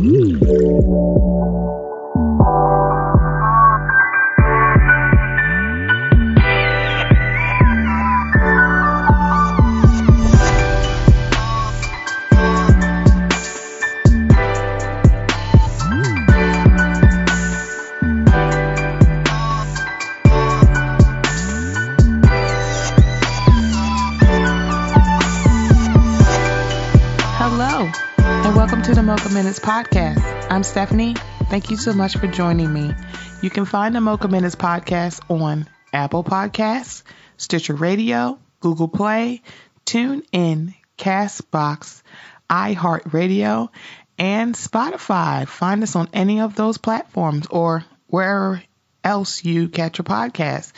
Hello, Minutes podcast. I'm Stephanie. Thank you so much for joining me. You can find the Mocha Minutes podcast on Apple Podcasts, Stitcher Radio, Google Play, TuneIn, Castbox, iHeartRadio, and Spotify. Find us on any of those platforms or wherever else you catch your podcast.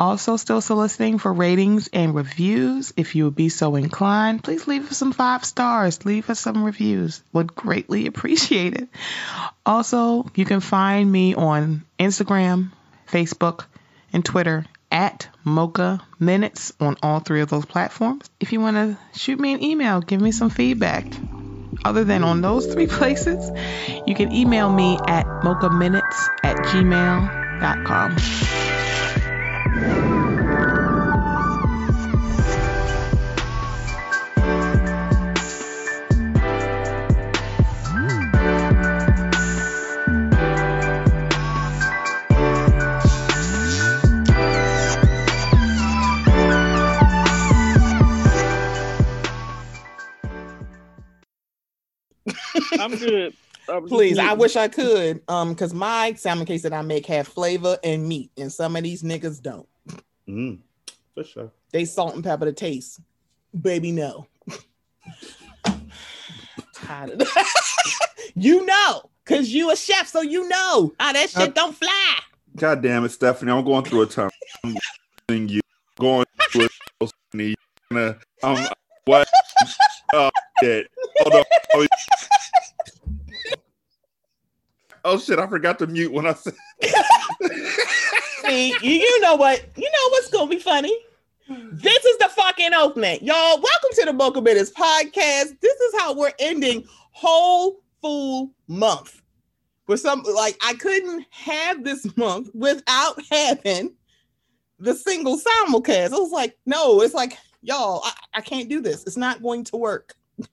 Also, still soliciting for ratings and reviews. If you would be so inclined, please leave us some five stars. Leave us some reviews. Would greatly appreciate it. Also, you can find me on Instagram, Facebook, and Twitter at Mocha Minutes on all three of those platforms. If you want to shoot me an email, give me some feedback. Other than on those three places, you can email me at mochaminutes at gmail.com. I'm good. I'm just Please, I wish I could. Um, because my salmon cakes that I make have flavor and meat, and some of these niggas don't. Mm, for sure. They salt and pepper the taste. Baby, no. Tired of you know, cause you a chef, so you know how that shit don't fly. God damn it, Stephanie. I'm going through a time. I'm you going through a Stephanie. You're gonna, um, what? Oh, shit. Hold on. Oh, oh, shit. I forgot to mute when I said. See, you, know what? You know what's gonna be funny? This is the fucking opening. Y'all, welcome to the Mocha Minutes podcast. This is how we're ending whole full month. For some like I couldn't have this month without having the single simulcast. I was like, no, it's like, y'all, I, I can't do this. It's not going to work.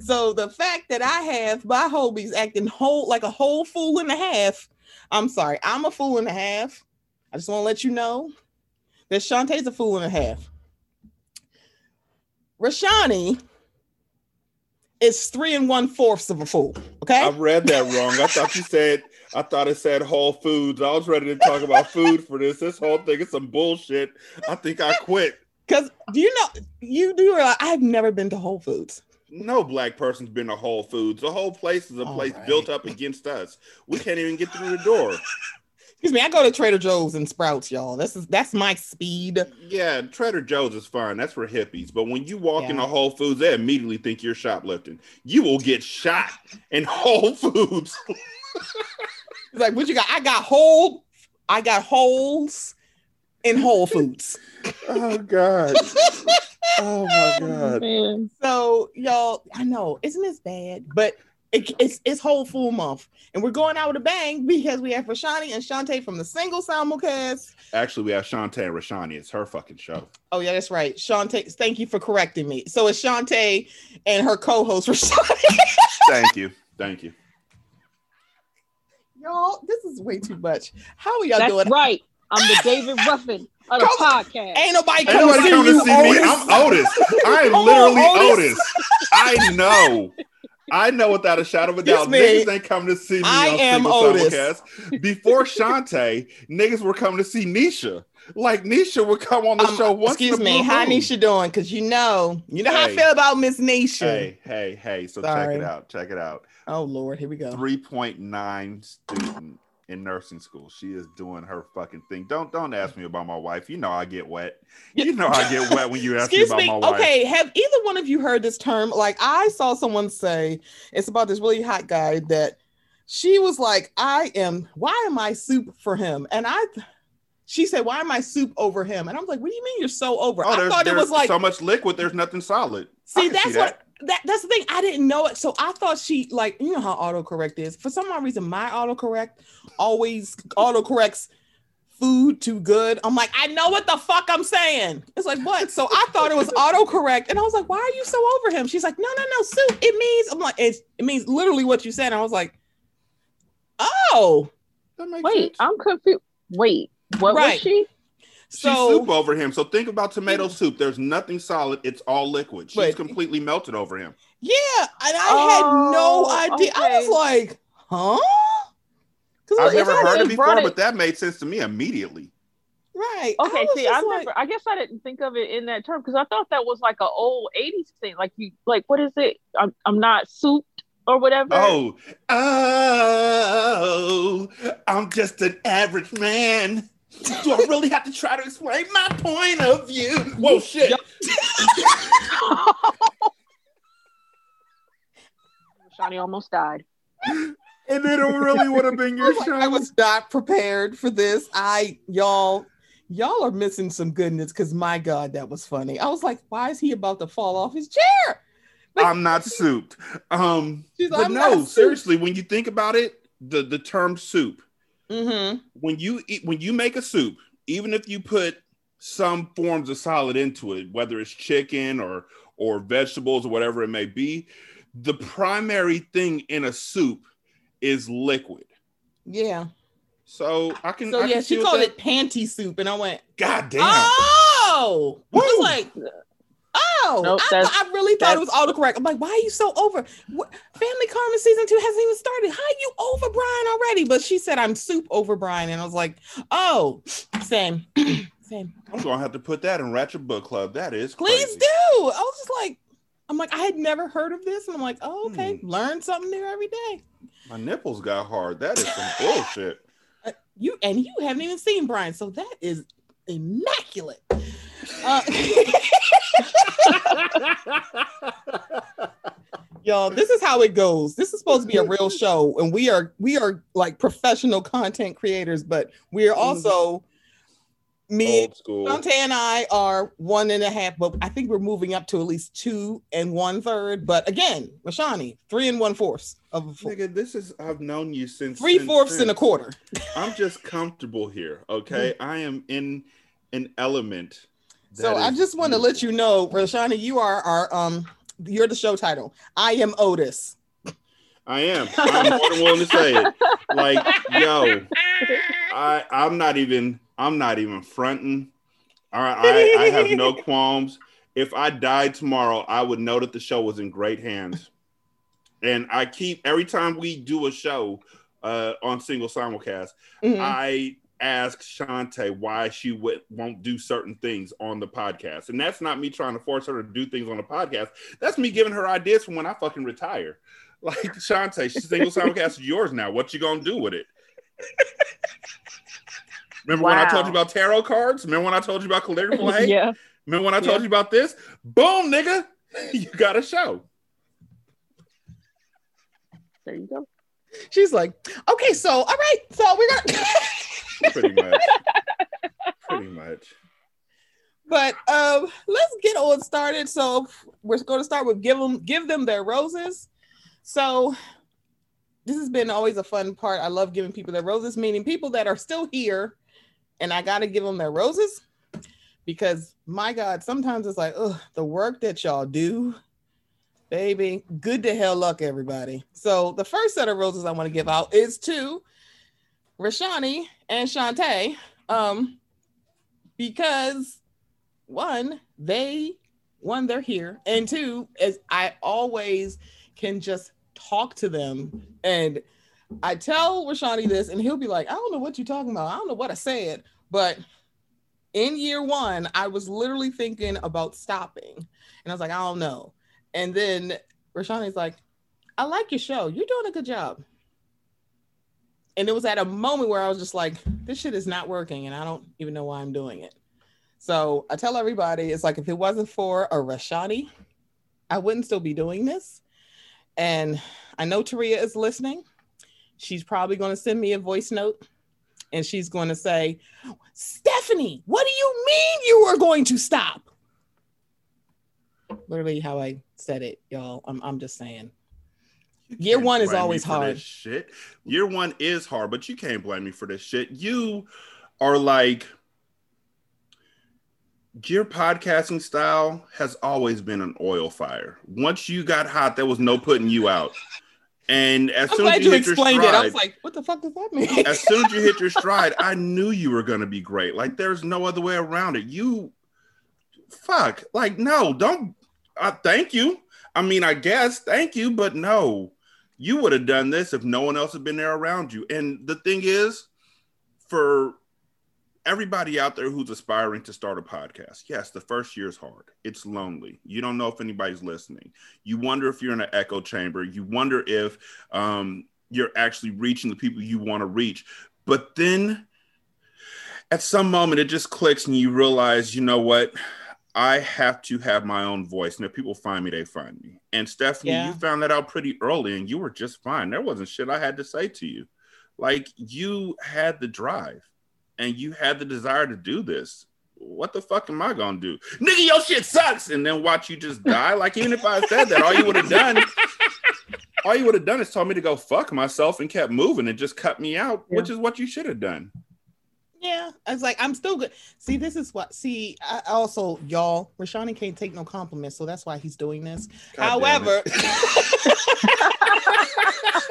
So the fact that I have my homies acting whole like a whole fool and a half, I'm sorry, I'm a fool and a half. I just want to let you know that Shantae's a fool and a half. Rashani is three and one fourths of a fool. Okay. I read that wrong. I thought you said, I thought it said Whole Foods. I was ready to talk about food for this. This whole thing is some bullshit. I think I quit. Because do you know you do realize I've never been to Whole Foods. No black person's been to Whole Foods. The whole place is a All place right. built up against us. We can't even get through the door. Excuse me, I go to Trader Joe's and Sprouts, y'all. This is that's my speed. Yeah, Trader Joe's is fine. That's for hippies. But when you walk Yeah. into Whole Foods, they immediately think you're shoplifting. You will get shot in Whole Foods. It's like, what you got? I got whole, I got holes in Whole Foods. oh God. Oh my God. Man. So, y'all, I know, isn't this bad? But it, it's it's whole full month, and we're going out with a bang because we have Rashani and Shantae from the single simulcast. Actually, we have Shantae and Rashani. It's her fucking show. Oh yeah, that's right. Shantae, thank you for correcting me. So it's Shantae and her co-host Rashani. Thank you. Thank you. y'all, this is way too much. How are y'all doing? That's doing? right. I'm the David Ruffin of the Come- podcast. Ain't nobody coming nobody to see coming to you, see me. I'm Otis. I am Come on, literally Otis. Otis. I know. I know without a shadow of a doubt. Me. Niggas ain't coming to see me I on am Otis. simulcast. Before Shantae, niggas were coming to see Nisha. Like Nisha would come on the Um, show once. excuse in a me, how moon. Nisha doing? Because you know, you know how I feel about Miss Nisha. Hey, hey, hey. So check it out. Check it out. Oh Lord, here we go. 3.9 student in nursing school. She is doing her fucking thing. Don't don't ask me about my wife. You know I get wet. You know I get wet when you ask Excuse me me. about my wife. Okay, have either one of you heard this term? Like I saw someone say it's about this really hot guy that she was like, I am, why am I soup for him? And I she said, Why am I soup over him? And I was like, What do you mean you're so over? Oh, I there's, thought it was like so much liquid. There's nothing solid. See that's see what that that's the thing. I didn't know it, so I thought she like you know how autocorrect is. For some odd reason, my autocorrect always autocorrects food too good. I'm like, I know what the fuck I'm saying. It's like what? So I thought it was autocorrect, and I was like, why are you so over him? She's like, no, no, no, soup. It means I'm like, it's, it means literally what you said. And I was like, oh, That makes Wait, sense. I'm confused. Wait, what Right. was she? She's so soup over him. So think about tomato soup. There's nothing solid. It's all liquid. She's But- completely melted over him. yeah, and I had no Oh, idea. I was like, huh? Because I've never heard it before, it- but that made sense to me immediately. right. Okay, was see, I like- never. I guess I didn't think of it in that term because I thought that was like an old '80s thing. Like you, like what is it? I'm I'm not souped or whatever. Oh, oh, I'm just an average man. Do I really have to try to explain my point of view? Whoa, shit. Yup. Shawnee almost died. And it really would have been I your like, show. I was not prepared for this. I y'all, y'all are missing some goodness because my God, that was funny. I was like, why is he about to fall off his chair? I'm not souped. Um, like, but "I'm no, not souped." seriously, when you think about it, the the term soup, Mm-hmm. when you eat, when you make a soup, even if you put some forms of solid into it, whether it's chicken or or vegetables or whatever it may be, the primary thing in a soup is liquid. Yeah. So I can. So I yeah, can she called that- it panty soup, and I went, God damn. oh, I was like, oh, Nope, I, I really thought it was autocorrect. I'm like, why are you so over? What, Family Karma season two hasn't even started. How are you over Brian already? But she said I'm soup over Brian, and I was like, oh, same, same. I'm gonna have to put that in Ratchet Book Club. That is Please crazy. do. I was just like, I'm like, I had never heard of this, and I'm like, oh, okay, Hmm. learn something new every day. My nipples got hard. That is some bullshit. Uh, you and you haven't even seen Brian, so that is immaculate. Uh, y'all, this is how it goes. This is supposed to be a real show, and we are we are like professional content creators, but we are also me. Dante and I are one and a half, but I think we're moving up to at least two and one third. But again, Rashani, three and one fourth of a four. Nigga, this is I've known you since three since- fourths and a quarter. I'm just comfortable here. Okay, I am in an element. So I just want to let you know, Rashani, you are our um, you're the show title. I am Otis. I am. I'm more than willing to say it. Like, yo, I I'm not even I'm not even fronting. All right, I, I have no qualms. If I died tomorrow, I would know that the show was in great hands. And I keep every time we do a show uh, on single simulcast, Mhm. I ask Shantae why she would, won't do certain things on the podcast. And that's not me trying to force her to do things on the podcast. That's me giving her ideas for when I fucking retire. Like Shantae, single simulcast is yours now. What you gonna do with it? Remember when I told you about tarot cards? Remember when I told you about calligraphy? Hey, yeah. Remember when I told Yeah. you about this? Boom, nigga. You got a show. There you go. She's like, okay, so all right, so we're gonna. Pretty much. Pretty much. but um, let's get on started. So we're going to start with give them give them their roses. So this has been always a fun part. I love giving people their roses, meaning people that are still here, and I got to give them their roses because my God, sometimes it's like, ugh, the work that y'all do, baby. Good to hell luck, everybody. So the first set of roses I want to give out is to Rashani and Shantae. Um, because one, they one, they're here, and two, as I always can just talk to them. And I tell Rashani this, and he'll be like, I don't know what you're talking about. I don't know what I said. But in year one, I was literally thinking about stopping. And I was like, I don't know. And then Rashani's like, I like your show. You're doing a good job. And it was at a moment where I was just like, this shit is not working, and I don't even know why I'm doing it. So I tell everybody, it's like if it wasn't for a Rashani, I wouldn't still be doing this. And I know Taria is listening. She's probably going to send me a voice note and she's going to say, Stephanie, what do you mean you are going to stop? literally how I said it, y'all. I'm I'm just saying. You Year one is always hard. Shit. Year one is hard, but you can't blame me for this shit. You are like your podcasting style has always been an oil fire. Once you got hot, there was no putting you out. And as I'm soon as you, you hit your explained stride, it. I was like, what the fuck does that mean? as soon as you hit your stride, I knew you were going to be great. Like there's no other way around it. You, fuck, like no, don't. Uh, thank you. I mean, I guess thank you, but no, you would have done this if no one else had been there around you. And the thing is, for everybody out there who's aspiring to start a podcast, yes, the first year is hard. It's lonely. You don't know if anybody's listening. You wonder if you're in an echo chamber. You wonder if um, you're actually reaching the people you want to reach. But then at some moment, it just clicks and you realize, you know what? I have to have my own voice. And if people find me, they find me. And Stephanie, Yeah. you found that out pretty early and you were just fine. There wasn't shit I had to say to you. Like you had the drive and you had the desire to do this. What the fuck am I gonna do? Nigga, your shit sucks. And then watch you just die. Like, even if I said that, all you would have done, all you would have done is told me to go fuck myself and kept moving and just cut me out, Yeah. which is what you should have done. Yeah, I was like, I'm still good. See, this is what. See, I also, y'all, Rashani can't take no compliments, so that's why he's doing this. God however,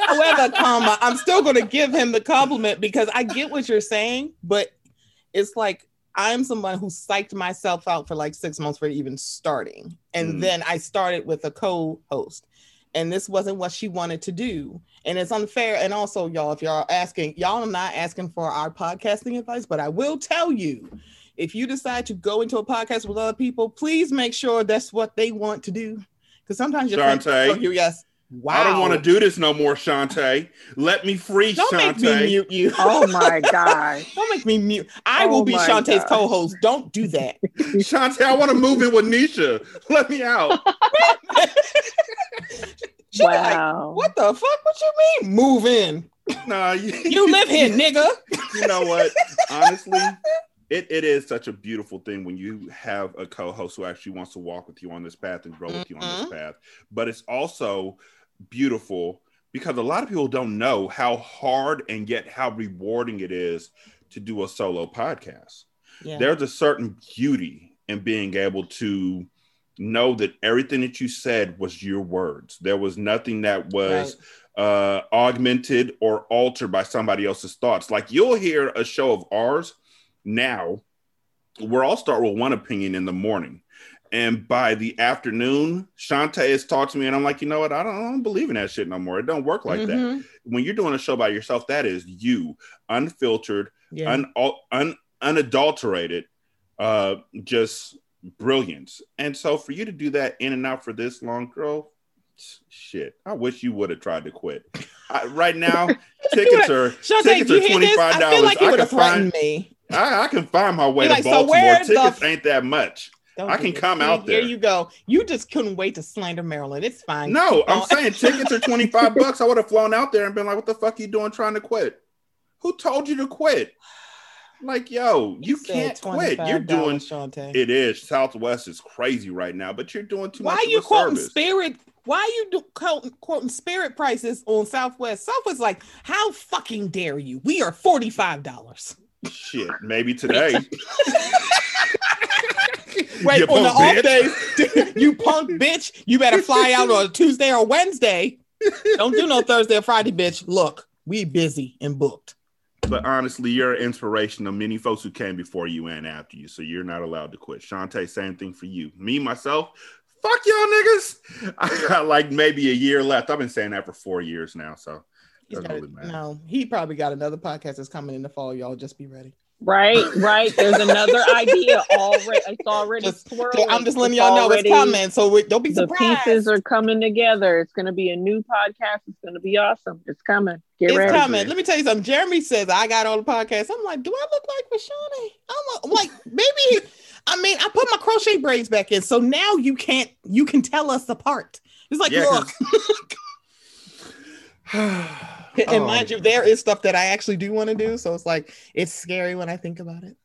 however, comma, I'm still going to give him the compliment because I get what you're saying, but it's like I'm someone who psyched myself out for like six months for even starting, and Mm. then I started with a co-host. And this wasn't what she wanted to do. And it's unfair. And also, y'all, if y'all are asking, y'all are not asking for our podcasting advice, but I will tell you if you decide to go into a podcast with other people, please make sure that's what they want to do. Because sometimes you're Shantae. you yes. Wow. I don't want to do this no more, Shantae. Let me free, Don't make me Shantae. mute you. Oh my god. Don't make me mute. I Oh will be my Shantae's God. co-host. Don't do that. Shantae, I want to move in with Nisha. Let me out. She'll like, wow. what the fuck? What you mean? Move in. Nah, you, You live here, nigga. you know what? Honestly, it, it is such a beautiful thing when you have a co-host who actually wants to walk with you on this path and grow with you on this path. But it's also beautiful because a lot of people don't know how hard and yet how rewarding it is to do a solo podcast. Yeah. There's a certain beauty in being able to know that everything that you said was your words. There was nothing that was uh, augmented or altered by somebody else's thoughts. Like you'll hear a show of ours now, we're all start with one opinion in the morning. And by the afternoon, Shantae has talked to me, and I'm like, you know what? I don't, I don't believe in that shit no more. It don't work like that. Mhm. When you're doing a show by yourself, that is you, unfiltered, Yeah. un, un, unadulterated, uh, just brilliance. And so for you to do that in and out for this long, girl, shit. I wish you would have tried to quit. I, right now, tickets are Shantae, tickets are twenty five I dollars. feel like you I would have threatened find me. I, I can find my way Be to like, so Baltimore. the- tickets ain't that much. Don't I can come out there. Here you go. You just couldn't wait to slander Maryland. It's fine. No, I'm saying tickets are 25 bucks. I would have flown out there and been like, what the fuck you doing trying to quit? Who told you to quit? Like, yo, you, said can't quit. You're doing Shantae. it is. Southwest is crazy right now, but you're doing too Why much are you quoting service. spirit? Why are you do, quoting, quoting spirit prices on Southwest? Southwest like, how fucking dare you? We are forty five dollars. Shit, maybe today. Wait, You on the off days, you punk bitch, you better fly out on a Tuesday or Wednesday. Don't do no Thursday or Friday, bitch. Look, we busy and booked. But honestly, you're an inspiration of many folks who came before you and after you. So you're not allowed to quit. Shantae, same thing for you. Me, myself, fuck y'all niggas. I got like maybe a year left. I've been saying that for four years now. So doesn't got- really matter. no, he probably got another podcast that's coming in the fall. Y'all just be ready. Right, right. There's another idea already. It's already Just- swirling. I'm just letting It's y'all know already- it's coming, so we, don't be surprised. The pieces are coming together. It's going to be a new podcast. It's going to be awesome. It's coming. Get it's ready. coming. Let me tell you something. Jeremy says I got all the podcasts. I'm like, do I look like Rashani? I'm, like, maybe. I mean, I put my crochet braids back in, so now you can't. You can tell us apart. It's like, Yeah, look, 'cause- and Oh, mind you, there is stuff that I actually do want to do. So it's like it's scary when I think about it.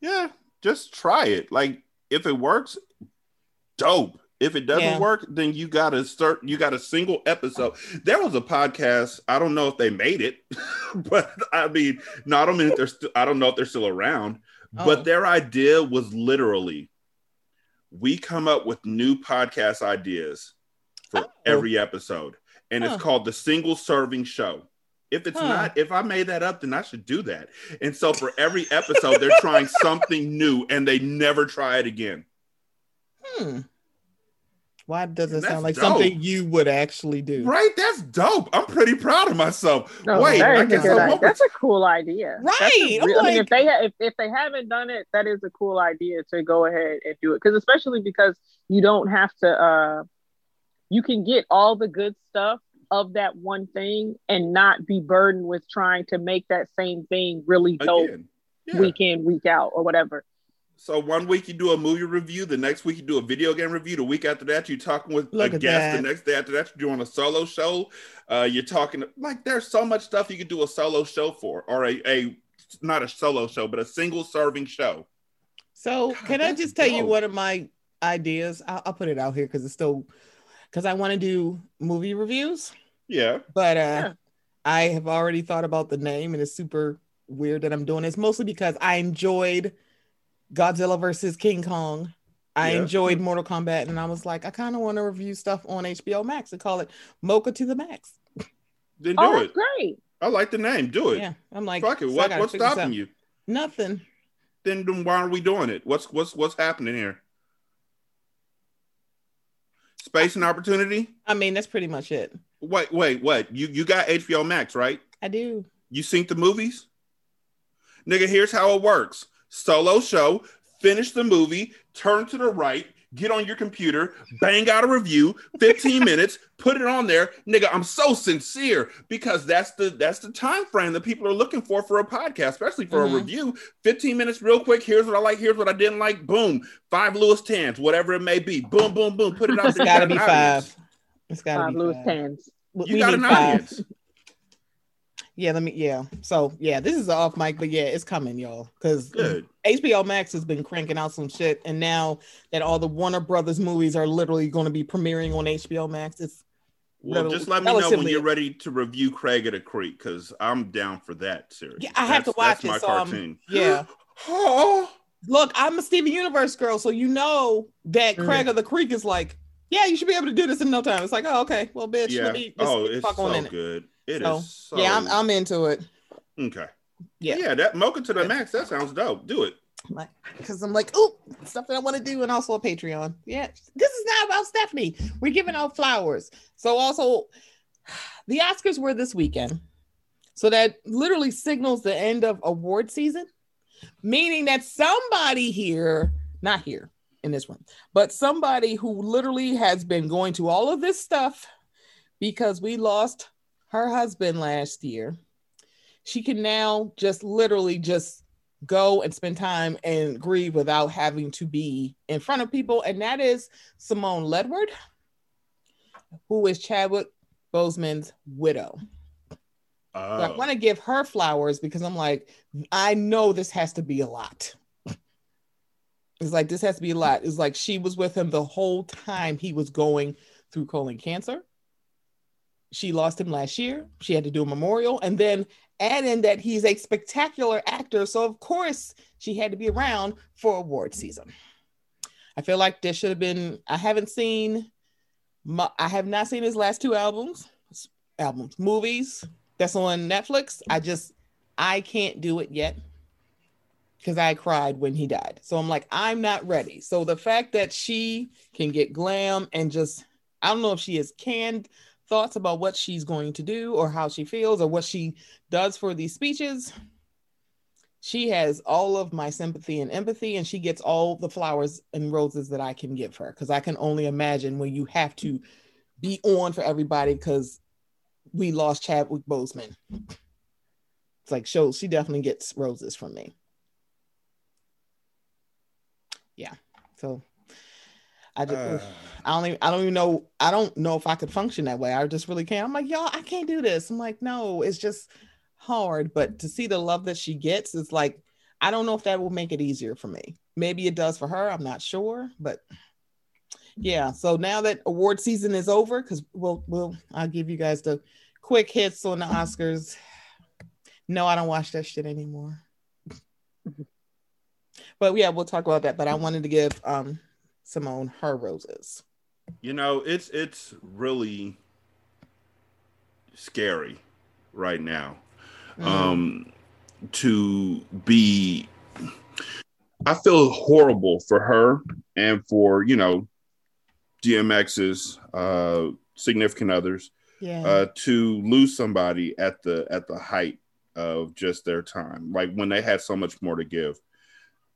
yeah, just try it. Like if it works, dope. If it doesn't Yeah. work, then you got to start. You got a single episode. There was a podcast. I don't know if they made it, but I mean, no, I don't mean if they're. Still, I don't know if they're still around. Oh. But their idea was literally, we come up with new podcast ideas for Oh. every episode, and Huh. it's called the Single Serving Show. If it's Huh. not, if I made that up, then I should do that. And so for every episode, they're trying something new, and they never try it again. Hmm. Why does it sound like dope. something you would actually do? Right? That's dope. I'm pretty proud of myself. No, Wait, that I guess good I'm idea. over- That's a cool idea. That's a Right. I'm I mean, if they ha- if, if they haven't done it, that is a cool idea to go ahead and do it. Because especially because you don't have to. uh You can get all the good stuff of that one thing and not be burdened with trying to make that same thing really dope Again. Yeah. week in week out or whatever. So one week you do a movie review, the next week you do a video game review, the week after that you're talking with Look a guest, that. the next day after that you're doing a solo show. Uh, you're talking like there's so much stuff you could do a solo show for, or a, a not a solo show, but a single serving show. So God, can I that's just tell you one of my ideas? I'll, I'll put it out here because it's still because I want to do movie reviews, Yeah, but uh, Yeah. I have already thought about the name and it's super weird that I'm doing this. Mostly because I enjoyed Godzilla versus King Kong. I Yeah. enjoyed Mortal Kombat, and I was like, I kind of want to review stuff on HBO Max and call it Mocha to the Max. then do Oh, it. great. I like the name. Do it. Yeah, I'm like, Fuck it. so What, what's stopping you? Nothing. Then, then why are we doing it? What's what's what's happening here? Space and opportunity. I mean, that's pretty much it. Wait, wait, what? You you got HBO Max, right? I do. You synced the movies? Nigga, here's how it works. Solo show, finish the movie, turn to the right, get on your computer, bang out a review, 15 minutes, put it on there. Nigga, I'm so sincere because that's the that's the time frame that people are looking for for a podcast, especially for Mhm. a review. 15 minutes real quick. Here's what I like, here's what I didn't like. Boom. Five Lewis Tans, whatever it may be. Boom, boom, boom. Put it out It's got to be got audience. five. It's got to Five be Lewis five. Tans. We- You we got need an five. audience. Yeah, let me. Yeah. So yeah, this is off mic, but yeah, it's coming, y'all. Because HBO Max has been cranking out some shit, and now that all the Warner Brothers movies are literally going to be premiering on HBO Max, it's Well, just let me know when you're ready to review Craig of the Creek because I'm down for that series. Yeah, I have to watch that's my it, so, um, cartoon. yeah. oh, look. I'm a Steven Universe girl, so you know that Mhm. Craig of the Creek is like, yeah, you should be able to do this in no time. It's like, oh, okay, well, bitch, yeah. let me just oh, it's fuck on so in good. It is So, so. Yeah, I'm, I'm into it. okay. Yeah. Yeah, that Mocha to the max. That sounds dope. Do it. like because I'm like, oh, stuff that I want to do, and also a Patreon. Yeah, this is not about Stephanie. We're giving out flowers. So also, the Oscars were this weekend, so that literally signals the end of award season, meaning that somebody here, not here in this room, but somebody who literally has been going to all of this stuff because we lost her husband last year. She can now just literally just go and spend time and grieve without having to be in front of people. And that is Simone Ledward, who is Chadwick Boseman's widow. So I Oh, want to give her flowers because I'm like, I know this has to be a lot. It's like this has to be a lot. It's like she was with him the whole time he was going through colon cancer. She lost him last year. She had to do a memorial, and then add in that he's a spectacular actor. So of course she had to be around for award season. I feel like there should have been. I haven't seen. I have not seen his last two albums. Albums, movies that's on Netflix. I just I can't do it yet because I cried when he died. So I'm like, I'm not ready. So the fact that she can get glam and just I don't know if she is canned thoughts about what she's going to do or how she feels or what she does for these speeches. She has all of my sympathy and empathy, and she gets all the flowers and roses that I can give her because I can only imagine when you have to be on for everybody because we lost Chadwick Boseman. It's like shows she definitely gets roses from me. Yeah. So I just Uh, I don't even I don't even know I don't know if I could function that way. I just really can't. I'm like, y'all, I can't do this. I'm like, no, it's just hard. But to see the love that she gets is like, I don't know if that will make it easier for me. Maybe it does for her. I'm not sure, but yeah. So now that award season is over, because we'll we'll I'll give you guys the quick hits on the Oscars. No, I don't watch that shit anymore. but yeah, we'll talk about that. But I wanted to give um Simone her roses. You know, it's it's really scary right now. Mm. Um to be I feel horrible for her and for, you know, DMX's uh significant others yeah. uh to lose somebody at the at the height of just their time like when they had so much more to give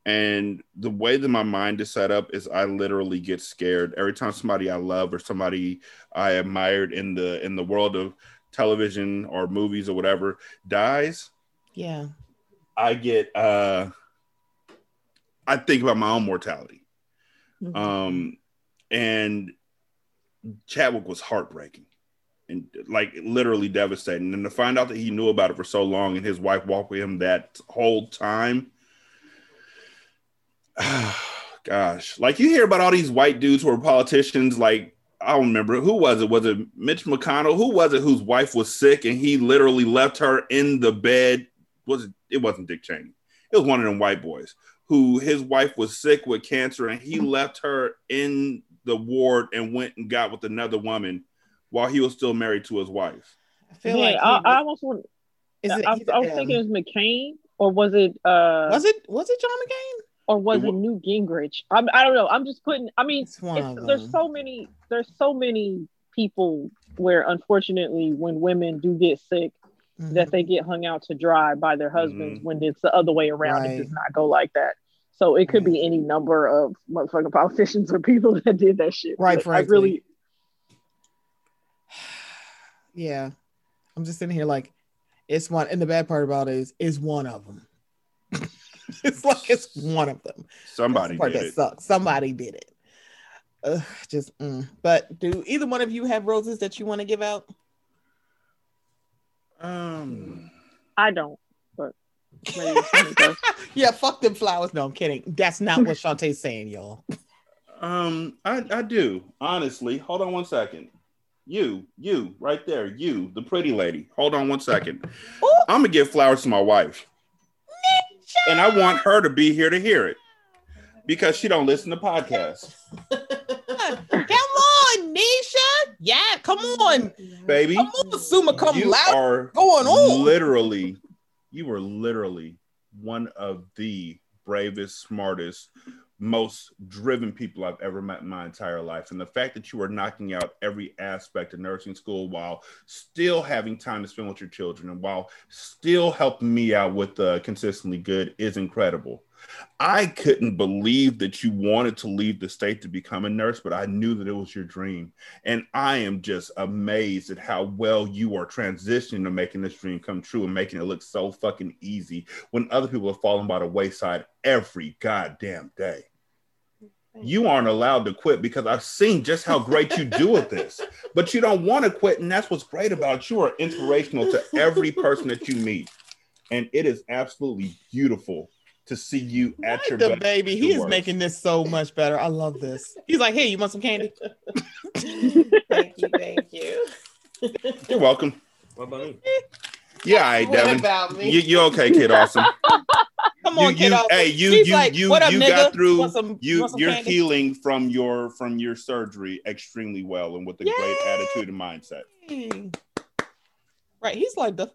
and the way that my mind is set up is i literally get scared every time somebody i love or somebody i admired in the in the world of television or movies or whatever dies yeah. i get uh i think about my own mortality Mhm. um and chadwick was heartbreaking and like literally devastating and to find out that he knew about it for so long and his wife walked with him that whole time gosh like you hear about all these white dudes who are politicians like i don't remember who was it was it mitch mcconnell who was it whose wife was sick and he literally left her in the bed was it it wasn't dick cheney it was one of them white boys who his wife was sick with cancer and he left her in the ward and went and got with another woman while he was still married to his wife. I feel yeah, like I, he- I almost want. is it, I, he's- I was thinking it was McCain, or was it? uh was it was it John McCain? Or was It it Newt Gingrich? I'm, I don't know. I'm just putting. I mean, It's it's, there's so many. There's so many people where, unfortunately, when women do get sick, Mhm. that they get hung out to dry by their husbands. Mhm. When it's the other way around, Right. it does not go like that. So it could be any number of motherfucking politicians or people that did that shit. Right, But I really, yeah. I'm just sitting here like it's one and the bad part about it is is one of them. it's like it's one of them. Somebody the part did that it. sucks. Somebody did it. Ugh, just mm. but do either one of you have roses that you want to give out? Um, I don't. But maybe somebody does. yeah, fuck them flowers. No, I'm kidding. That's not what Shantae's saying, y'all. um, I, I do honestly. Hold on one second. You, you, right there, you, the pretty lady. Hold on one second. Ooh. I'm gonna give flowers to my wife, and I want her to be here to hear it because she don't listen to podcasts, come on, Nisha. Yeah, come on. baby. Come on, Summa come you loud. are going on? literally you were literally one of the bravest smartest most driven people i've ever met in my entire life. And the fact that you are knocking out every aspect of nursing school while still having time to spend with your children and while still helping me out with uh, consistently good is incredible. I couldn't believe that you wanted to leave the state to become a nurse but i knew that it was your dream. And I am just amazed at how well you are transitioning to making this dream come true and making it look so fucking easy when other people are falling by the wayside every goddamn day. You aren't allowed to quit because I've seen just how great you do at this, but you don't want to quit. And that's what's great about it. You are inspirational to every person that you meet. And it is absolutely beautiful to see you at Like your the best. baby, he is worst. making this so much better. I love this. He's like, "Hey, you want some candy?" Thank you, thank you. You're welcome. What about me? Yeah, all right, What Devin. about me? You, you okay, kid? Awesome. Come on, you, kid. off. hey, you, He's you, like, you, "What up, you nigga? got through. Want some- you, want some you're candy?" healing from your from your surgery extremely well and with a great attitude and mindset. Right, he's like the fuck.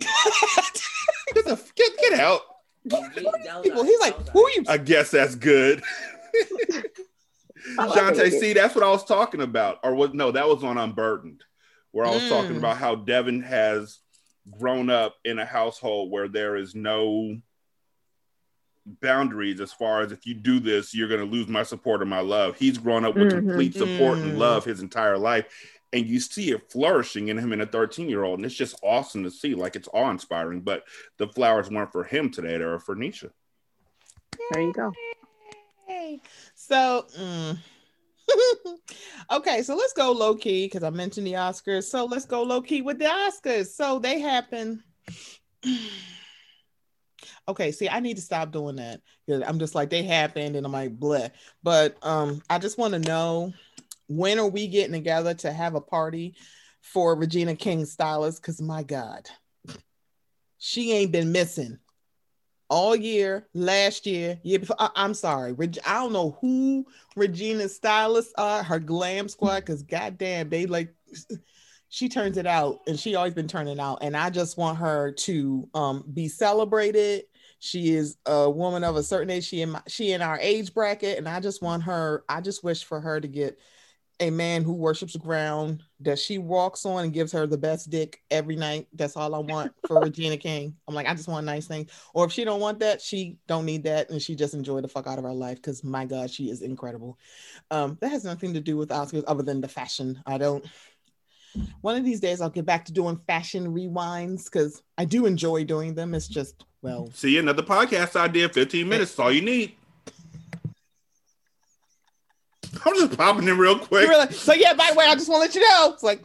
Get the get, get out. People, he's like, who are you? I guess that's good. Like see, that's what I was talking about. Or what? No, that was on Unburdened, where I was talking Mm. about how Devin has grown up in a household where there is no boundaries as far as if you do this, you're going to lose my support or my love. He's grown up with Mhm. complete support Mm. and love his entire life. And you see it flourishing in him in a 13 year old. And it's just awesome to see. Like it's awe inspiring. But the flowers weren't for him today, they were for Nisha. There you go. Yay. So, mm. okay, so let's go low key because I mentioned the Oscars. So let's go low key with the Oscars. So they happen. Okay, see, I need to stop doing that. I'm just like they happened, and I'm like bleh. But um, I just want to know when are we getting together to have a party for Regina King stylist? Because my God, she ain't been missing all year, last year, year before. I, am sorry, Reg- I don't know who Regina's stylists are, her glam squad, because goddamn, they like she turns it out, and she always been turning out, and I just want her to um be celebrated. She is a woman of a certain age. She in my, she in our age bracket, and I just want her. I just wish for her to get a man who worships the ground that she walks on and gives her the best dick every night. That's all I want for Regina King. I'm like, I just want nice things. Or if she don't want that, she don't need that, and she just enjoy the fuck out of her life because my God, she is incredible. Um, that has nothing to do with Oscars other than the fashion. I don't. One of these days, I'll get back to doing fashion rewinds because I do enjoy doing them. It's just well, See another podcast idea. Fifteen minutes. That's all you need. I'm just popping in real quick. Really? So yeah, by the way, I just want to let you know. It's like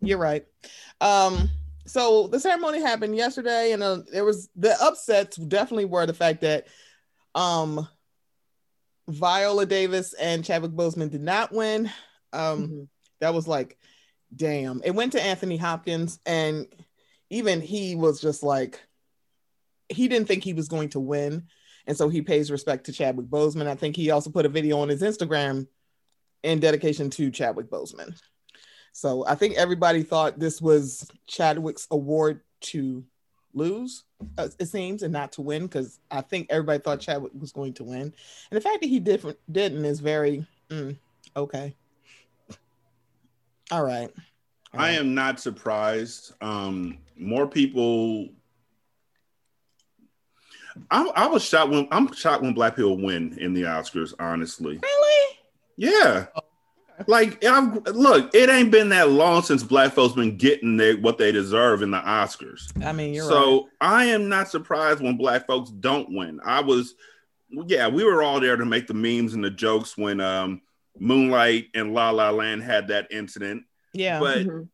you're right. Um, so the ceremony happened yesterday, and uh, there was the upsets definitely were the fact that um Viola Davis and Chadwick Boseman did not win. Um, Mhm. That was like, damn. It went to Anthony Hopkins, and even he was just like, he didn't think he was going to win. And so he pays respect to Chadwick Boseman. I think he also put a video on his Instagram in dedication to Chadwick Boseman. So I think everybody thought this was Chadwick's award to lose, uh, it seems, and not to win, because I think everybody thought Chadwick was going to win. And the fact that he didn't is very mm, okay. All right. All I right. am not surprised. Um, more people. I, I was shocked when I'm shocked when black people win in the Oscars. Honestly, Really? yeah. Like, I'm, look, it ain't been that long since black folks been getting their, what they deserve in the Oscars. I mean, you're so right. I am not surprised when black folks don't win. I was, yeah, we were all there to make the memes and the jokes when um, Moonlight and La La Land had that incident. Yeah. But Mhm.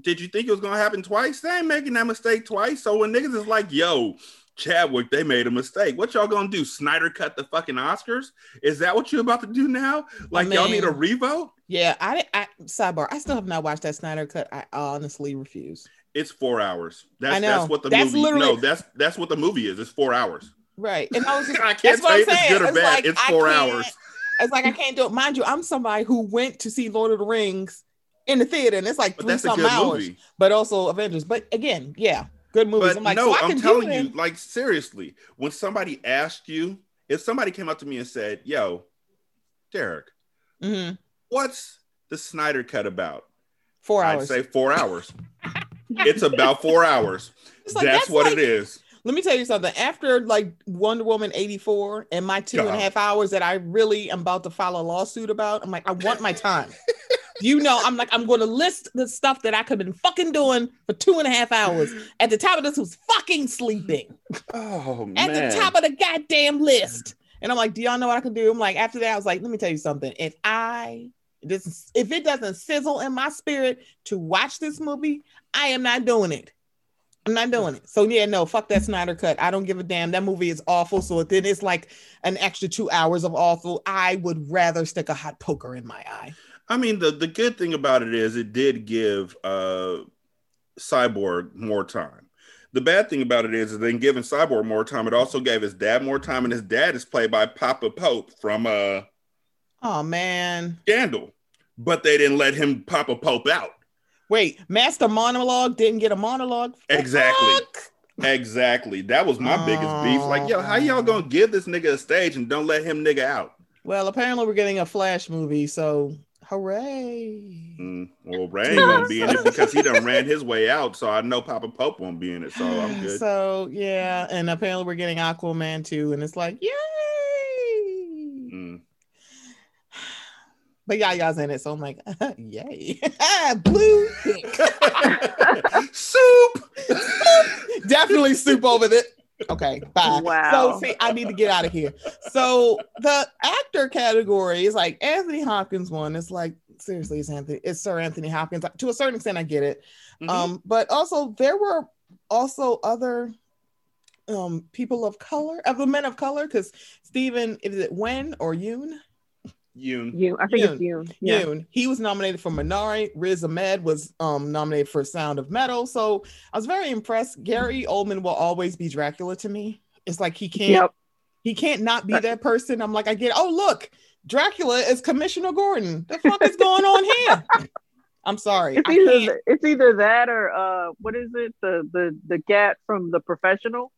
did you think it was gonna happen twice? They ain't making that mistake twice. So when niggas is like, yo, Chadwick, they made a mistake. What y'all gonna do? Snyder cut the fucking Oscars? Is that what you're about to do now? Like y'all need a revote? yeah. I, I sidebar. I still have not watched that Snyder cut. I honestly refuse. It's four hours. That's I know. that's what the That's movie. literally- No, that's that's what the movie is. It's four hours. Right. And I was just, I can't that's what I'm it's saying. good or It's bad. like, it's four hours. It's like I can't do it. Mind you, I'm somebody who went to see Lord of the Rings in the theater, and it's like But three something hours. movie. But also Avengers. But again, yeah, good movies. But I'm like, no, so I I'm telling you, like seriously, when somebody asked you, if somebody came up to me and said, "Yo, Derek, Mhm. what's the Snyder cut about?" 4 hours. I'd say four hours. it's about four hours. Like, that's, that's what like- it is. Let me tell you something. After like Wonder Woman 84 and my two and a half hours that I really am about to file a lawsuit about, I'm like, I want my time. you know, I'm like, I'm going to list the stuff that I could have been fucking doing for two and a half hours. At the top of this was fucking sleeping. Oh At man. the top of the goddamn list. And I'm like, do y'all know what I can do? I'm like, after that, I was like, let me tell you something. If I this if it doesn't sizzle in my spirit to watch this movie, I am not doing it. I'm not doing it. So yeah, no, fuck that Snyder cut. I don't give a damn. That movie is awful. So then it's like an extra two hours of awful. I would rather stick a hot poker in my eye. I mean, the the good thing about it is it did give uh Cyborg more time. The bad thing about it is, is then giving Cyborg more time, it also gave his dad more time, and his dad is played by Papa Pope from uh Oh man. Scandal. But they didn't let him Papa Pope out. Wait, Master Monologue didn't get a monologue? Exactly. Fuck. Exactly. That was my biggest beef. Like, yo, how y'all gonna give this nigga a stage and don't let him nigga out? Well, apparently we're getting a Flash movie, so hooray. Mm, well, Ray ain't gonna be in it because he done ran his way out. So I know Papa Pope won't be in it. So I'm good. So yeah, and apparently we're getting Aquaman too, and it's like, yay! Mm. But Yaya's in it, so I'm like, yay. Blue pink. Soup. Definitely soup over it. Okay, bye. Wow. So see, I need to get out of here. So the actor category is like Anthony Hopkins won. It's like seriously, it's Anthony, it's Sir Anthony Hopkins. To a certain extent, I get it. Mhm. Um, but also there were also other um people of color, of the men of color, because Steven, is it Wen or Yoon? Yoon. You, I think Yoon. it's you. Yeah. Yoon. He was nominated for Minari. Riz Ahmed was um nominated for Sound of Metal. So I was very impressed. Gary Oldman will always be Dracula to me. It's like he can't Yep. he can't not be that person. I'm like, I get oh look, Dracula is Commissioner Gordon. The fuck is going on here? I'm sorry. It's either it's either that or uh what is it the the the cat from the professional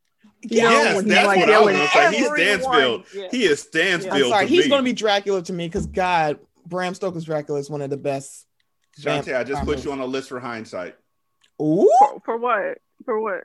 you know, Yes, when he's, that's like, what I was yelling, gonna say. He's "Everyone!" Stansfield. Yeah. He is Stansfield. I'm sorry. to He's me. going to be Dracula to me because God, Bram Stoker's Dracula is one of the best. Shantae, I just put you on a list for hindsight. Ooh, for, for what for what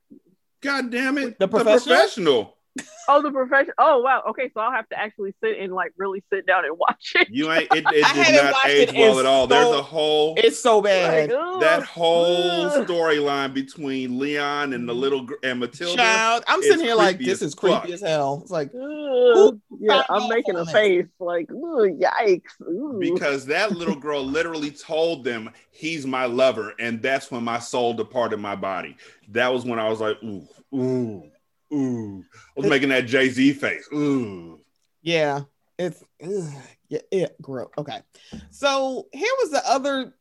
God damn it. The The Professional? Professional. oh the profession oh wow okay so i'll have to actually sit and like really sit down and watch it You ain't it, it I did haven't watched age it well at all. There's a whole it's so bad. Like, ugh, that whole storyline between Leon and the little and Matilda. Child, I'm sitting here like this is creepy fuck. as hell. It's like Ugh. yeah i'm making a face like ugh, yikes Ooh. because that little girl literally told them he's my lover, and that's when my soul departed my body. That was when I was like, ooh, ooh, ooh. I was making that Jay Z face. Ooh. yeah, it's ugh, yeah, it gross. Okay, so here was the other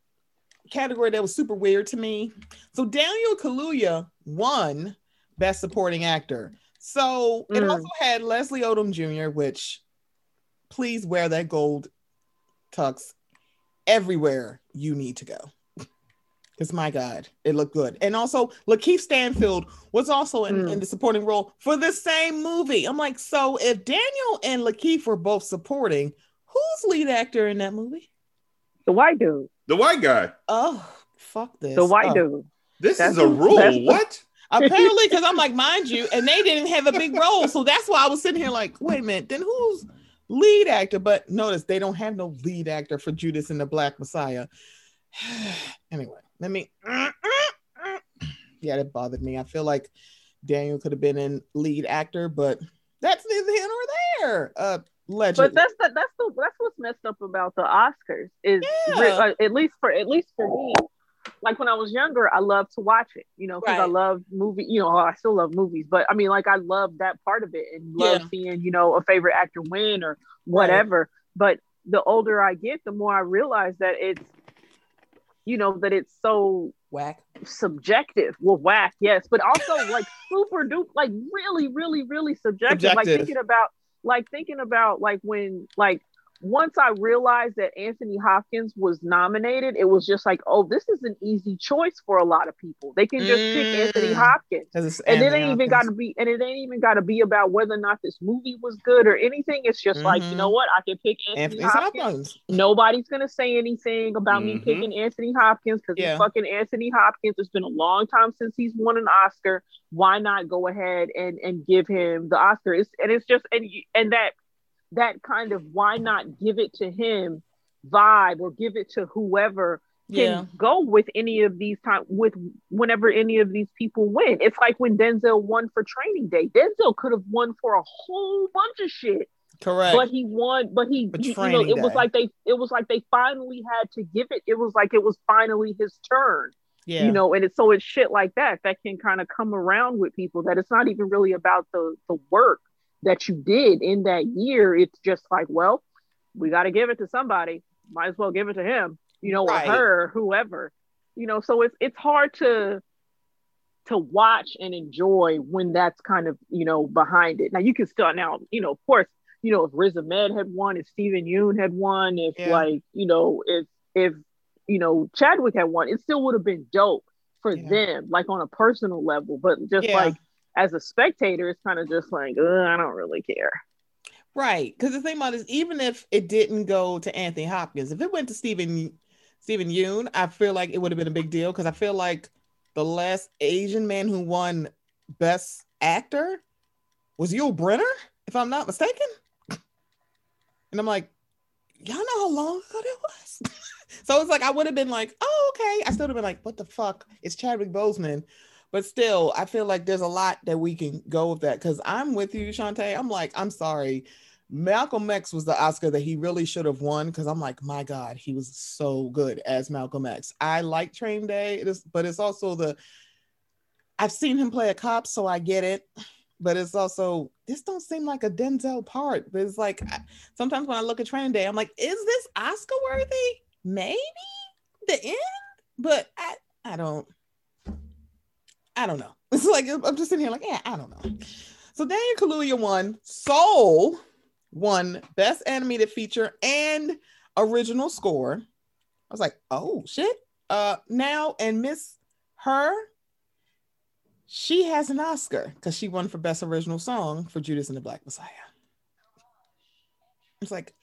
category that was super weird to me. So Daniel Kaluuya won Best Supporting Actor. So it Mm. also had Leslie Odom Jr., which please wear that gold tux everywhere you need to go. Because my God, it looked good. And also, Lakeith Stanfield was also in, Mm. in the supporting role for the same movie. I'm like, so if Daniel and Lakeith were both supporting, who's lead actor in that movie? the white dude The white guy. Oh, fuck this. the white Oh. dude This That's is a rule. that's the- what? Apparently, because I'm like, mind you, and they didn't have a big role. So that's why I was sitting here like, wait a minute, then who's lead actor? But notice they don't have no lead actor for Judas and the Black Messiah. anyway, let me. Yeah, that bothered me. I feel like Daniel could have been in lead actor, but that's neither here nor there. Uh, legend. but that's the, that's the that's what's messed up about the oscars is Yeah. uh, at least for at least for me like when I was younger, I loved to watch it, you know, because I Right. love movie, you know, I still love movies, but I mean, like I love that part of it and love Yeah. seeing, you know, a favorite actor win or whatever. But the older I get, the more I realize that it's, you know, that it's so whack. subjective. Well, whack, yes, but also like super duper, like really, really, really subjective. Like thinking about, like thinking about, like when, like once I realized that Anthony Hopkins was nominated, it was just like, oh, this is an easy choice for a lot of people. They can just pick Mm. Anthony Hopkins. 'Cause it's And it Anthony ain't even got to Hopkins. be, and it ain't even got to be about whether or not this movie was good or anything. It's just like, you know what? I can pick Anthony, Anthony Hopkins. Hopkins. Nobody's gonna say anything about me Mhm. picking Anthony Hopkins because Yeah. fucking Anthony Hopkins. It's been a long time since he's won an Oscar. Why not go ahead and and give him the Oscar? It's, and it's just and and that that kind of why not give it to him vibe or give it to whoever can Yeah. go with any of these time with whenever any of these people win. It's like when Denzel won for Training Day. Denzel could have won for a whole bunch of shit Correct. but he won but he But you, know it was like they it was like they finally had to give it it was like it was finally his turn yeah. you know and it's so it's shit like that that can kind of come around with people that it's not even really about the the work that you did in that year it's just like well we got to give it to somebody might as well give it to him you know Right. or her whoever you know so it's it's hard to to watch and enjoy when that's kind of you know behind it now you can still now you know of course you know if Riz Ahmed had won if Steven Yeun had won if Yeah. like you know if if you know Chadwick had won it still would have been dope for Yeah. them like on a personal level but just Yeah. like as a spectator it's kind of just like I don't really care Right. Because the thing about is, even if it didn't go to Anthony Hopkins, if it went to Steven Steven Yeun, I feel like it would have been a big deal because I feel like the last Asian man who won Best Actor was Yul Brynner, if I'm not mistaken. And I'm like, y'all know how long ago that was? so it's like I would have been like, oh, okay. I still would have been like, what the fuck? It's Chadwick Boseman. But still, I feel like there's a lot that we can go with that because I'm with you, Shantae. I'm like, I'm sorry. Malcolm X was the Oscar that he really should have won because I'm like, my God, he was so good as Malcolm X. I like Train Day, it is, but it's also the I've seen him play a cop, so I get it. but it's also this don't seem like a Denzel part. But it's like sometimes when I look at Train Day, I'm like, is this Oscar worthy? Maybe the end, but I I don't I don't know. It's like I'm just sitting here like, yeah, I don't know. So Daniel Kaluuya won. Soul won Best Animated Feature and Original Score. I was like, oh shit. Uh, now and Miss H.E.R., she has an Oscar because she won for Best Original Song for Judas and the Black Messiah. It's like,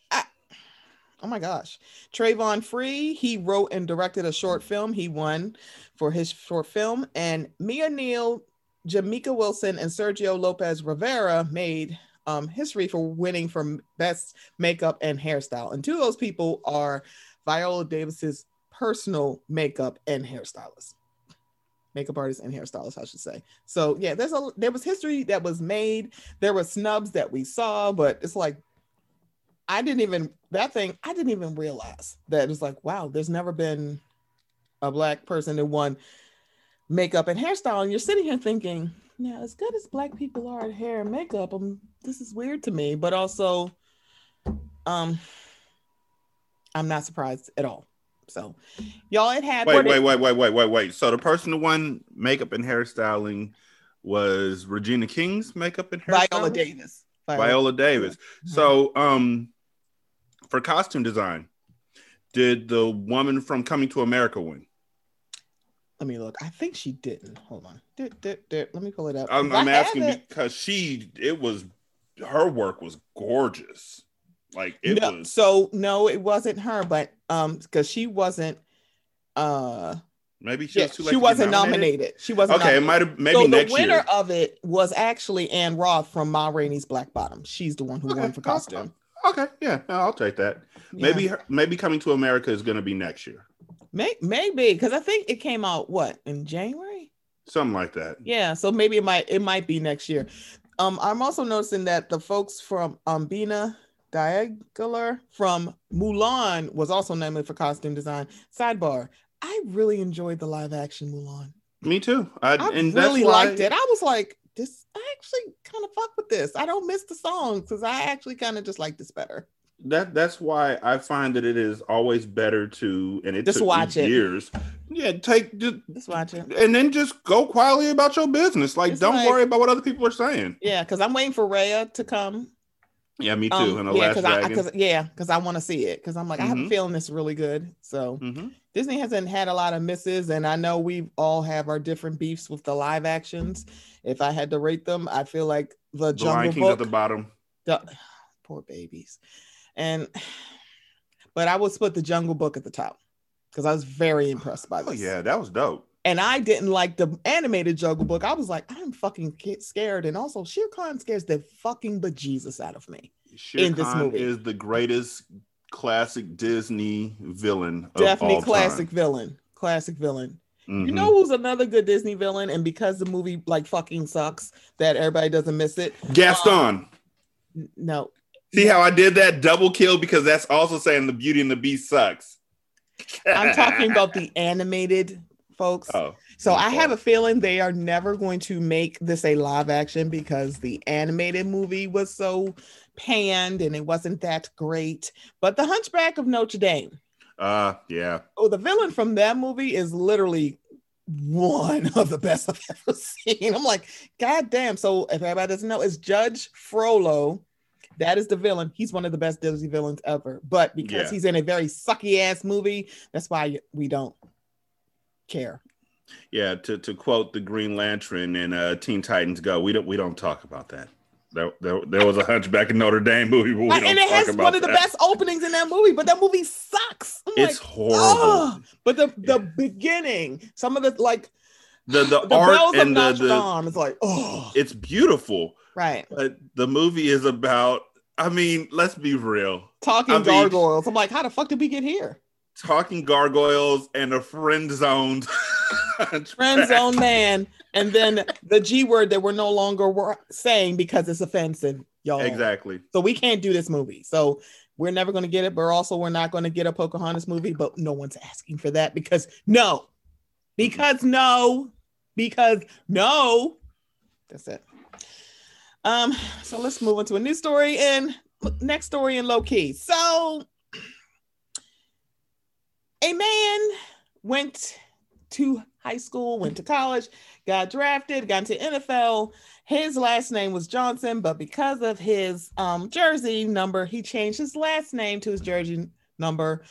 oh my gosh. Travon Free, he wrote and directed a short film. He won for his short film. And Mia Neal, Jamika Wilson, and Sergio Lopez Rivera made um, history for winning for Best Makeup and Hairstyle. And two of those people are Viola Davis's personal makeup and hairstylist makeup artist and hairstylist i should say so yeah there's a there was history that was made there were snubs that we saw but it's like i didn't even that thing i didn't even realize that it's like wow there's never been a black person that won makeup and hairstyle and you're sitting here thinking yeah as good as black people are at hair and makeup um, this is weird to me but also um i'm not surprised at all so, y'all, it had. Wait, wait, wait, wait, wait, wait, wait. So the person who won makeup and hairstyling was Regina King's makeup and hairstyling. Viola Davis. Viola, Viola Davis. So, um, for costume design, did the woman from Coming to America win? Let me look. I think she didn't. Hold on. Did, did, did. Let me pull it up. I'm, I'm asking because she, it was, her work was gorgeous. Like it no, was. So no, it wasn't her, but um, because she wasn't. uh Maybe she, yeah, was she wasn't nominated? nominated. She wasn't. Okay, nominated. it might have. Maybe so next the winner year. of it was actually Ann Roth from Ma Rainey's Black Bottom. She's the one who okay. won for costume. Okay, yeah, I'll take that. Yeah. Maybe maybe coming to America is going to be next year. May, maybe because I think it came out what in January. Something like that. Yeah, so maybe it might it might be next year. Um, I'm also noticing that the folks from um Bina Daigeler from Mulan was also nominated for costume design. Sidebar: I really enjoyed the live action Mulan. Me too. I, I and really liked it. I was like, this. I actually kind of fuck with this. I don't miss the songs because I actually kind of just like this better. That that's why I find that it is always better to and it just watch it. years. Yeah, take just, just watch it and then just go quietly about your business. Like, it's don't like, worry about what other people are saying. Yeah, because I'm waiting for Raya to come yeah, me too. Um, and the yeah, last I, cause, yeah, because I want to see it. Because I'm like, mm-hmm. I have a mm-hmm. feeling this really good. So mm-hmm. Disney hasn't had a lot of misses, and I know we all have our different beefs with the live actions. If I had to rate them, I feel like the, the Jungle Book at the bottom. The, poor babies, and but I would put the Jungle Book at the top because I was very impressed by oh, this. Oh yeah, that was dope and I didn't like the animated Jungle Book. I was like, I'm fucking scared, and also Shere Khan scares the fucking bejesus out of me Shere in Khan this movie. Is the greatest classic Disney villain. Definitely classic time. villain. Classic villain. Mm-hmm. You know who's another good Disney villain? And because the movie like fucking sucks, that everybody doesn't miss it. Gaston. Um, no. See how I did that double kill because that's also saying the Beauty and the Beast sucks. I'm talking about the animated folks. Oh, so I have a feeling they are never going to make this a live action because the animated movie was so panned and it wasn't that great. But the Hunchback of Notre Dame. Uh, yeah. Oh, the villain from that movie is literally one of the best I've ever seen. I'm like, God damn. So if everybody doesn't know, it's Judge Frollo. That is the villain. He's one of the best Disney villains ever. But because yeah. he's in a very sucky ass movie, that's why we don't care. Yeah, to, to quote the Green Lantern and uh, Teen Titans Go, we don't we don't talk about that. There, there, there was a Hunchback in Notre Dame movie, but we don't and it has one of the best openings in that movie. But that movie sucks. I'm it's like, horrible. Oh. But the the beginning, some of the like the the, the art and the, the Dame, it's like oh, it's beautiful. Right. But the movie is about. I mean, let's be real. Talking I gargoyles. Mean, I'm like, how the fuck did we get here? talking gargoyles and a friend zoned friend zone man, and then the G word that we're no longer saying because it's offensive, y'all. Exactly. So we can't do this movie. So we're never going to get it, but also we're not going to get a Pocahontas movie. But no one's asking for that because no, because no, because no. That's it. Um, so let's move on to a new story and next story in low key. So a man went to high school, went to college, got drafted, got into NFL. His last name was Johnson, but because of his um, jersey number, he changed his last name to his jersey number.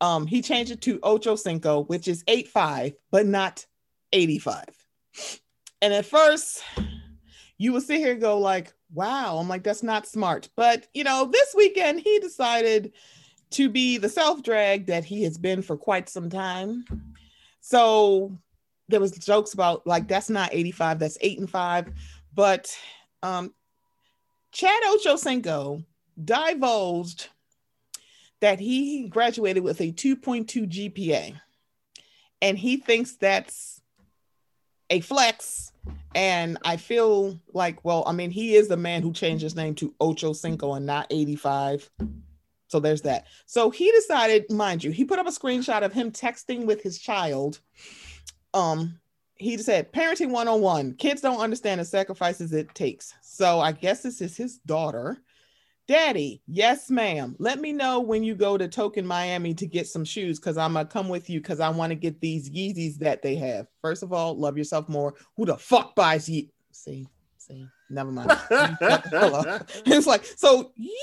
Um, he changed it to Ocho Cinco, which is 85, but not 85. And at first, you will sit here and go like, wow, I'm like, that's not smart. But you know, this weekend he decided to be the self-drag that he has been for quite some time. So there was jokes about like that's not 85, that's eight and five. But um Chad Ochocinco divulged that he graduated with a 2.2 GPA. And he thinks that's a flex. And I feel like, well, I mean, he is the man who changed his name to Ocho Cinco and not 85. So there's that. So he decided, mind you, he put up a screenshot of him texting with his child. Um, he said, parenting 101. Kids don't understand the sacrifices it takes. So I guess this is his daughter. Daddy, yes, ma'am. Let me know when you go to Token Miami to get some shoes because I'm gonna come with you because I want to get these Yeezys that they have. First of all, love yourself more. Who the fuck buys Ye? See, see, never mind. it's like, so you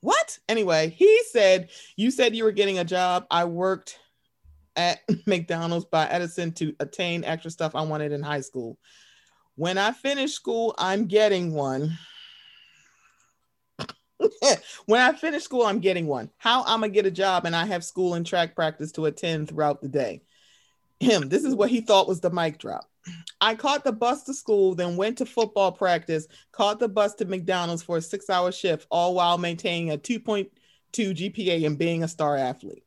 what? Anyway, he said, You said you were getting a job. I worked at McDonald's by Edison to attain extra stuff I wanted in high school. When I finish school, I'm getting one. when I finish school, I'm getting one. How I'm gonna get a job and I have school and track practice to attend throughout the day. Him, this is what he thought was the mic drop. I caught the bus to school, then went to football practice, caught the bus to McDonald's for a six hour shift, all while maintaining a 2.2 GPA and being a star athlete.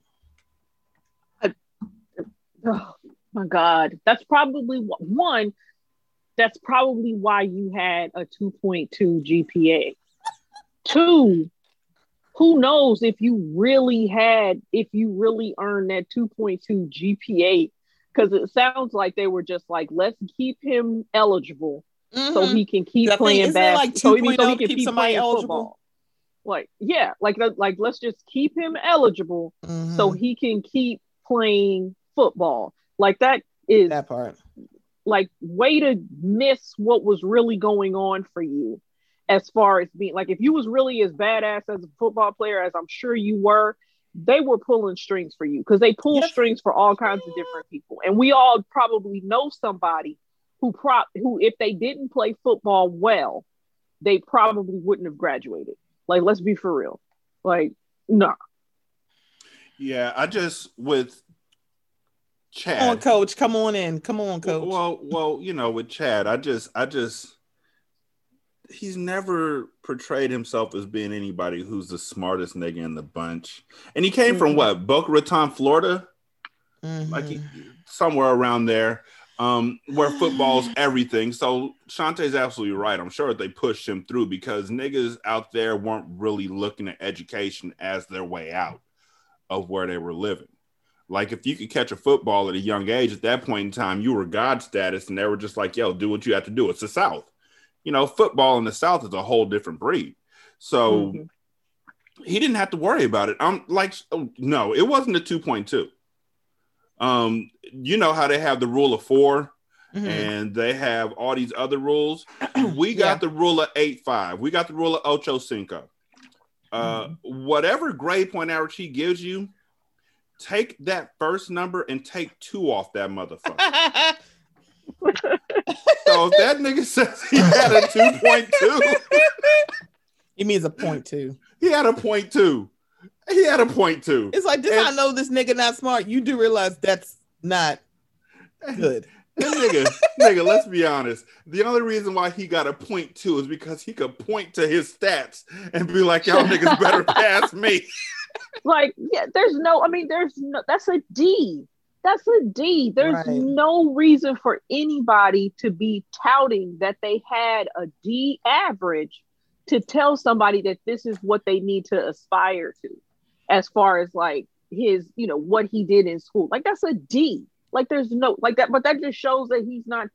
Oh my God. That's probably one, that's probably why you had a 2.2 GPA. Two, who knows if you really had, if you really earned that 2.2 GPA, because it sounds like they were just like, let's keep him eligible so Mhm. he can keep playing isn't like basketball. so, he- 2.0 so he can keep playing eligible? football. Like, yeah, like, like let's just keep him eligible Mhm. so he can keep playing football. Like that is that part. like way to miss what was really going on for you as far as being like if you was really as badass as a football player as I'm sure you were, they were pulling strings for you because they pull Yes. strings for all kinds of different people. And we all probably know somebody who prop who if they didn't play football well, they probably wouldn't have graduated. Like let's be for real. Like no. Yeah, I just with Chad. Come on, coach. Come on in. Come on, coach. Well, well, you know, with Chad, I just, I just, he's never portrayed himself as being anybody who's the smartest nigga in the bunch. And he came from Mhm. what, Boca Raton, Florida, Mhm. like he, somewhere around there, um, where football's everything. So Shantae's absolutely right. I'm sure they pushed him through because niggas out there weren't really looking at education as their way out of where they were living. Like if you could catch a football at a young age, at that point in time, you were God status, and they were just like, "Yo, do what you have to do." It's the South, you know. Football in the South is a whole different breed. So Mhm. he didn't have to worry about it. I'm like, oh, no, it wasn't a two point two. Um, you know how they have the rule of 4 Mhm. and they have all these other rules. We got Yeah. the rule of eight five. We got the rule of ocho cinco. Uh, whatever grade point average he gives you, take that first number and take two off that motherfucker. so if that nigga says he had a two point two, he means a point two. he had a point two. He had a point two. It's like, did I know this nigga not smart? You do realize that's not good. Nigga, nigga, let's be honest. The only reason why he got a point two is because he could point to his stats and be like, y'all niggas better pass me. Like yeah there's no i mean there's no that's a d that's a d there's Right. no reason for anybody to be touting that they had a d average to tell somebody that this is what they need to aspire to as far as like his you know what he did in school like that's a d like there's no like that but that just shows that he's not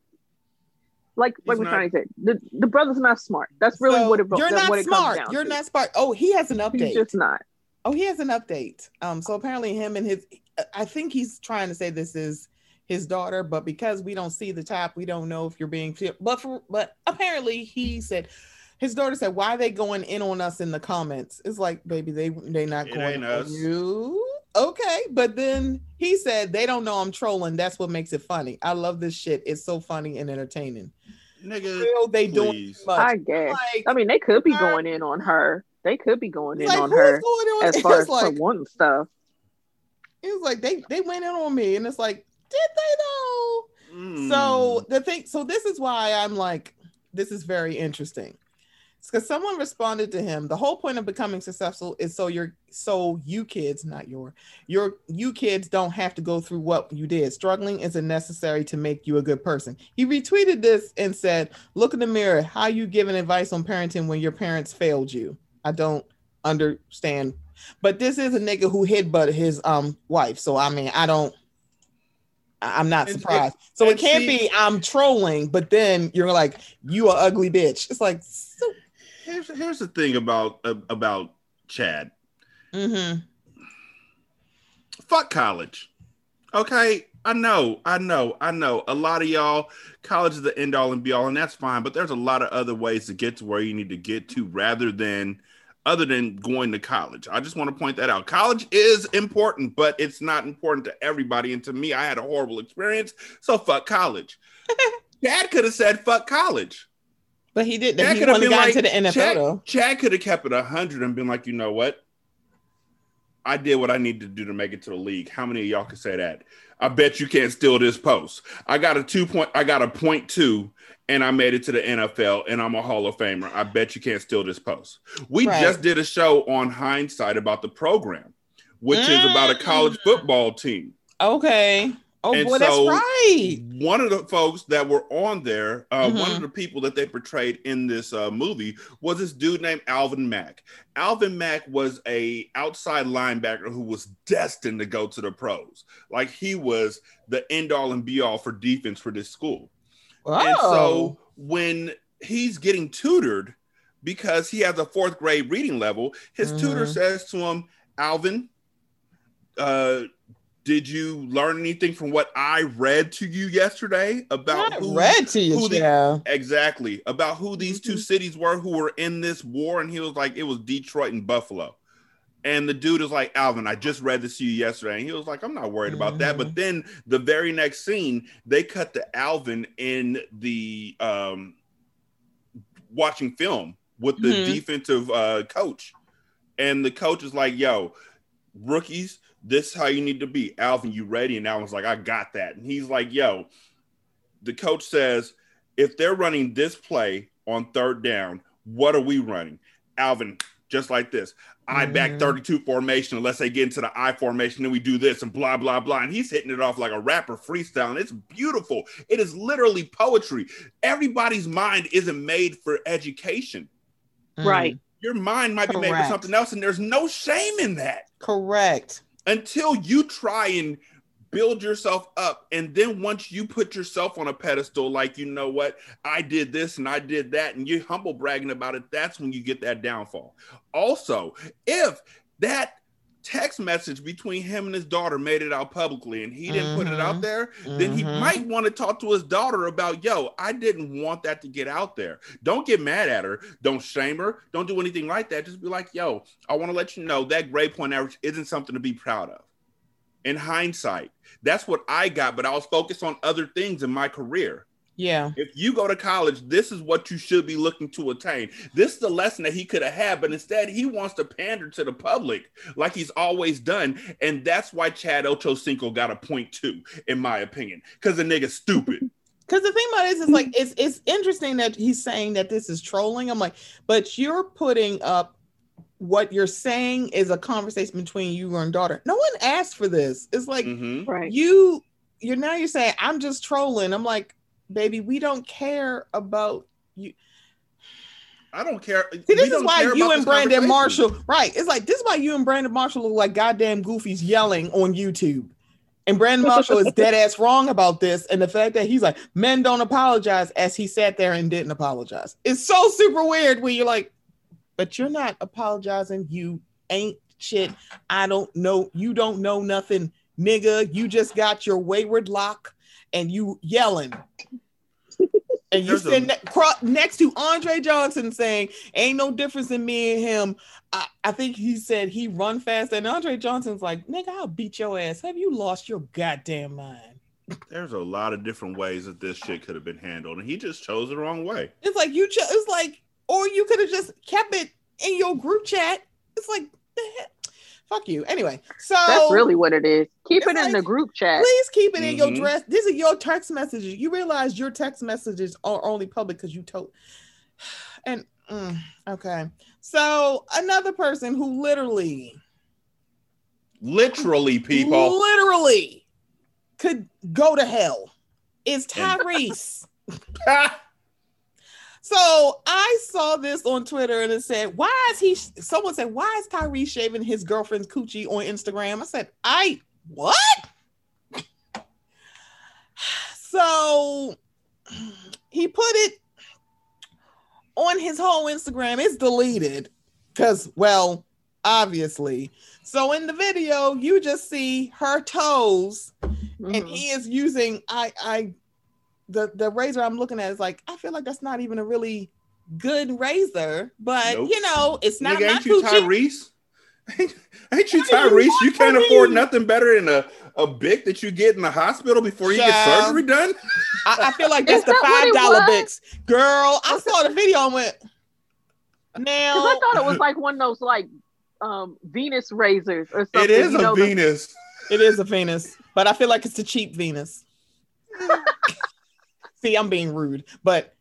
like like He's we're not- trying to say, the, the brother's not smart. That's really So what it you're that- not what it comes smart. down You're to. not smart. Oh, he has an He's update. just not. Oh, he has an update. Um, so apparently him and his I think he's trying to say this is his daughter, but because we don't see the top, we don't know if you're being but for but apparently he said his daughter said, Why are they going in on us in the comments? It's like, baby, they they not It going on you. Okay, but then he said they don't know I'm trolling. That's what makes it funny. I love this shit. It's so funny and entertaining. Nigga, Real, they doing please. too much. I guess. Like, I mean, they could be going in on her. They could be going in like, on her going on? as far as It's like, for one stuff. it was like they they went in on me, and it's like, did they though? Mm. So the thing, so this is why I'm like, this is very interesting. It's because someone responded to him. The whole point of becoming successful is so you're so you kids, not your your you kids don't have to go through what you did. Struggling isn't necessary to make you a good person. He retweeted this and said, "Look in the mirror. How you giving advice on parenting when your parents failed you? I don't understand." But this is a nigga who but his um wife. So I mean, I don't. I- I'm not And- surprised. So it can't see- be I'm trolling, but then you're like, you are ugly bitch. It's like, so, here's here's the thing about uh, about Chad. mhm. Fuck college. Okay, I know, I know, I know. A lot of y'all, college is the end all and be all, and that's fine. But there's a lot of other ways to get to where you need to get to, rather than other than going to college. I just want to point that out. College is important, but it's not important to everybody. And to me, I had a horrible experience, so fuck college. Dad could have said fuck college. But he did. Chad could have to been like, into the NFL Chad, though. Chad could have kept it 100 and been like, you know what? I did what I needed to do to make it to the league. How many of y'all can say that? I bet you can't steal this post. I got a two point, I got a point two, and I made it to the NFL, and I'm a Hall of Famer. I bet you can't steal this post. We Right. just did a show on hindsight about the program, which is about a college Mm. football team. Okay. Oh And boy, so- that's right. One of the folks that were on there, uh, one Mhm. of the people that they portrayed in this uh, movie was this dude named Alvin Mack. Alvin Mack was a outside linebacker who was destined to go to the pros. Like he was the end all and be all for defense for this school. Oh. And so when he's getting tutored because he has a fourth grade reading level, his tutor Mhm. says to him, Alvin, uh, did you learn anything from what I read to you yesterday about Not who read to you, who the- exactly about who these two Mhm. cities were who were in this war? And he was like, it was Detroit and Buffalo. And the dude is like, Alvin, I just read this to you yesterday. And he was like, I'm not worried about that. But then the very next scene, they cut to Alvin in the um watching film with the Mhm. defensive uh coach. And the coach is like, yo, rookies, this is how you need to be. Alvin, you ready? And Alvin's like, I got that. And he's like, yo, the coach says, if they're running this play on third down, what are we running? Alvin, just like this. I back Mhm. 32 formation unless they get into the I formation, then we do this and blah, blah, blah. And he's hitting it off like a rapper freestyle. And it's beautiful. It is literally poetry. Everybody's mind isn't made for education. Right. Your mind might be made for something else, and there's no shame in that Correct. Until you try and build yourself up. And then once you put yourself on a pedestal like you know what? I did this and i did that. And you're humble bragging about it. That's when you get that downfall. Also if that text message between him and his daughter made it out publicly and he didn't put it out Mhm. there then he Mhm. might want to talk to his daughter about yo i didn't want that to get out there. Don't get mad at her. Don't shame her. Don't do anything like that. Just be like yo i want to let you know that grade point average isn't something to be proud of. In hindsight that's what i got but i was focused on other things in my career Yeah. if you go to college this is what you should be looking to attain this is the lesson that he could have had but instead he wants to pander to the public like he's always done and that's why chad ochocinco got a point two in my opinion because the nigga's stupid Because the thing about it is, it's like it's it's interesting that he's saying that this is trolling. I'm like, but you're putting up what you're saying is a conversation between you and daughter. No one asked for this. It's like Mhm. Right. you you're now you're saying I'm just trolling. I'm like, baby, we don't care about you. i don't care See, We this is why you and Brandon. Marshall, right? It's like this is why you and Brandon Marshall look like goddamn goofies yelling on YouTube. And Brandon Marshall is dead ass wrong about this. And the fact that he's like, men don't apologize as he sat there and didn't apologize. It's so super weird when you're like, but you're not apologizing. You ain't shit. I don't know. You don't know nothing, nigga. You just got your wayward lock and you yelling. And you sit ne- cro- next to Andre Johnson saying, Ain't no difference in me and him. I, I think he said he run fast. And Andre Johnson's like, Nigga, I'll beat your ass. Have you lost your goddamn mind? There's a lot of different ways that this shit could have been handled, and he just chose the wrong way. It's like you just, it's like, or you could have just kept it in your group chat. It's like, the? Fuck you. Anyway, so That's really what it is. Keep it in the group chat. Please keep it in your Mhm. dress. These are your text messages. You realize your text messages are only public because you told. And mm, okay, so another person who literally, Literally, people. literally could go to hell is Tyrese. So I saw this on Twitter and it said, "Why is he?" Someone said, "Why is Tyrese shaving his girlfriend's coochie on Instagram?" I said, "I what?" So he put it on his whole Instagram. It's deleted because, well, obviously. So in the video, you just see her toes and Mhm. he is using I I the the razor I'm looking at is like I feel like that's not even a really good razor, but Nope. you know it's not Nigga, my ain't you. Tyrese? Ain't, ain't you What do you Tyrese? You can't from afford nothing better than a, a bic that you get in the hospital before you get surgery done. I, I feel like that's the that five dollar dollar bics, girl. I saw the video and went. Because Now I thought it was like one of those like um Venus razors or something. It is you a know, the- Venus. it is a Venus, but I feel like it's a cheap Venus. See, I'm being rude, but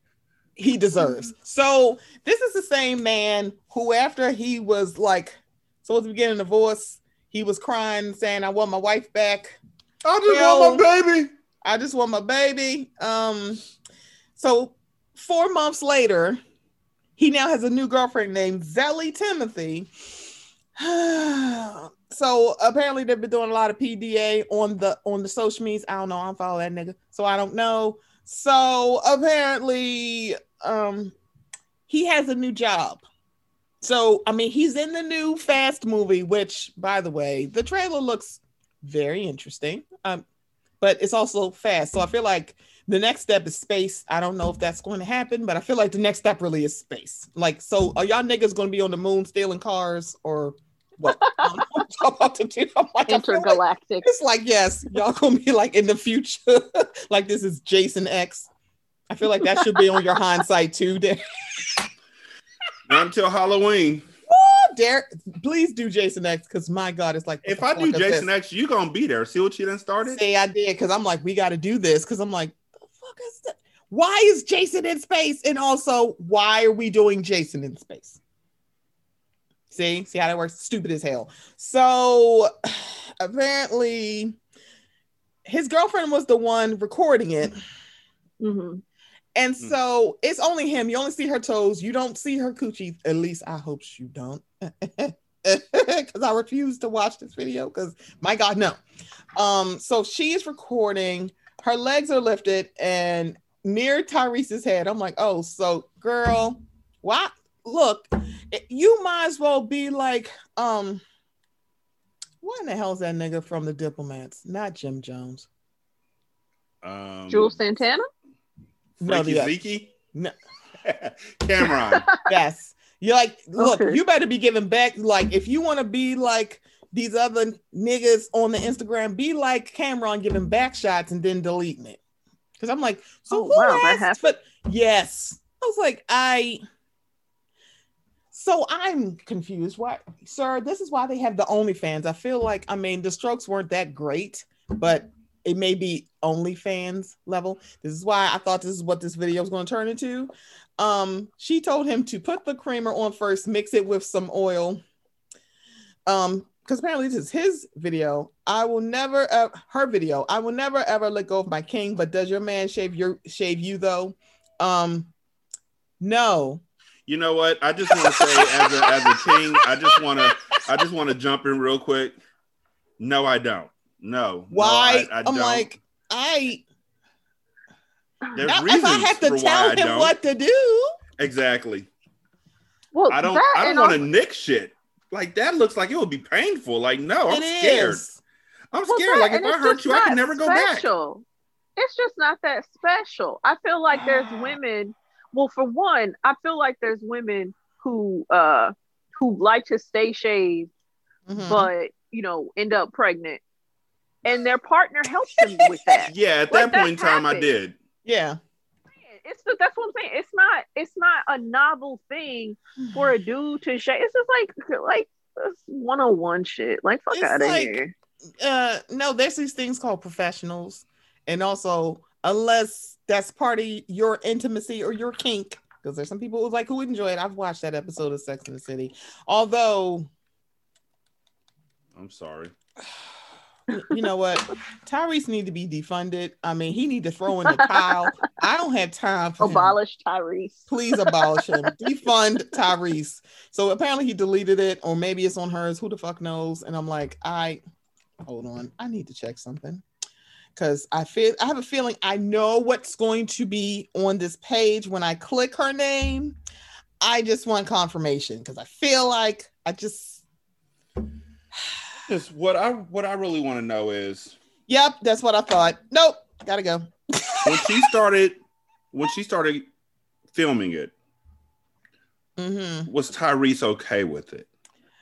he deserves. So this is the same man who, after he was like supposed to be getting a divorce, he was crying, saying, "I want my wife back. I just want my baby. I just want my baby." Um, so four months later, he now has a new girlfriend named Zelie Timothy. so apparently they've been doing a lot of PDA on the on the social medias. I don't know. I don't follow that nigga, so I don't know. So apparently, um, he has a new job. So I mean, he's in the new Fast movie, which, by the way, the trailer looks very interesting. Um, but it's also fast. So I feel like the next step is space. I don't know if that's going to happen, but I feel like the next step really is space. Like, so are y'all niggas going to be on the moon stealing cars or what? I don't know what y'all about to do. I'm like, I feel like- intergalactic. it's like, yes, y'all gonna be like in the future, like this is Jason X. I feel like that should be on your hindsight too. Derek. Not until Halloween. Woo, Derek, please do Jason X because my God, it's like If I do Jason X, you gonna be there. See what you done started? say I did because I'm like, we got to do this because I'm like, the fuck is that? Why is Jason in space? And also, why are we doing Jason in space? See, see how that works? Stupid as hell. So apparently, his girlfriend was the one recording it. Mhm. And Hmm. so it's only him. You only see her toes. You don't see her coochie. At least I hope you don't. Because I refuse to watch this video. Because my God, no. Um, so she is recording. Her legs are lifted and near Tyrese's head. I'm like, oh, so girl, why? Look, you might as well be like, um, what in the hell is that nigga from the diplomats? Not Jim Jones. Um, Juelz Santana? No, Freaky the- Zeke? No. Cam'ron. Yes. You're like, look, Okay. you better be giving back. Like, if you want to be like these other niggas on the Instagram, be like Cam'ron giving back shots and then deleting it. Because I'm like, so Oh, who wow, that asked for yes. I was like, I so I'm confused. Why, sir? This is why they have the OnlyFans. I feel like, I mean, the strokes weren't that great, but it may be OnlyFans level. This is why I thought this is what this video was going to turn into. Um, she told him to put the creamer on first, mix it with some oil. Um, because apparently this is his video. I will never uh, her video. I will never ever let go of my king. But does your man shave your shave you though? Um, no. You know what? I just want to say, as a as a king, I just want to I just want to jump in real quick. No, I don't. No. Why? No, I, I I'm don't. like, I There's now, if reasons I have to for why tell I him don't. what to do, Exactly. Well, I don't. I don't want to nick shit. Like that looks like it would be painful. Like no, I'm it scared. is. I'm Well, scared. that- like if I hurt you, I can not never go back. It's just not that special. I feel like there's ah. women. Well, for one, I feel like there's women who uh who like to stay shaved, Mhm. but you know end up pregnant, and their partner helps them with that. Yeah, at Like, that point in time, I did. yeah. It's the, that's what I'm saying. It's not it's not a novel thing for a dude to shave. It's just like like one on one shit. Like fuck out of like- here. uh no there's these things called professionals and also unless that's part of your intimacy or your kink. Because there's some people who like who enjoy it? I've watched that episode of sex in the city. Although I'm sorry. you know what? Tyrese need to be defunded. I mean he need to throw in the towel. I don't have time for him. Abolish Tyrese. please abolish him. Defund tyrese. So apparently he deleted it or maybe it's on hers. Who the fuck knows? And i'm like i hold on. I need to check something because i feel i have a feeling i know what's going to be on this page when i click her name i just want confirmation because i feel like i just Just what I what I really want to know is yep that's what i thought nope gotta go when she started when she started filming it, mm-hmm. was Tyrese okay with it?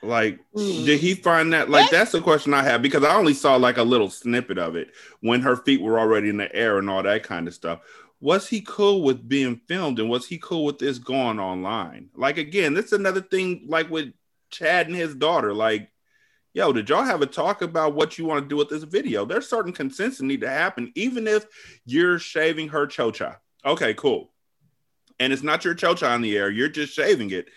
Like, Mm. did he find that? Like, that's the question I have because I only saw like a little snippet of it when her feet were already in the air and all that kind of stuff. Was he cool with being filmed and was he cool with this going online? Like, again, this is another thing, like with Chad and his daughter. Like, yo, did y'all have a talk about what you want to do with this video? There's certain consensus need to happen, even if you're shaving her chocha. Okay, cool. And it's not your chocha in the air, you're just shaving it.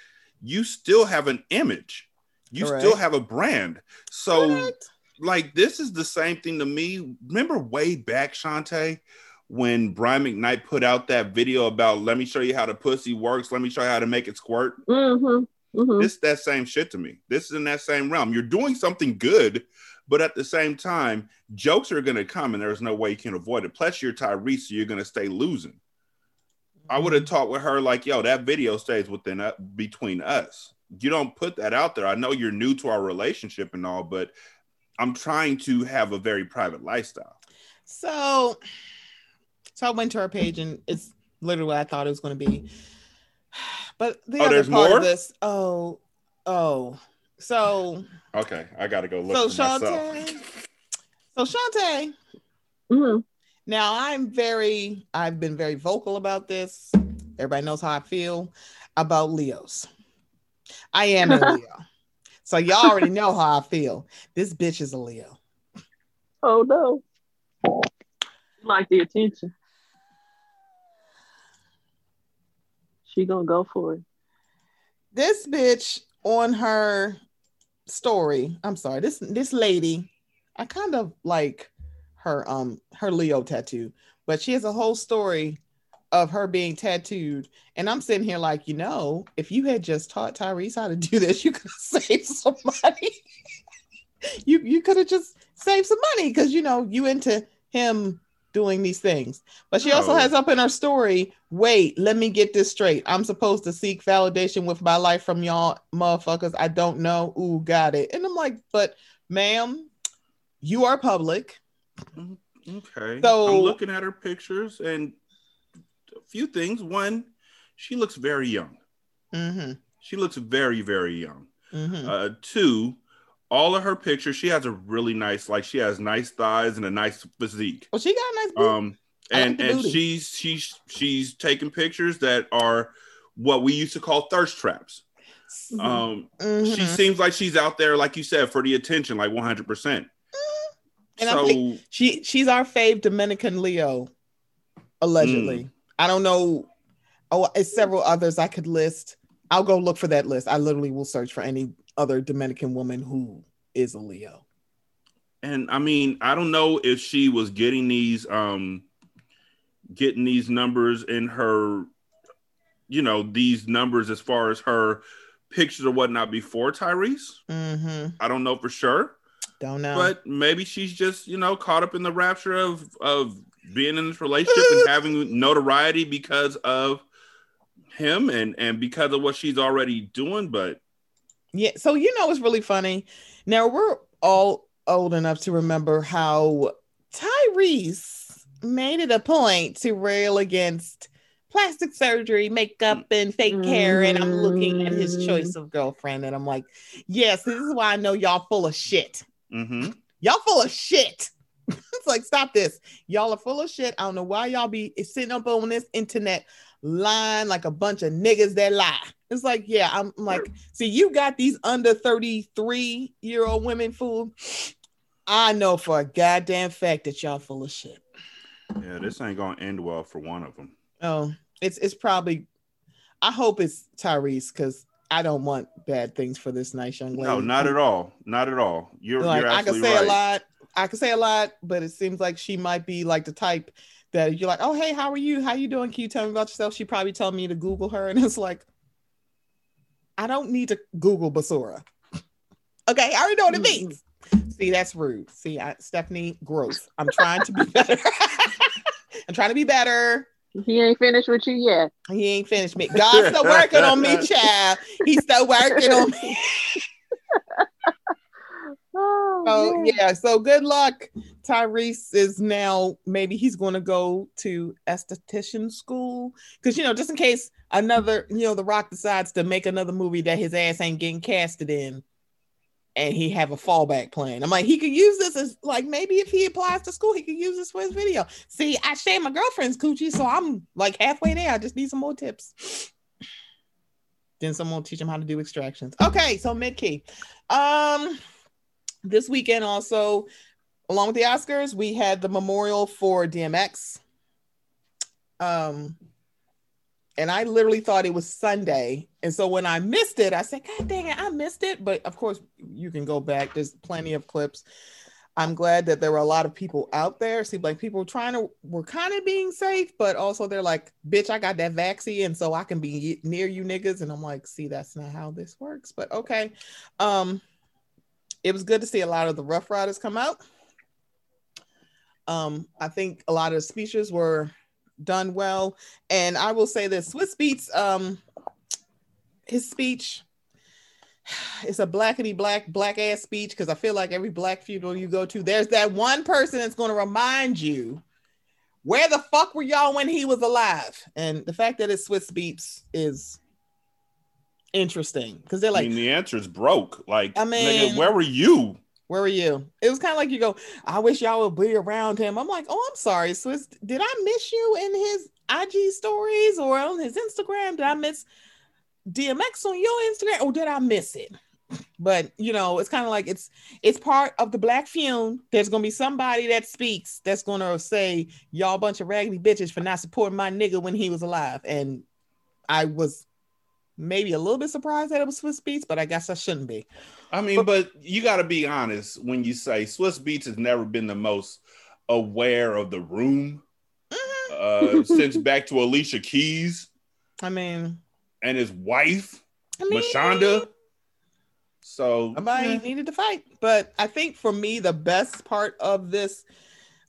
You still have an image. You Correct. still have a brand. So, Correct. like, this is the same thing to me. Remember way back, Shantae, when Brian McKnight put out that video about let me show you how the pussy works, let me show you how to make it squirt. Mm-hmm. Mm-hmm. This that same shit to me. This is in that same realm. You're doing something good, but at the same time, jokes are gonna come and there's no way you can avoid it. Plus, you're Tyrese, so you're gonna stay losing. I would have talked with her like, yo, that video stays within uh, between us. You don't put that out there. I know you're new to our relationship and all, but I'm trying to have a very private lifestyle. So, so I went to her page and it's literally what I thought it was going to be. But the Oh, other there's part more? of this, oh, oh, so Okay, I gotta go look so for. Shantae, so Shantae. Mm-hmm. Now I'm very, I've been very vocal about this. Everybody knows how I feel about Leos. I am a Leo, so y'all already know how I feel. This bitch is a Leo. Oh no. Like the attention. She gonna go for it. this bitch on her story i'm sorry this this lady i kind of like her um her leo tattoo but she has a whole story of her being tattooed. And i'm sitting here like you know if you had just taught tyrese how to do this you could have saved some money you you could have just saved some money because you know you into him doing these things. But she also has up in her story wait let me get this straight. I'm supposed to seek validation with my life from y'all motherfuckers. I don't know. Ooh got it. And i'm like but ma'am you are public. Mm-hmm. Okay. So- I'm looking at her pictures and few things. One, she looks very young. mm-hmm, She looks very, very young. mm-hmm. Uh, two, all of her pictures, she has a really nice, like she has nice thighs and a nice physique. well she got a nice booty. Um, I like and and she's she's she's taking pictures that are what we used to call thirst traps. Um, Mhm. she seems like she's out there, like you said, for the attention, like 100. percent And I think- she she's our fave dominican leo allegedly Mm. I don't know oh it's several others i could list i'll go look for that list i literally will search for any other dominican woman who is a leo and I mean, I don't know if she was getting these um getting these numbers in her, you know, these numbers as far as her pictures or whatnot before Tyrese. mm-hmm. I don't know for sure. Don't know. but maybe she's just you know caught up in the rapture of of being in this relationship and having notoriety because of him and and because of what she's already doing. But Yeah, so you know it's really funny. Now we're all old enough to remember how Tyrese made it a point to rail against plastic surgery, makeup, and fake hair. And I'm looking at his choice of girlfriend, and I'm like, yes, this is why I know y'all full of shit. Mm-hmm. Y'all full of shit. it's like, stop this. Y'all are full of shit. I don't know why y'all be sitting up on this internet lying like a bunch of niggas that lie. It's like, yeah, I'm like, see, you got these under 33 year old women fooled. I know for a goddamn fact that y'all full of shit. yeah, this ain't gonna end well for one of them. Oh, it's it's probably I hope it's Tyrese because I don't want bad things for this nice young lady. No, not at all, not at all. You're, like you're I can say right. a lot. I can say a lot, but it seems like she might be like the type that you're like, oh hey, how are you? How you doing? Can you tell me about yourself? She probably tell me to Google her, and it's like, I don't need to Google Basura. okay, I already know what it means. Mm-hmm. See, that's rude. See, I, Stephanie, gross. I'm trying to be better. I'm trying to be better. He ain't finished with you yet. He ain't finished me. God's still working on me, child. He's still working on me. Oh, yeah, so good luck. Tyrese is now maybe he's going to go to esthetician school because you know just in case another you know The Rock decides to make another movie that his ass ain't getting casted in, and he have a fallback plan. I'm like he could use this as like maybe if he applies to school he could use this for his video. See, I shave my girlfriend's coochie, so I'm like halfway there. I just need some more tips. Then someone will teach him how to do extractions. Okay, so mid key. Um, this weekend also along with the oscars we had the memorial for dmx um and i literally thought it was sunday. And so when i missed it i said god dang it i missed it. But of course you can go back. There's plenty of clips. I'm glad that there were a lot of people out there. Seemed like people trying to were kind of being safe but also they're like bitch i got that vaccine and so i can be near you niggas. And i'm like see that's not how this works. But okay. Um it was good to see a lot of the Rough Riders come out. Um, I think a lot of the speeches were done well, and I will say this: Swizz Beatz, um, his speech it's a blackety black black ass speech because I feel like every black funeral you go to, there's that one person that's going to remind you where the fuck were y'all when he was alive, and the fact that it's Swizz Beatz is interesting because they're I like mean, the answer is broke. Like, I mean- nigga, where were you? Where were you? It was kind of like you go, I wish y'all would be around him. I'm like, oh, I'm sorry, Swizz. Did I miss you in his IG stories or on his Instagram? Did I miss DMX on your Instagram or did I miss it? But you know, it's kind of like it's it's part of the black fume. There's gonna be somebody that speaks that's gonna say, Y'all bunch of raggedy bitches for not supporting my nigga when he was alive. And I was maybe a little bit surprised that it was Swizz Beatz, but I guess I shouldn't be. I mean, but you got to be honest when you say Swizz Beatz has never been the most aware of the room Mhm. uh, since back to Alicia Keys I mean, and his wife, I mean, Mashonda. So Somebody eh, needed to fight. But I think for me, the best part of this,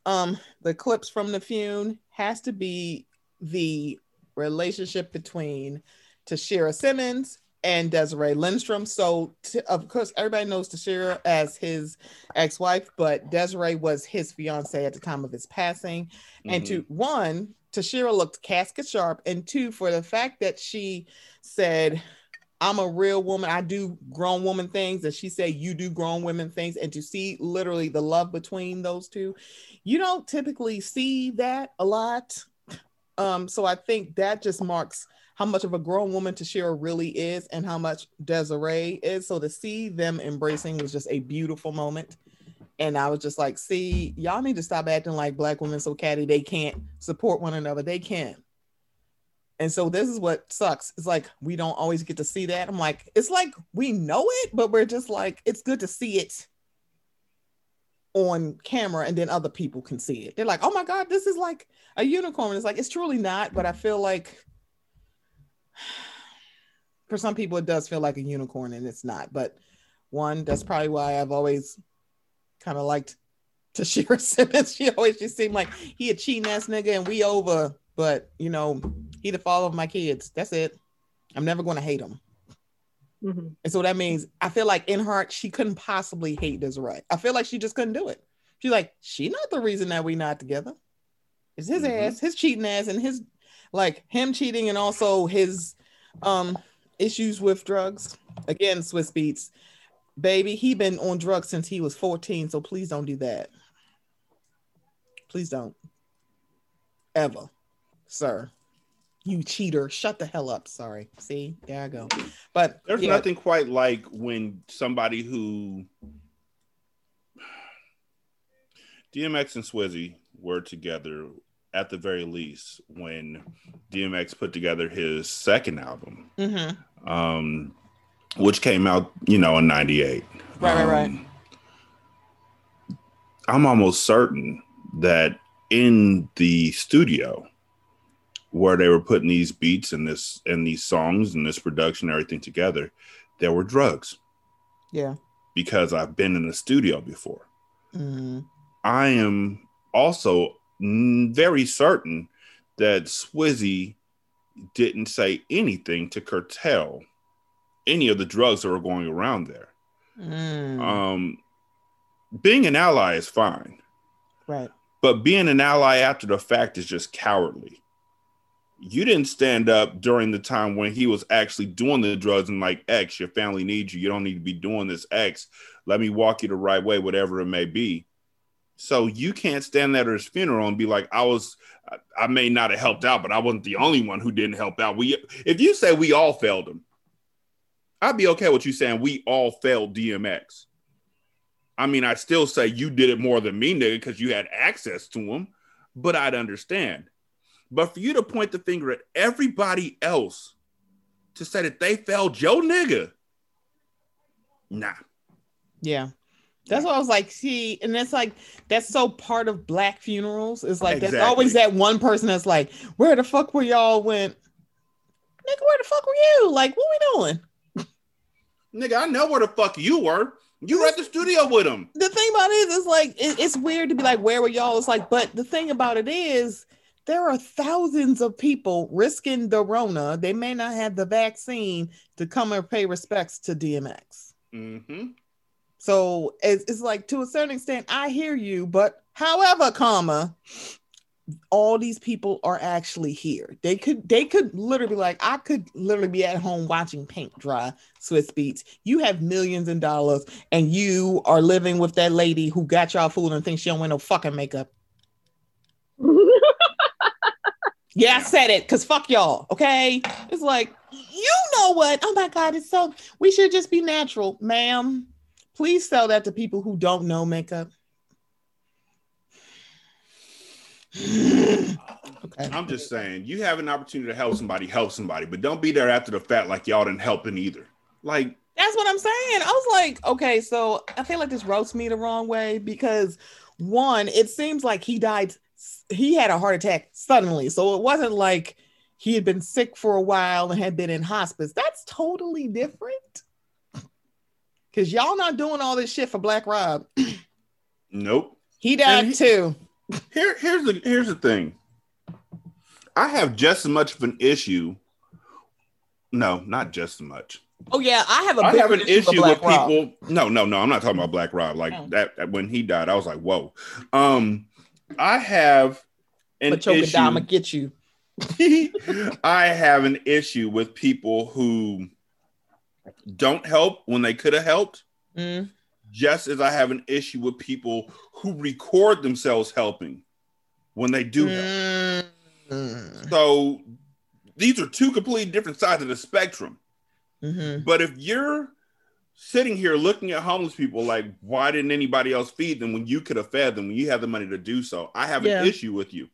um, the clips from the fume has to be the relationship between Tashera Simmons and Desiree Lindstrom. So, t- of course, everybody knows Tashera as his ex-wife, but Desiree was his fiance at the time of his passing. And mhm. to one, Tashera looked casket sharp, and two, for the fact that she said, I'm a real woman. I do grown woman things. And she said, You do grown women things. And to see literally the love between those two, you don't typically see that a lot. Um, so I think that just marks how much of a grown woman Tashera really is and how much Desiree is. So to see them embracing was just a beautiful moment. And I was just like, see, y'all need to stop acting like black women so catty they can't support one another. They can. And so this is what sucks. It's like we don't always get to see that. I'm like, it's like we know it, but we're just like, it's good to see it on camera and then other people can see it. They're like, oh my God, this is like a unicorn. It's like, it's truly not, but I feel like for some people it does feel like a unicorn and it's not. But one, that's probably why I've always kind of liked Tashera Simmons. She always just seemed like he a cheating ass nigga and we over, but you know, he the father of my kids. That's it. I'm never gonna hate him. Mhm. And so that means I feel like in her heart, she couldn't possibly hate Desiree. I feel like she just couldn't do it. She's like, she not the reason that we not together. It's his Mhm. ass, his cheating ass, and his like him cheating and also his um issues with drugs. Again, Swizz Beatz. Baby, he been on drugs since he was 14, so please don't do that. Please don't. Ever. Sir. You cheater. Shut the hell up. Sorry. See, there I go. But There's yeah, nothing quite like when somebody who DMX and Swizzy were together at the very least when DMX put together his second album, mhm. um, which came out, you know, in '98. Right, right, right. Um, I'm almost certain that in the studio where they were putting these beats and this and these songs and this production and everything together, there were drugs Yeah. because I've been in the studio before. Mhm. I am also very certain that Swizzy didn't say anything to curtail any of the drugs that were going around there. Mm. Um, being an ally is fine, right. but being an ally after the fact is just cowardly. You didn't stand up during the time when he was actually doing the drugs and like X, your family needs you. You don't need to be doing this X. Let me walk you the right way, whatever it may be. So you can't stand there at his funeral and be like, I was, I- may not have helped out, but I wasn't the only one who didn't help out. We, if you say we all failed him, I'd be okay with you saying we all failed DMX. I mean, I'd still say you did it more than me, nigga, because you had access to him, but I'd understand. But for you to point the finger at everybody else to say that they failed your nigga, nah. Yeah. That's what I was like, see, and that's like that's so part of black funerals. It's like there's Exactly. always that one person that's like, where the fuck were y'all when nigga, where the fuck were you? Like, what we doing? Nigga, I know where the fuck you were. You were at the studio with him. The thing about it is, it's like it- it's weird to be like, where were y'all? It's like, but the thing about it is there are thousands of people risking the Rona. They may not have the vaccine to come and pay respects to DMX. Mm-hmm. So it's, it's like to a certain extent, I hear you, but however, comma, all these people are actually here. They could they could literally be like, I could literally be at home watching paint dry, Swizz Beatz. You have millions in dollars and you are living with that lady who got y'all food and thinks she don't wear no fucking makeup. Yeah, I said it because fuck y'all. Okay. It's like, you know what? Oh my God, it's so we should just be natural, ma'am. Please sell that to people who don't know makeup. okay. I'm just saying, you have an opportunity to help somebody, help somebody, but don't be there after the fact like y'all didn't help him either. Like, That's what I'm saying. I was like, okay, so I feel like this roasts me the wrong way because one, it seems like he died, he had a heart attack suddenly. So it wasn't like he had been sick for a while and had been in hospice. That's totally different. Cause y'all not doing all this shit for Black Rob. nope. He died he- too. Here, here's the here's the thing. I have just as much of an issue. No, not just as much. Oh yeah, I have a I have an issue Black with Rob. people. No, no, no. I'm not talking about Black Rob. Like Oh. that, when he died, I was like, whoa. Um, I have an But issue. get you. I have an issue with people who don't help when they could have helped. Mm. Just as I have an issue with people who record themselves helping when they do help. Mm. So these are two completely different sides of the spectrum. Mhm. But if you're sitting here looking at homeless people like, why didn't anybody else feed them when you could have fed them when you had the money to do so? I have Yeah. an issue with you.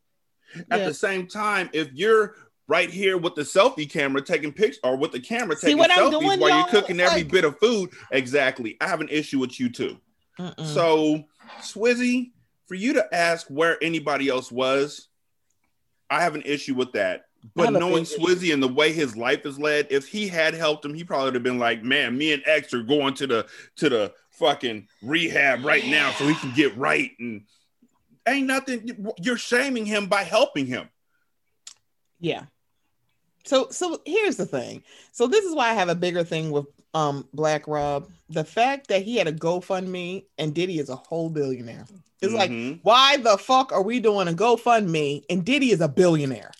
At Yeah. the same time, if you're right here with the selfie camera taking pictures or with the camera taking selfies doing, while you're cooking every Like- bit of food, exactly. I have an issue with you too. Mm-mm. So, Swizzy, for you to ask where anybody else was, I have an issue with that. But knowing. Swizzy and the way his life is led, if he had helped him, he probably would have been like, "Man, me and X are going to the to the fucking rehab right now so he can get right and ain't nothing you're shaming him by helping him Yeah. So so here's the thing. So this is why I have a bigger thing with um Black Rob. The fact that he had a GoFundMe and Diddy is a whole billionaire. It's like, Mhm. why the fuck are we doing a GoFundMe and Diddy is a billionaire?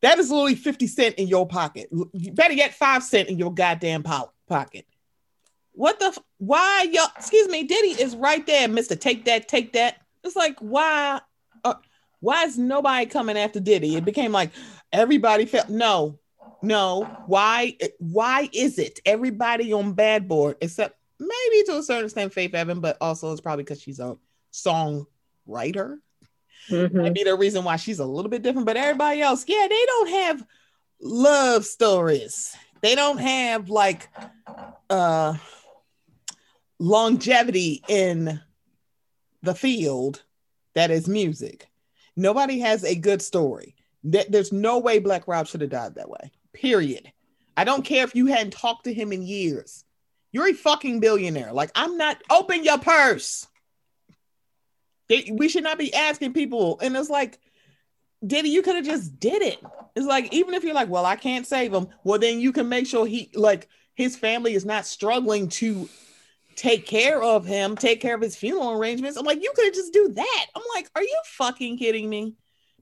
That is literally 50 cent in your pocket. You better get five cent in your goddamn po- pocket. What the f- why y'all excuse me, Diddy is right there, Mr. Take that, take that. It's like why uh, why is nobody coming after Diddy? It became like everybody felt no, no. Why? Why is it everybody on Bad Board except maybe to a certain extent Faith Evan, but also it's probably because she's a song writer. Mhm. Might be the reason why she's a little bit different. But everybody else, yeah, they don't have love stories. They don't have like uh longevity in the field that is music. Nobody has a good story. There- There's no way Black Rob should have died that way. Period. I don't care if you hadn't talked to him in years. You're a fucking billionaire. Like, I'm not, open your purse. We should not be asking people. And it's like, Diddy, you could have just did it. It's like, even if you're like, well, I can't save him, well, then you can make sure he, like, his family is not struggling to take care of him, take care of his funeral arrangements. I'm like, you could just do that. I'm like, are you fucking kidding me?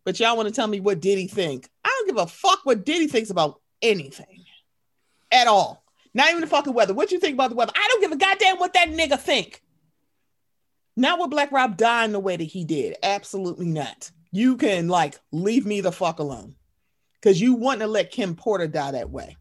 But y'all want to tell me what Diddy think? I don't give a fuck what Diddy thinks about anything at all. Not even the fucking weather. What you think about the weather? I don't give a goddamn what that nigga think. Not with Black Rob dying the way that he did. Absolutely not. You can like leave me the fuck alone. Cause you want to let Kim Porter die that way.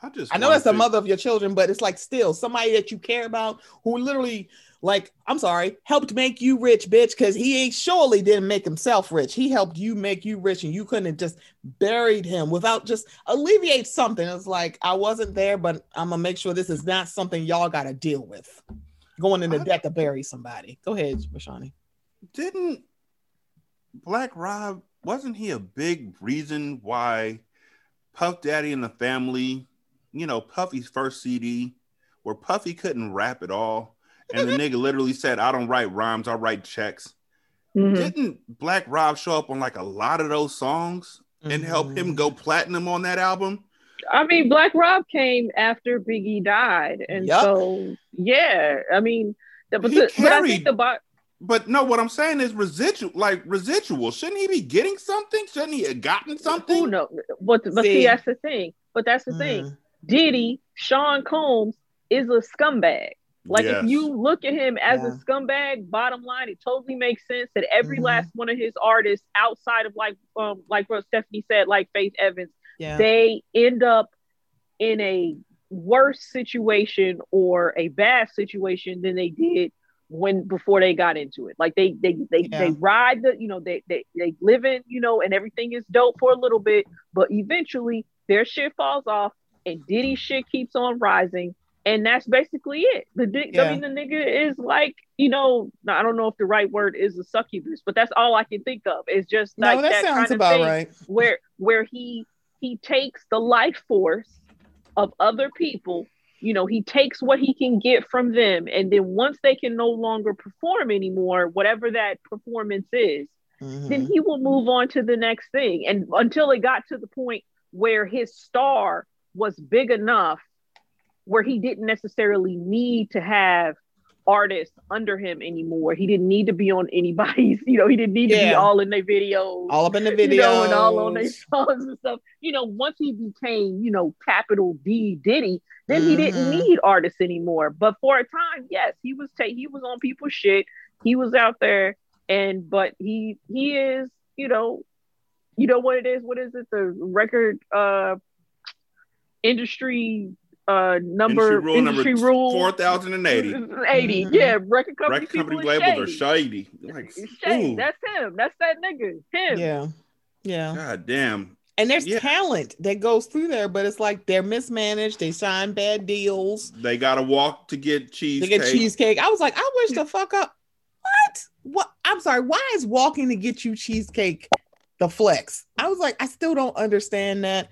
I just I know that's the mother of your children, but it's like still somebody that you care about who literally, like, I'm sorry, helped make you rich, bitch, because he ain't surely didn't make himself rich. He helped you make you rich, and you couldn't have just buried him without just alleviate something. It's like I wasn't there, but I'm gonna make sure this is not something y'all gotta deal with. Going in the I- debt to bury somebody. Go ahead, Rashani. didn't Black Rob wasn't he a big reason why Puff Daddy and the family, you know, Puffy's first CD, where Puffy couldn't rap at all, and the nigga literally said, "I don't write rhymes, I write checks." Mhm. Didn't Black Rob show up on like a lot of those songs and help him go platinum on that album? I mean, Black Rob came after Biggie died, and Yup. so yeah, I mean, the, but, He the, but I carried- think the bo- But no, what I'm saying is residual, like residual. Shouldn't he be getting something? Shouldn't he have gotten who something? know, but but See. see, that's the thing. But that's the thing. Mhm. Diddy, Sean Combs is a scumbag. Like Yes. if you look at him as Yeah. a scumbag, bottom line, it totally makes sense that every Mhm. last one of his artists outside of like um like what Stephanie said, like Faith Evans, Yeah. they end up in a worse situation or a bad situation than they did when before they got into it. Like they they they Yeah. they ride the you know they they they live in you know and everything is dope for a little bit, but eventually their shit falls off and Diddy shit keeps on rising. And that's basically it. The di- Yeah. I mean, the nigga is like, you know, I don't know if the right word is a succubus, but that's all I can think of. It's just like no, that, sounds kind of about thing right. where where he he takes the life force of other people you know he takes what he can get from them and then once they can no longer perform anymore whatever that performance is then Mhm. he will move on to the next thing and until it got to the point where his star was big enough where he didn't necessarily need to have artists under him anymore he didn't need to be on anybody's you know he didn't need to be all in their videos All up in the video. you know, and all on their songs and stuff. You know, once he became, you know, capital D Diddy, then he didn't Mhm. need artists anymore. But for a time, yes, he was ta- he was on people's shit. He was out there, and but he he is, you know, you know what it is. What is it? The record uh industry uh number Industry rule industry number rule 4080. 80. Mhm. Yeah, record company Record company people is labels shady. are shady. Like, shady. That's him. That's that nigga. Him. Yeah. Yeah. god damn. And there's Yeah. talent that goes through there, but it's like they're mismanaged. They sign bad deals. They gotta walk to get They cheesecake. get cheesecake. I was like, I wish the fuck up. What? What? I'm sorry. Why is walking to get you cheesecake the flex? I was like, I still don't understand that.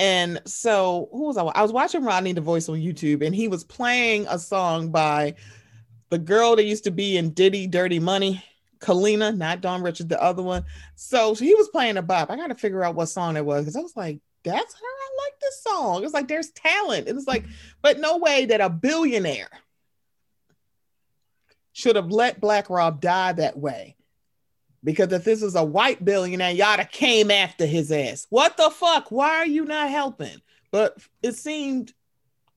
And so, who was I? I was watching Rodney the Voice on YouTube, and he was playing a song by the girl that used to be in Diddy Dirty Money, Kalenna, not Dawn Richard, the other one. So he was playing a bop. I got to figure out what song it was because I was like, that's her. I like this song. It's like there's talent. It was like, but no way that a billionaire should have let Black Rob die that way. Because if this is a white billionaire, y'all came after his ass. What the fuck? Why are you not helping? But it seemed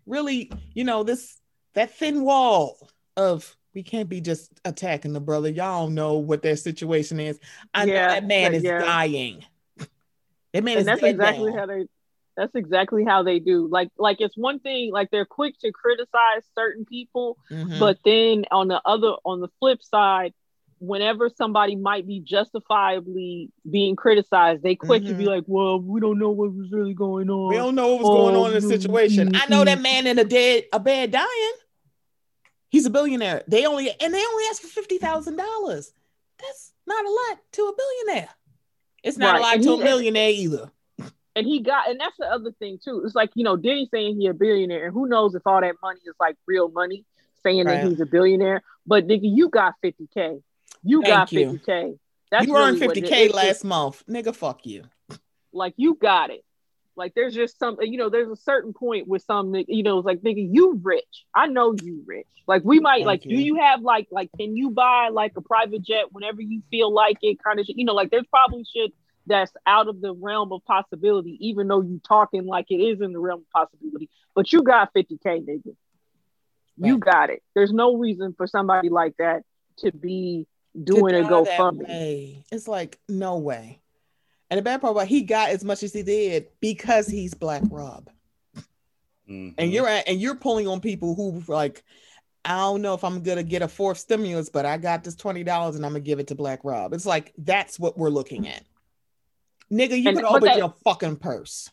really, you know, this that thin wall of we can't be just attacking the brother. Y'all know what their situation is. I know Yeah, that man is yeah. dying. That man and is that's exactly now. how they that's exactly how they do like like it's one thing like they're quick to criticize certain people Mhm. but then on the other on the flip side whenever somebody might be justifiably being criticized they quick to be Mhm. like well we don't know what was really going on we don't know what was going on in the Oh, situation. I know that mhm. man in a dead a bed dying. He's a billionaire. They only and they only ask for fifty thousand dollars. That's not a lot to a billionaire. It's not Right, a lot and to he- a millionaire either. and he got and that's the other thing too it's like you know Diddy saying he a billionaire and who knows if all that money is like real money saying Right. that he's a billionaire but nigga you got 50k you got you. 50k that's you earned really 50K is. last month. Nigga, fuck you. like you got it like there's just some you know there's a certain point with some you know it's like nigga you rich i know you rich like we might Thank like do you. you have like like can you buy like a private jet whenever you feel like it kind of you know like there's probably shit that's out of the realm of possibility even though you talking like it is in the realm of possibility but you got 50k nigga you got it there's no reason for somebody like that to be doing To a die that GoFundMe. way. It's like no way. And the bad part about he got as much as he did because he's Black Rob. Mhm. And you're at, and you're pulling on people who like, I don't know if I'm gonna get a fourth stimulus, but I got this twenty dollars and I'm gonna give it to Black Rob. It's like that's what we're looking at. Nigga, you And- could open that- your fucking purse.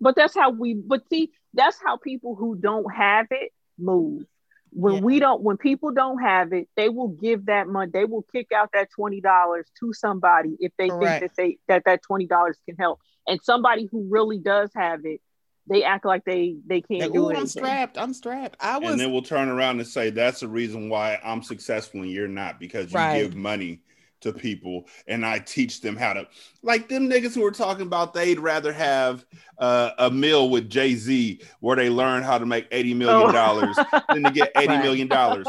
But that's how we. But see, that's how people who don't have it move. When Yeah. we don't, when people don't have it, they will give that money. They will kick out that twenty dollars to somebody if they Correct. think that they that that twenty dollars can help. And somebody who really does have it, they act like they they can't Like, do Ooh, anything. I'm strapped. I'm strapped. I was and then we'll turn around and say that's the reason why I'm successful and you're not because you Right. give money to people and I teach them how to like them niggas who were talking about they'd rather have uh, a meal with Jay Z where they learn how to make eighty million dollars than to get eighty Right. million dollars.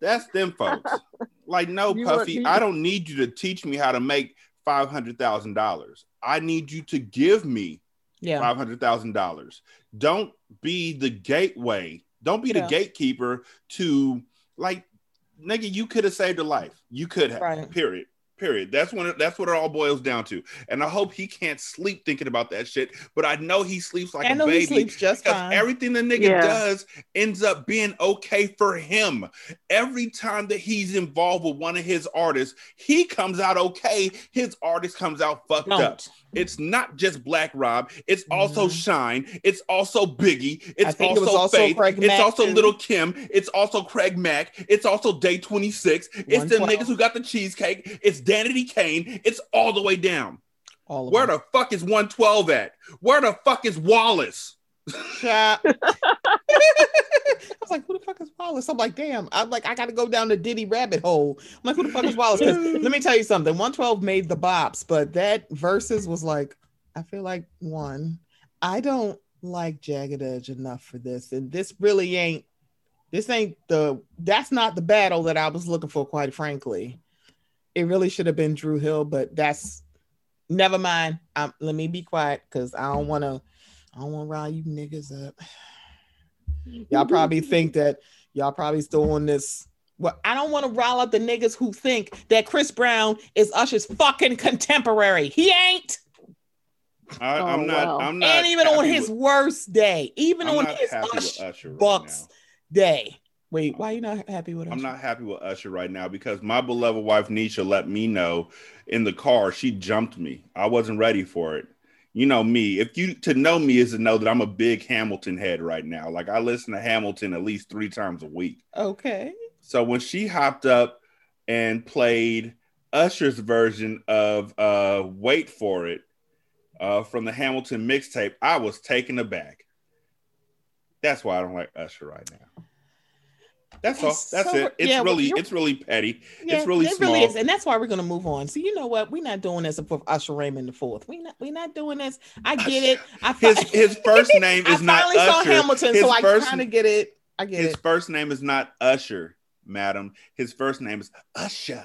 That's them folks. Like no, You Puffy, I don't need you to teach me how to make five hundred thousand dollars. I need you to give me yeah. five hundred thousand dollars. Don't be the gateway. Don't be Yeah. the gatekeeper to like, nigga. You could have saved a life. You could have. Right. Period. Period. That's when it, that's what it all boils down to. And I hope he can't sleep thinking about that shit. But I know he sleeps like I a know baby he sleeps just because fine. everything the nigga Yeah. does ends up being okay for him. Every time that he's involved with one of his artists, he comes out okay. His artist comes out fucked up. don't. It's not just Black Rob. It's also Mhm. Shyne. It's also Biggie. It's think it also, Faith. Craig it's Mack, also too. Little Kim. It's also Craig Mack. It's also Day 26. It's the 112. niggas who got the cheesecake. It's Danity Kane. It's all the way down. All of Where them. the fuck is 112 at? Where the fuck is Wallace? Shot. I was like, who the fuck is Wallace? I'm like, damn. I'm like, I got to go down the Diddy rabbit hole. I'm like, who the fuck is Wallace? 'Cause let me tell you something. 112 made the bops, but that verses was like, I feel like one, I don't like Jagged Edge enough for this, and this really ain't. This ain't the. That's not the battle that I was looking for. Quite frankly, it really should have been Dru Hill, but that's. Never mind. Um, let me be quiet because I don't want to. I don't want to rile you niggas up. Y'all probably think that y'all probably still on this. Well, I don't want to rile up the niggas who think that Chris Brown is Usher's fucking contemporary. He ain't. I, Oh, I'm not. wow. I'm not. and even on his with, with- worst day, even I'm on his happy Usher Usher right Bucks now. day. Wait, why are you not happy with Usher? I'm not happy with Usher right now because my beloved wife Nisha let me know in the car she jumped me. I wasn't ready for it. You know me. If you to know me is to know that I'm a big Hamilton head right now. Like I listen to Hamilton at least three times a week. Okay. So when she hopped up and played Usher's version of uh Wait for It uh from the Hamilton mixtape, I was taken aback. That's why I don't like Usher right now. That's all. That's so- it. It's yeah, really you're- it's really petty. Yeah, it's really it small. really is, and that's why we're gonna move on. So you know what? We're not doing this for Usher Raymond the fourth. We not we're not doing this. I get it. I his fi- his first name is not finally saw Usher. Hamilton, his so I first, kind of get it. I get it. his first name is not Usher, madam. His first name is Usher.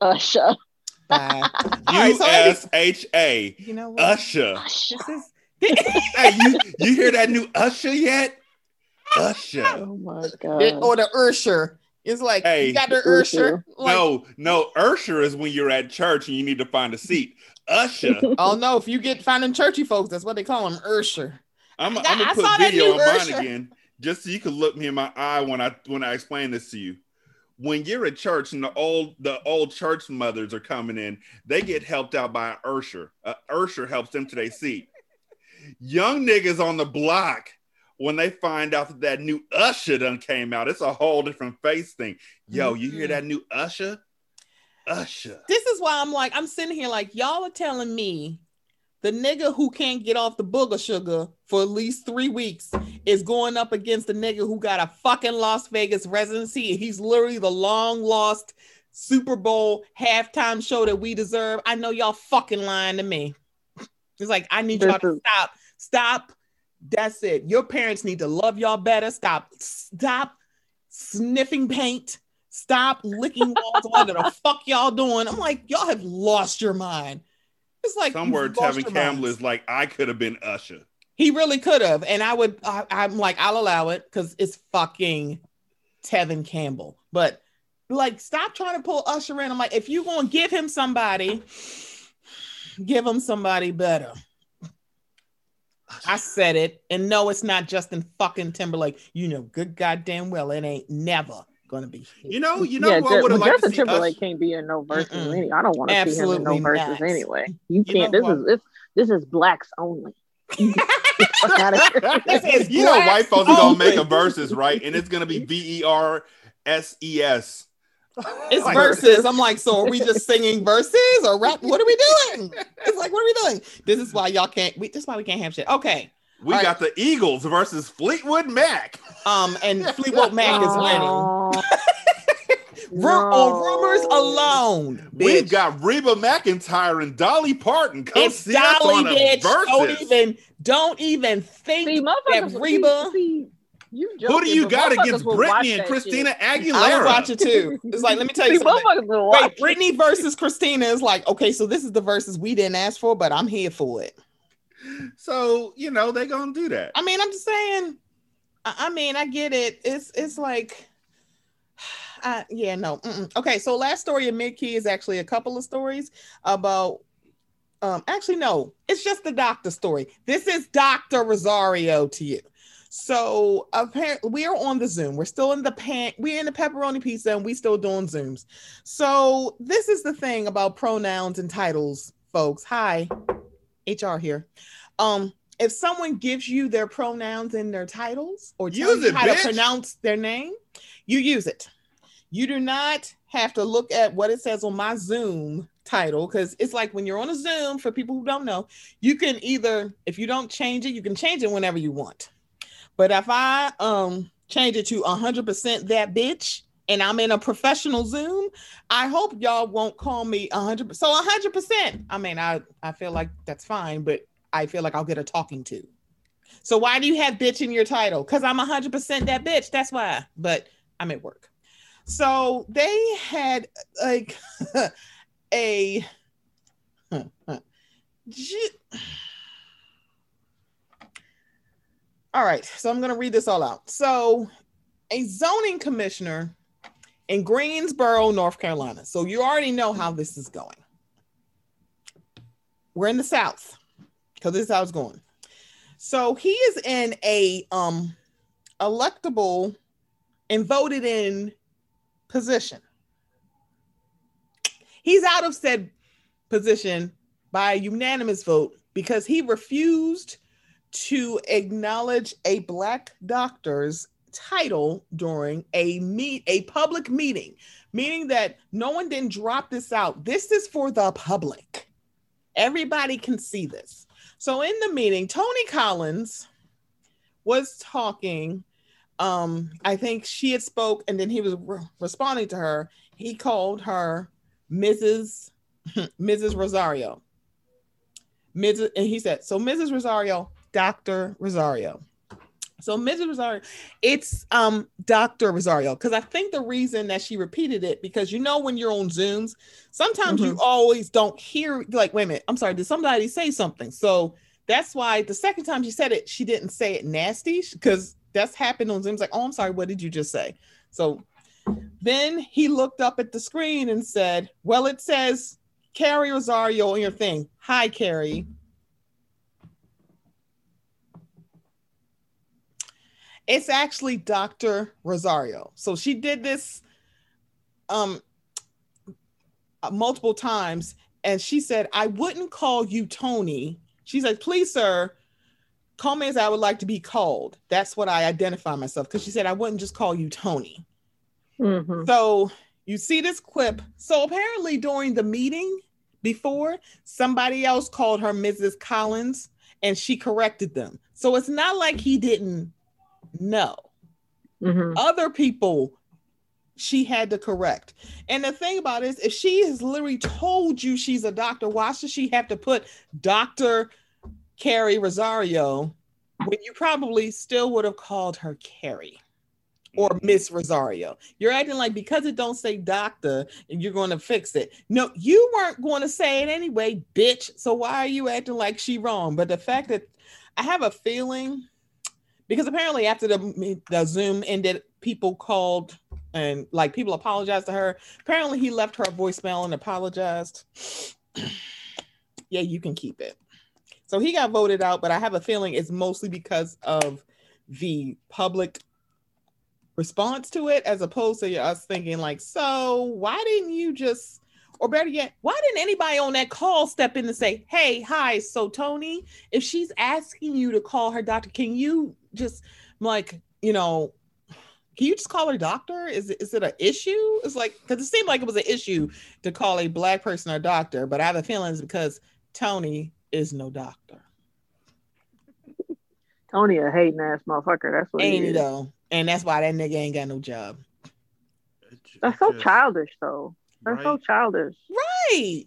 Usher. Bye. All U right, so Andy- S H A. you know what? Usher. Usher. Is Hey, you you hear that new Usher yet? Usher. Oh my god. it, or the Ursher. It's like Hey, you got the Ursher. Ursher. Like, No, no, Usher is when you're at church and you need to find a seat. Usher. Oh no! If you get finding churchy folks, that's what they call them, Ursher. I'm, I- I'm gonna saw put that video new on mine again, just so you can look me in my eye when I when I explain this to you. When you're at church and the old the old church mothers are coming in, they get helped out by an Ursher. A Ursher helps them to their seat. Young niggas on the block when they find out that that new Usher done came out, it's a whole different face thing. Yo, you hear Mhm. that new Usher? Usher. This is why I'm like, I'm sitting here like, y'all are telling me the nigga who can't get off the booger sugar for at least three weeks is going up against the nigga who got a fucking Las Vegas residency. and He's literally the long lost Super Bowl halftime show that we deserve. I know y'all fucking lying to me. It's like, I need y'all to stop. Stop. That's it. Your parents need to love y'all better. Stop. Stop sniffing paint. Stop licking walls. What the fuck y'all doing? I'm like, y'all have lost your mind. It's like Some word Tevin Campbell is like, I could have been Usher. He really could have, and I would. I, I'm like, I'll allow it because it's fucking Tevin Campbell. But like, stop trying to pull Usher in. I'm like, if you gonna give him somebody, give him somebody better. I said it, and no, it's not Justin fucking Timberlake. You know, good goddamn well, it ain't never gonna be. him. You know, you know yeah, who I would have well, liked to Justin see Timberlake Usher? can't be in no verses. Mm-mm. Any, I don't want to see him in Absolutely no verses anyway. You You can't. this what? is this, this is blacks only. Fuck outta here. This is you know, white folks are gonna make a verses, right? And it's gonna be V E R S E S. It's Like- verses. I'm like, so are we just singing verses or rap? What are we doing? It's like, what are we doing? This is why y'all can't. We, this is why we can't have shit. Okay. We All right. got the Eagles versus Fleetwood Mac. Um, and Fleetwood Mac is winning. Aw. Ru- on rumors alone, We've got Reba McEntire and Dolly Parton. Come it's see us Dolly, on a bitch. Don't even, don't even think See, that Reba. See, see, you Who do you got against will watch Britney and that Christina I Aguilera? would watch it too. It's like, let me tell you See, something. motherfuckers will watch Wait, it. Britney versus Christina is like, okay, so this is the verses we didn't ask for, but I'm here for it. So you know they're gonna do that. I mean, I'm just saying. I, I mean, I get it. It's it's like, uh, yeah, no. mm-mm. Okay, so last story in mid key is actually a couple of stories about. Um, actually, no, it's just the doctor story. This is Doctor Rosario to you. So apparently, we are on the Zoom. We're still in the pan. We're in the pepperoni pizza, and we still doing Zooms. So this is the thing about pronouns and titles, folks. Hi, HR here. Um, if someone gives you their pronouns and their titles or tells you how bitch. to pronounce their name, you use it. You do not have to look at what it says on my Zoom title because it's like when you're on a Zoom, for people who don't know, you can either, if you don't change it, you can change it whenever you want. But if I um change it to 100% that bitch and I'm in a professional Zoom, I hope y'all won't call me 100%. so 100%. I mean, I I feel like that's fine, but I feel like I'll get a talking to. So why do you have bitch in your title? Cuz I'm 100% that bitch. That's why. But I'm at work. So they had like a J- all right, so I'm going to read this all out. So, a zoning commissioner in Greensboro, North Carolina. So, you already know how this is going. We're in the South because this is how it's going. So, he is in a um electable and voted in position. He's out of said position by a unanimous vote because he refused to acknowledge a black doctor's title during a meet a public meeting meaning that no one didn't drop this out this is for the public everybody can see this so in the meeting tony collins was talking um, I think she had spoke, and then he was re- responding to her. He called her Mrs. Mrs. Rosario. Mrs. And he said, "So Mrs. Rosario, Doctor Rosario." So Mrs. Rosario, it's um Dr. Rosario because I think the reason that she repeated it because you know when you're on Zooms, sometimes you always don't hear like wait a minute, I'm sorry, did somebody say something? So that's why the second time she said it, she didn't say it nasty because that's happened on Zooms. Like, oh, I'm sorry, what did you just say? So then he looked up at the screen and said, Well, it says Carrie Rosario on your thing. Hi, Carrie. It's actually Dr. Rosario. So she did this um multiple times and she said, I wouldn't call you Tony. She said, please, sir, call me as I would like to be called. That's what I identify myself. Because she said, I wouldn't just call you Tony. Mhm. So you see this clip. So apparently during the meeting before, somebody else called her Mrs. Collins and she corrected them. So it's not like he didn't know. Mhm. Other people she had to correct. And the thing about it is if she has literally told you she's a doctor, why should she have to put Dr. Carrie Rosario when you probably still would have called her Carrie? or Miss Rosario. You're acting like because it don't say doctor and you're going to fix it. No, you weren't going to say it anyway, bitch. So why are you acting like she wrong? But the fact that I have a feeling because apparently after the the Zoom ended, people called and like people apologized to her. Apparently he left her a voicemail and apologized. yeah, you can keep it. So he got voted out, but I have a feeling it's mostly because of the public response to it as opposed to us thinking like so why didn't you just or better yet why didn't anybody on that call step in and say hey hi so tony if she's asking you to call her doctor can you just like you know can you just call her doctor is it, is it an issue it's like because it seemed like it was an issue to call a black person a doctor but i have a feeling it's because tony is no doctor Tony a hating ass motherfucker. That's what he ain't he is. though and that's why that nigga ain't got no job That's so childish, though. That's so right? childish. right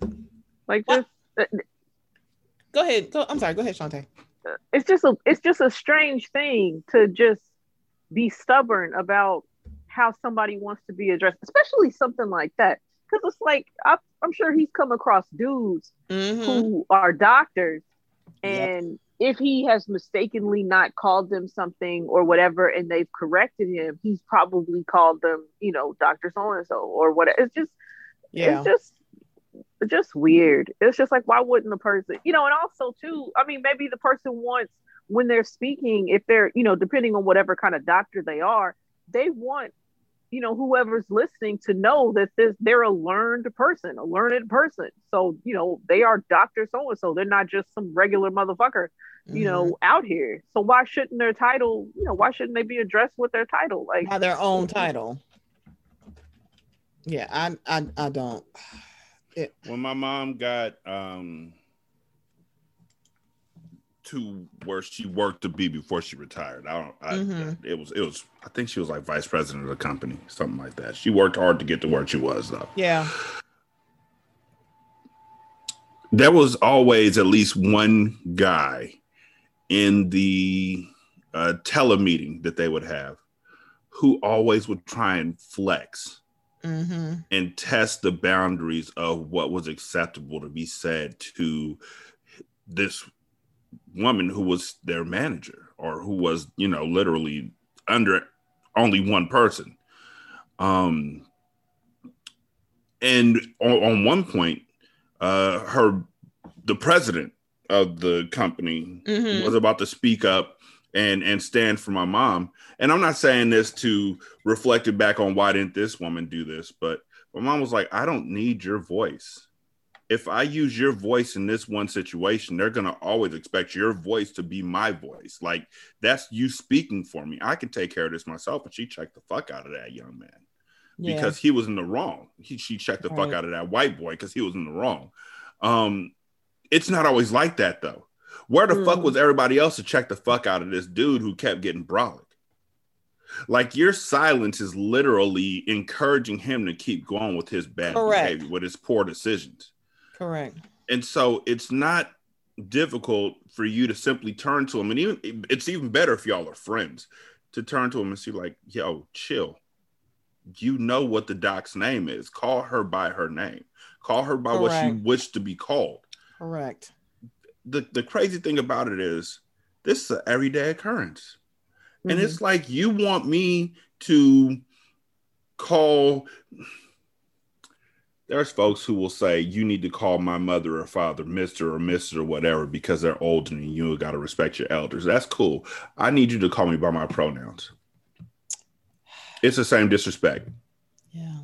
Like What? just, Go ahead. Go, I'm sorry. Go ahead, Shantae. it's just a, it's just a strange thing to just be stubborn about how somebody wants to be addressed, especially something like that. Because it's like I, I'm sure he's come across dudes Mhm. who are doctors, Yep. and if he has mistakenly not called them something or whatever, and they've corrected him, he's probably called them, you know, Doctor So and So or whatever. It's just Yeah. it's just just weird. It's just like why wouldn't the person, you know, and also too, I mean, maybe the person wants when they're speaking, if they're, you know, depending on whatever kind of doctor they are, they want, you know, whoever's listening to know that this they're a learned person, a learned person. So, you know, they are Dr. So and so. They're not just some regular motherfucker, you Mhm. know, out here. So why shouldn't their title, you know, why shouldn't they be addressed with their title? Like by their own title. Yeah, I, I, I don't. when my mom got um to where she worked to be before she retired. I don't. I, Mhm. It was. It was. I think she was like vice president of the company, something like that. She worked hard to get to where she was, though. Yeah. There was always at least one guy in the uh, telemeeting that they would have who always would try and flex Mm-hmm. and test the boundaries of what was acceptable to be said to this woman who was their manager or who was you know literally under only one person um and on, on one point uh her the president of the company Mhm. was about to speak up and and stand for my mom and i'm not saying this to reflect it back on why didn't this woman do this but my mom was like i don't need your voice if i use your voice in this one situation they're going to always expect your voice to be my voice like that's you speaking for me i can take care of this myself and she checked the fuck out of that young man Yeah. because he was in the wrong. He, she checked the fuck out of that white boy because he was in the wrong. Um, it's not always like that though. Where the fuck Mhm. was everybody else to check the fuck out of this dude who kept getting brolic? Like your silence is literally encouraging him to keep going with his bad Correct. behavior, with his poor decisions. Correct. And so it's not difficult for you to simply turn to him. And even it's even better if y'all are friends to turn to him and see, like, yo, chill. You know what the doc's name is. Call her by her name. Call her by what she Correct. wished to be called. Correct. The the crazy thing about it is this is an everyday occurrence. And Mhm. it's like you want me to call. There's folks who will say you need to call my mother or father Mr. or Mrs. or whatever because they're older than you. You got to respect your elders. That's cool. I need you to call me by my pronouns. It's the same disrespect, yeah.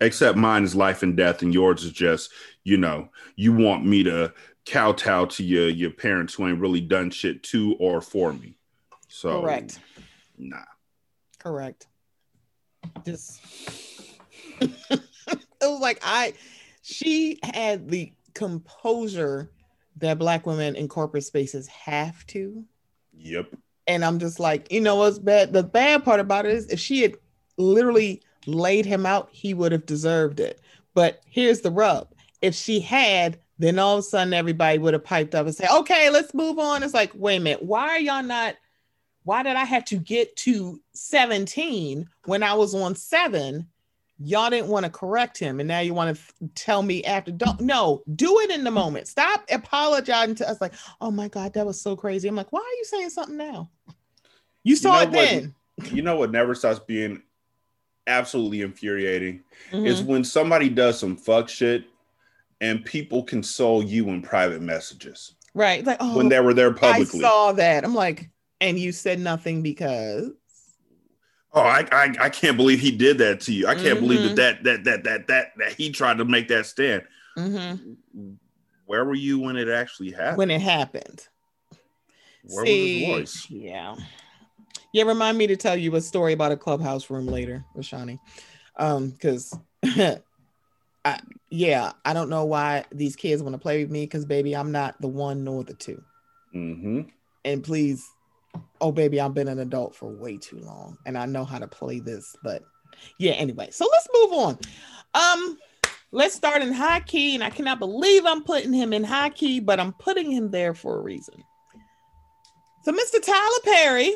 except mine is life and death, and yours is just, you know, you want me to kowtow to your your parents who ain't really done shit to or for me. So Correct. Nah. Correct. Just it was like I she had the composure that black women in corporate spaces have to. Yep. And I'm just like, you know what's bad? The bad part about it is if she had literally laid him out, he would have deserved it. But here's the rub. If she had, then all of a sudden everybody would have piped up and said, okay, let's move on. It's like, wait a minute, why are y'all not? Why did I have to get to 17 when I was on seven? Y'all didn't want to correct him, and now you want to tell me after. Don't no, do it in the moment. Stop apologizing to us like, oh my god, that was so crazy. I'm like, why are you saying something now? You saw know it what? then. You know what never stops being absolutely infuriating Mhm. is when somebody does some fuck shit and people console you in private messages right. Like, oh, when they were there publicly. I saw that. I'm like, and you said nothing because oh, I, I I can't believe he did that to you. I can't believe Mhm. that, that that that that that that he tried to make that stand. Mhm. Where were you when it actually happened? when it happened. Where See, was his voice? Yeah. Yeah, remind me to tell you a story about a clubhouse room later, Rashani. Um, because I yeah, I don't know why these kids want to play with me because baby, I'm not the one nor the two. Mm-hmm. And please, oh baby, I've been an adult for way too long and I know how to play this, but yeah, anyway. So let's move on. Um, let's start in high key, and I cannot believe I'm putting him in high key, but I'm putting him there for a reason. So, Mr. Tyler Perry,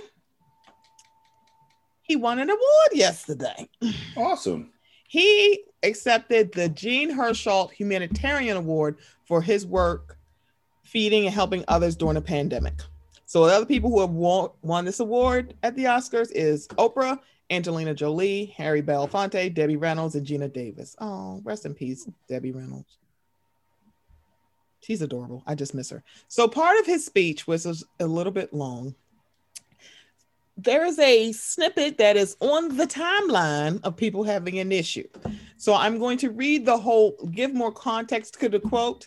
he won an award yesterday. Awesome. He accepted the Jean Hersholt Humanitarian Award for his work feeding and helping others during a pandemic. So the other people who have won, won this award at the Oscars is Oprah, Angelina Jolie, Harry Belafonte, Debbie Reynolds, and Geena Davis. Oh, rest in peace, Debbie Reynolds. She's adorable. I just miss her. So part of his speech was a little bit long. There is a snippet that is on the timeline of people having an issue. So I'm going to read the whole, give more context to the quote,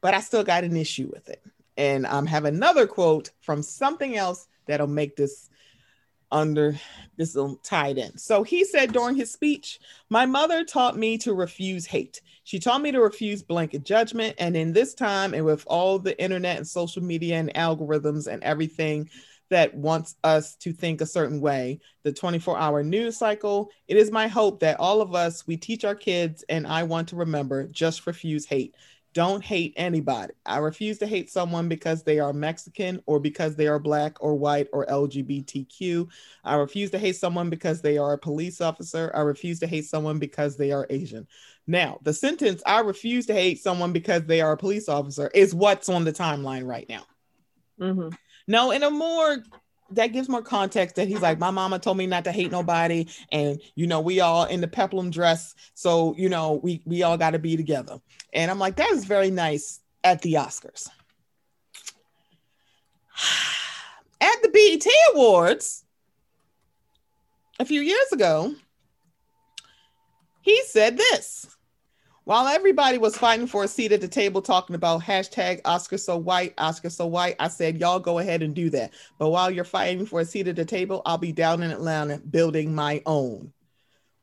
but I still got an issue with it. And I um, have another quote from something else that'll make this under this tied in. So he said during his speech, My mother taught me to refuse hate. She taught me to refuse blanket judgment. And in this time, and with all the internet and social media and algorithms and everything that wants us to think a certain way, the 24 hour news cycle, it is my hope that all of us, we teach our kids, and I want to remember just refuse hate. Don't hate anybody. I refuse to hate someone because they are Mexican or because they are black or white or LGBTQ. I refuse to hate someone because they are a police officer. I refuse to hate someone because they are Asian. Now, the sentence I refuse to hate someone because they are a police officer is what's on the timeline right now. Mhm. No, in a more that gives more context that he's like, my mama told me not to hate nobody, and you know, we all in the peplum dress, so you know, we we all got to be together. And I'm like, that is very nice at the Oscars. At the BET Awards a few years ago, he said this. While everybody was fighting for a seat at the table talking about hashtag Oscar so white, Oscar so white, I said, y'all go ahead and do that. But while you're fighting for a seat at the table, I'll be down in Atlanta building my own.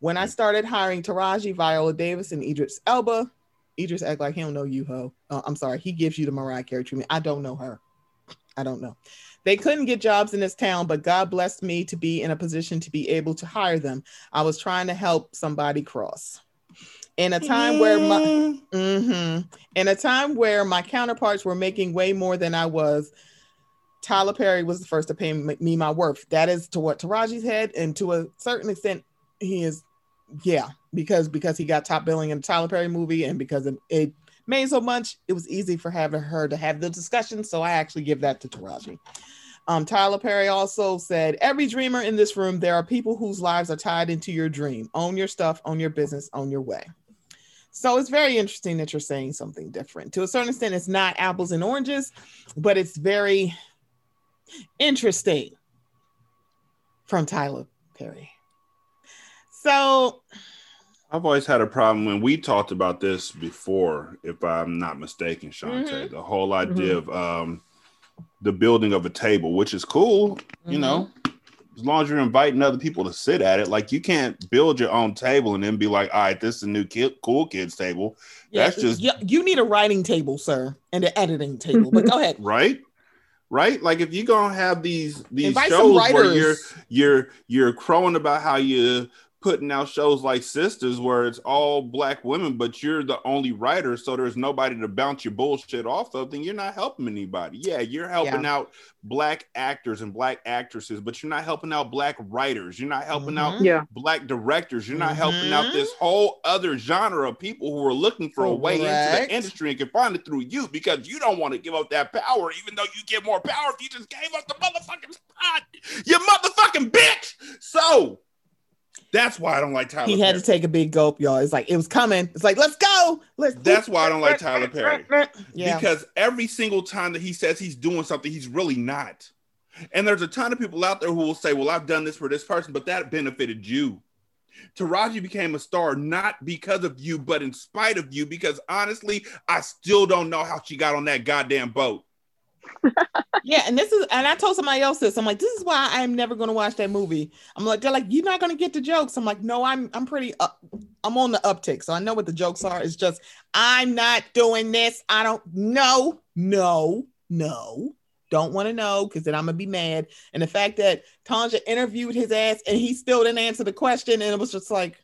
When I started hiring Taraji, Viola Davis, and Idris Elba, Idris act like he don't know you, ho. Uh, I'm sorry, he gives you the Mariah Carey treatment. I don't know her. I don't know. They couldn't get jobs in this town, but God blessed me to be in a position to be able to hire them. I was trying to help somebody cross. In a time where my Mm. Mhm. in a time where my counterparts were making way more than I was, Tyler Perry was the first to pay me my worth. That is to what Taraji's head, and to a certain extent, he is, yeah, because because he got top billing in the Tyler Perry movie, and because it, it made so much, it was easy for having her to have the discussion. So I actually give that to Taraji. Um, Tyler Perry also said, "Every dreamer in this room, there are people whose lives are tied into your dream. Own your stuff, own your business, own your way." So it's very interesting that you're saying something different. To a certain extent, it's not apples and oranges, but it's very interesting from Tyler Perry. So I've always had a problem when we talked about this before, if I'm not mistaken, Shantae. Mhm. The whole idea of um, the building of a table, which is cool, you Mhm. know, as long as you're inviting other people to sit at it. Like you can't build your own table and then be like, all right, this is a new kid, cool kids table, yeah, That's just- you, you need a writing table, sir, and an editing table. But go ahead. right? Right? Like if you're gonna have these these Invite shows where you're you're you're crowing about how you putting out shows like Sisters where it's all black women, but you're the only writer, so there's nobody to bounce your bullshit off of, then you're not helping anybody. Yeah, you're helping out black actors and black actresses, but you're not helping out black writers. You're not helping out Mhm. Yeah. black directors. You're not helping out this whole other genre of people who are looking for a way into the industry and can find it through you because you don't want to give up that power, even though you get more power if you just gave up the motherfucking spot. You motherfucking bitch. So that's why I don't like Tyler. He had Perry. to take a big gulp, y'all. It's like it was coming. It's like, let's go. Let's That's why I don't like Tyler Perry. Yeah. Because every single time that he says he's doing something, he's really not. And there's a ton of people out there who will say, Well, I've done this for this person, but that benefited you. Taraji became a star not because of you, but in spite of you. Because honestly, I still don't know how she got on that goddamn boat. Yeah, and this is, and I told somebody else this. I'm like, this is why I'm never going to watch that movie. I'm like, they're like, you're not going to get the jokes. I'm like, no, I'm, I'm pretty, up, I'm on the uptick, so I know what the jokes are. It's just, I'm not doing this. I don't know, no, no, don't want to know because then I'm gonna be mad. And the fact that Tanja interviewed his ass and he still didn't answer the question, and it was just like,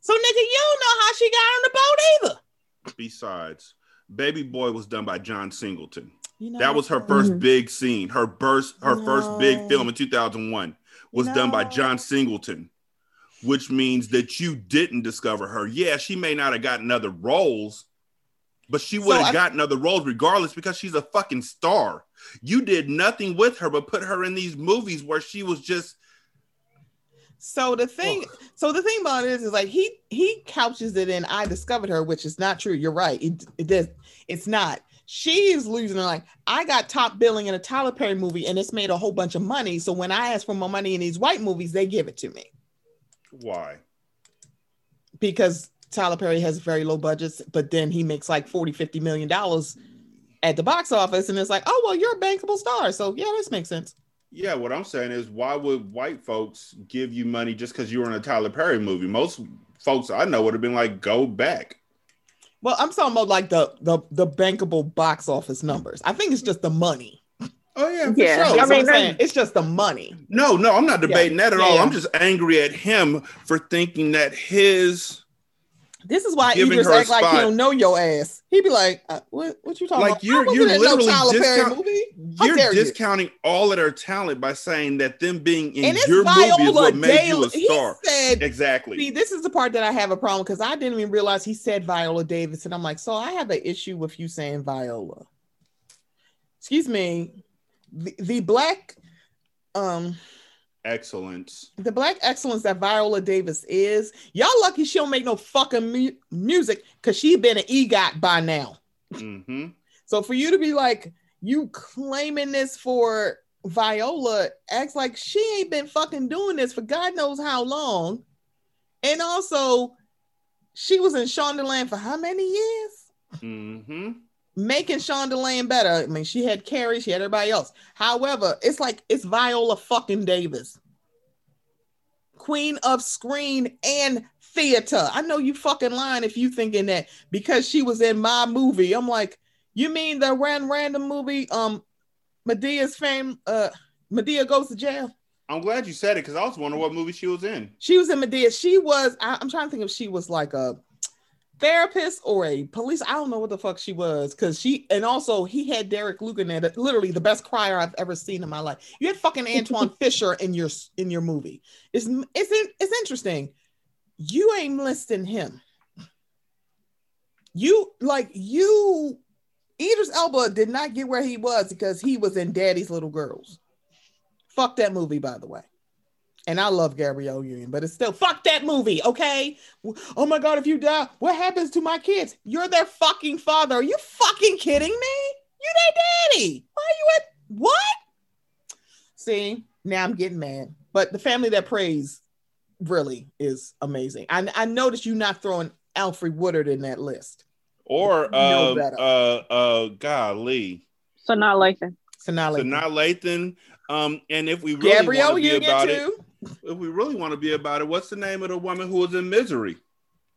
so nigga, you don't know how she got on the boat either. Besides, Baby Boy was done by John Singleton. You know, That was her 1st Mhm. big scene. Her burst, her first big film in 2001 was done by John Singleton, which means that you didn't discover her. Yeah, she may not have gotten other roles, but she would have gotten other roles regardless because she's a fucking star. You did nothing with her but put her in these movies where she was just So the thing, so the thing about it is, is like he he couches it in "I discovered her," which is not true. You're right. It it does. It's not. She is losing. her Like I got top billing in a Tyler Perry movie, and it's made a whole bunch of money. So when I ask for my money in these white movies, they give it to me why? because Tyler Perry has very low budgets, but then he makes like 40, 50 million dollars at the box office, and it's like, oh well, you're a bankable star. So yeah, this makes sense. Yeah, what I'm saying is, why would white folks give you money just because you were in a Tyler Perry movie? Most folks I know would have been like, go back. Well, I'm talking about like the the the bankable box office numbers. I think it's just the money. Oh yeah, for Yeah, sure. I mean, I'm. It's just the money. No, no, I'm not debating that at Yeah, all. I'm just angry at him for thinking that his This is why Idris act like he don't know your ass. He'd be like, uh, "What? What you talking Like, about? you're- you're literally no discount-. You're dare you? discounting all of their talent by saying that them being in your movie is Viola what made you a star. He said, Exactly. "See, this is the part that I have a problem because I didn't even realize he said Viola Davis, and I'm like, so I have an issue with you saying Viola. Excuse me, the, the black, um." Excellence. the black excellence that Viola Davis is, y'all lucky she don't make no fucking mu- music because she been an EGOT by now. hmm So for you to be like, you claiming this for Viola, acts like she ain't been fucking doing this for God knows how long. And also, she was in Shondaland for how many years? hmm Making Shondaland better. I mean, she had Kerry, she had everybody else. However, it's like it's Viola fucking Davis. Queen of screen and theater. I know you fucking lying if you thinking that because she was in my movie. I'm like, you mean the ran random movie? Um, Madea's fame. Uh, Madea goes to jail. I'm glad you said it because I was wondering what movie she was in. She was in Madea. She was. I, I'm trying to think if she was like a therapist or a police. I don't know what the fuck she was because she and also he had Derek Luke in there. Literally the best crier I've ever seen in my life. You had fucking Antwone Fisher in your in your movie. It's it's it's interesting. You ain't listing him. You like you. Idris Elba did not get where he was because he was in Daddy's Little Girls. Fuck that movie, by the way. And I love Gabrielle Union, but it's still fuck that movie, okay? Oh my god, if you die, what happens to my kids? You're their fucking father. Are you fucking kidding me? You their daddy. Why are you at what? See, now I'm getting mad. But the family that prays really is amazing. I, I noticed you not throwing Alfre Woodard in that list. Or know uh, better. uh, uh, golly, Sanaa Lathan. So now Sanaa Lathan. Um, and if we really Gabrielle want to be Union about it, too. If we really want to be about it, what's the name of the woman who was in Misery?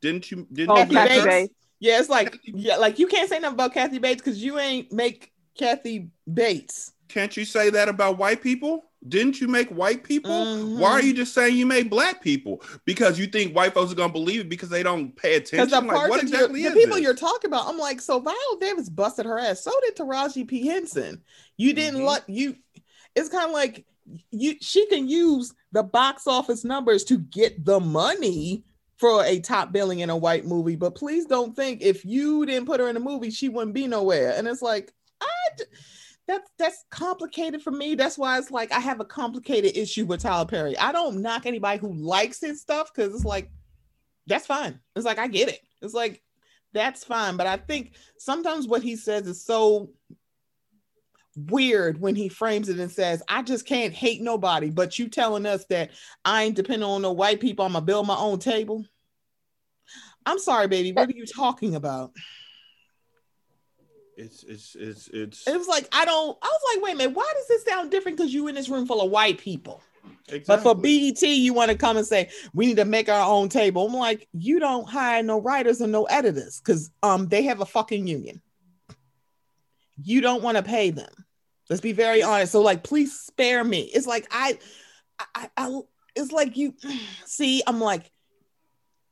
Didn't you? Didn't Oh, you Kathy Kathy Bates. Bates. Yeah, it's like yeah, like you can't say nothing about Kathy Bates because you ain't make Kathy Bates. Can't you say that about white people? Didn't you make white people? Mhm. Why are you just saying you made black people? Because you think white folks are gonna believe it because they don't pay Because attention. the Like, parts what exactly you're, is the people this? you're talking about, I'm like, so Viola Davis busted her ass. So did Taraji P Henson. You didn't Mhm. let you. It's kind of like you. She can use the box office numbers to get the money for a top billing in a white movie, but please don't think if you didn't put her in a movie, she wouldn't be nowhere. And it's like, That's that's complicated for me. That's why it's like I have a complicated issue with Tyler Perry. I don't knock anybody who likes his stuff because it's like that's fine. It's like I get it. It's like that's fine. But I think sometimes what he says is so weird when he frames it and says, I just can't hate nobody, but you telling us that I ain't depending on no white people, I'm gonna build my own table. I'm sorry, baby. What are you talking about? It's it's it's it's It was like, I don't, I was like, wait a minute, why does this sound different? Because you in this room full of white people. But for. BET, you want to come and say we need to make our own table. I'm like, you don't hire no writers and no editors because um they have a fucking union. You don't want to pay them. Let's be very honest. So like, please spare me. It's like I, I, I it's like you see. I'm like,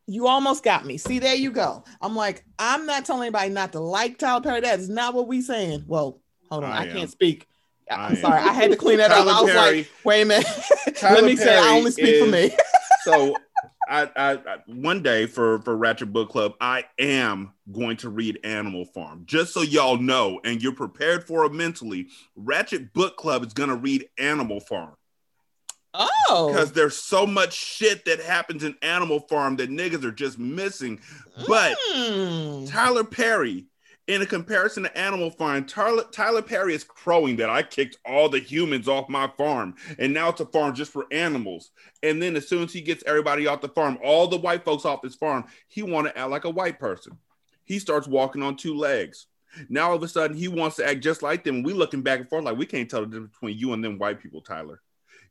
you almost got me. See, there you go. I'm like, I'm not telling anybody not to like Tyler Perry. That is not what we saying. Well, hold on, I I, can't speak. I I'm am. sorry, I had to clean that up. I was Perry- like, wait a minute. Let me say, I only speak for me. so I, I, I one day for for Ratchet Book Club, I am going to read Animal Farm. Just so y'all know, and you're prepared for it mentally. Ratchet Book Club is gonna read Animal Farm Oh, because there's so much shit that happens in Animal Farm that niggas are just missing. But Mm. Tyler Perry, in a comparison to Animal Farm, Tyler, Tyler Perry is crowing that I kicked all the humans off my farm, and now it's a farm just for animals. And then as soon as he gets everybody off the farm, all the white folks off his farm, he want to act like a white person. He starts walking on two legs. Now all of a sudden he wants to act just like them. We looking back and forth like we can't tell the difference between you and them white people, Tyler.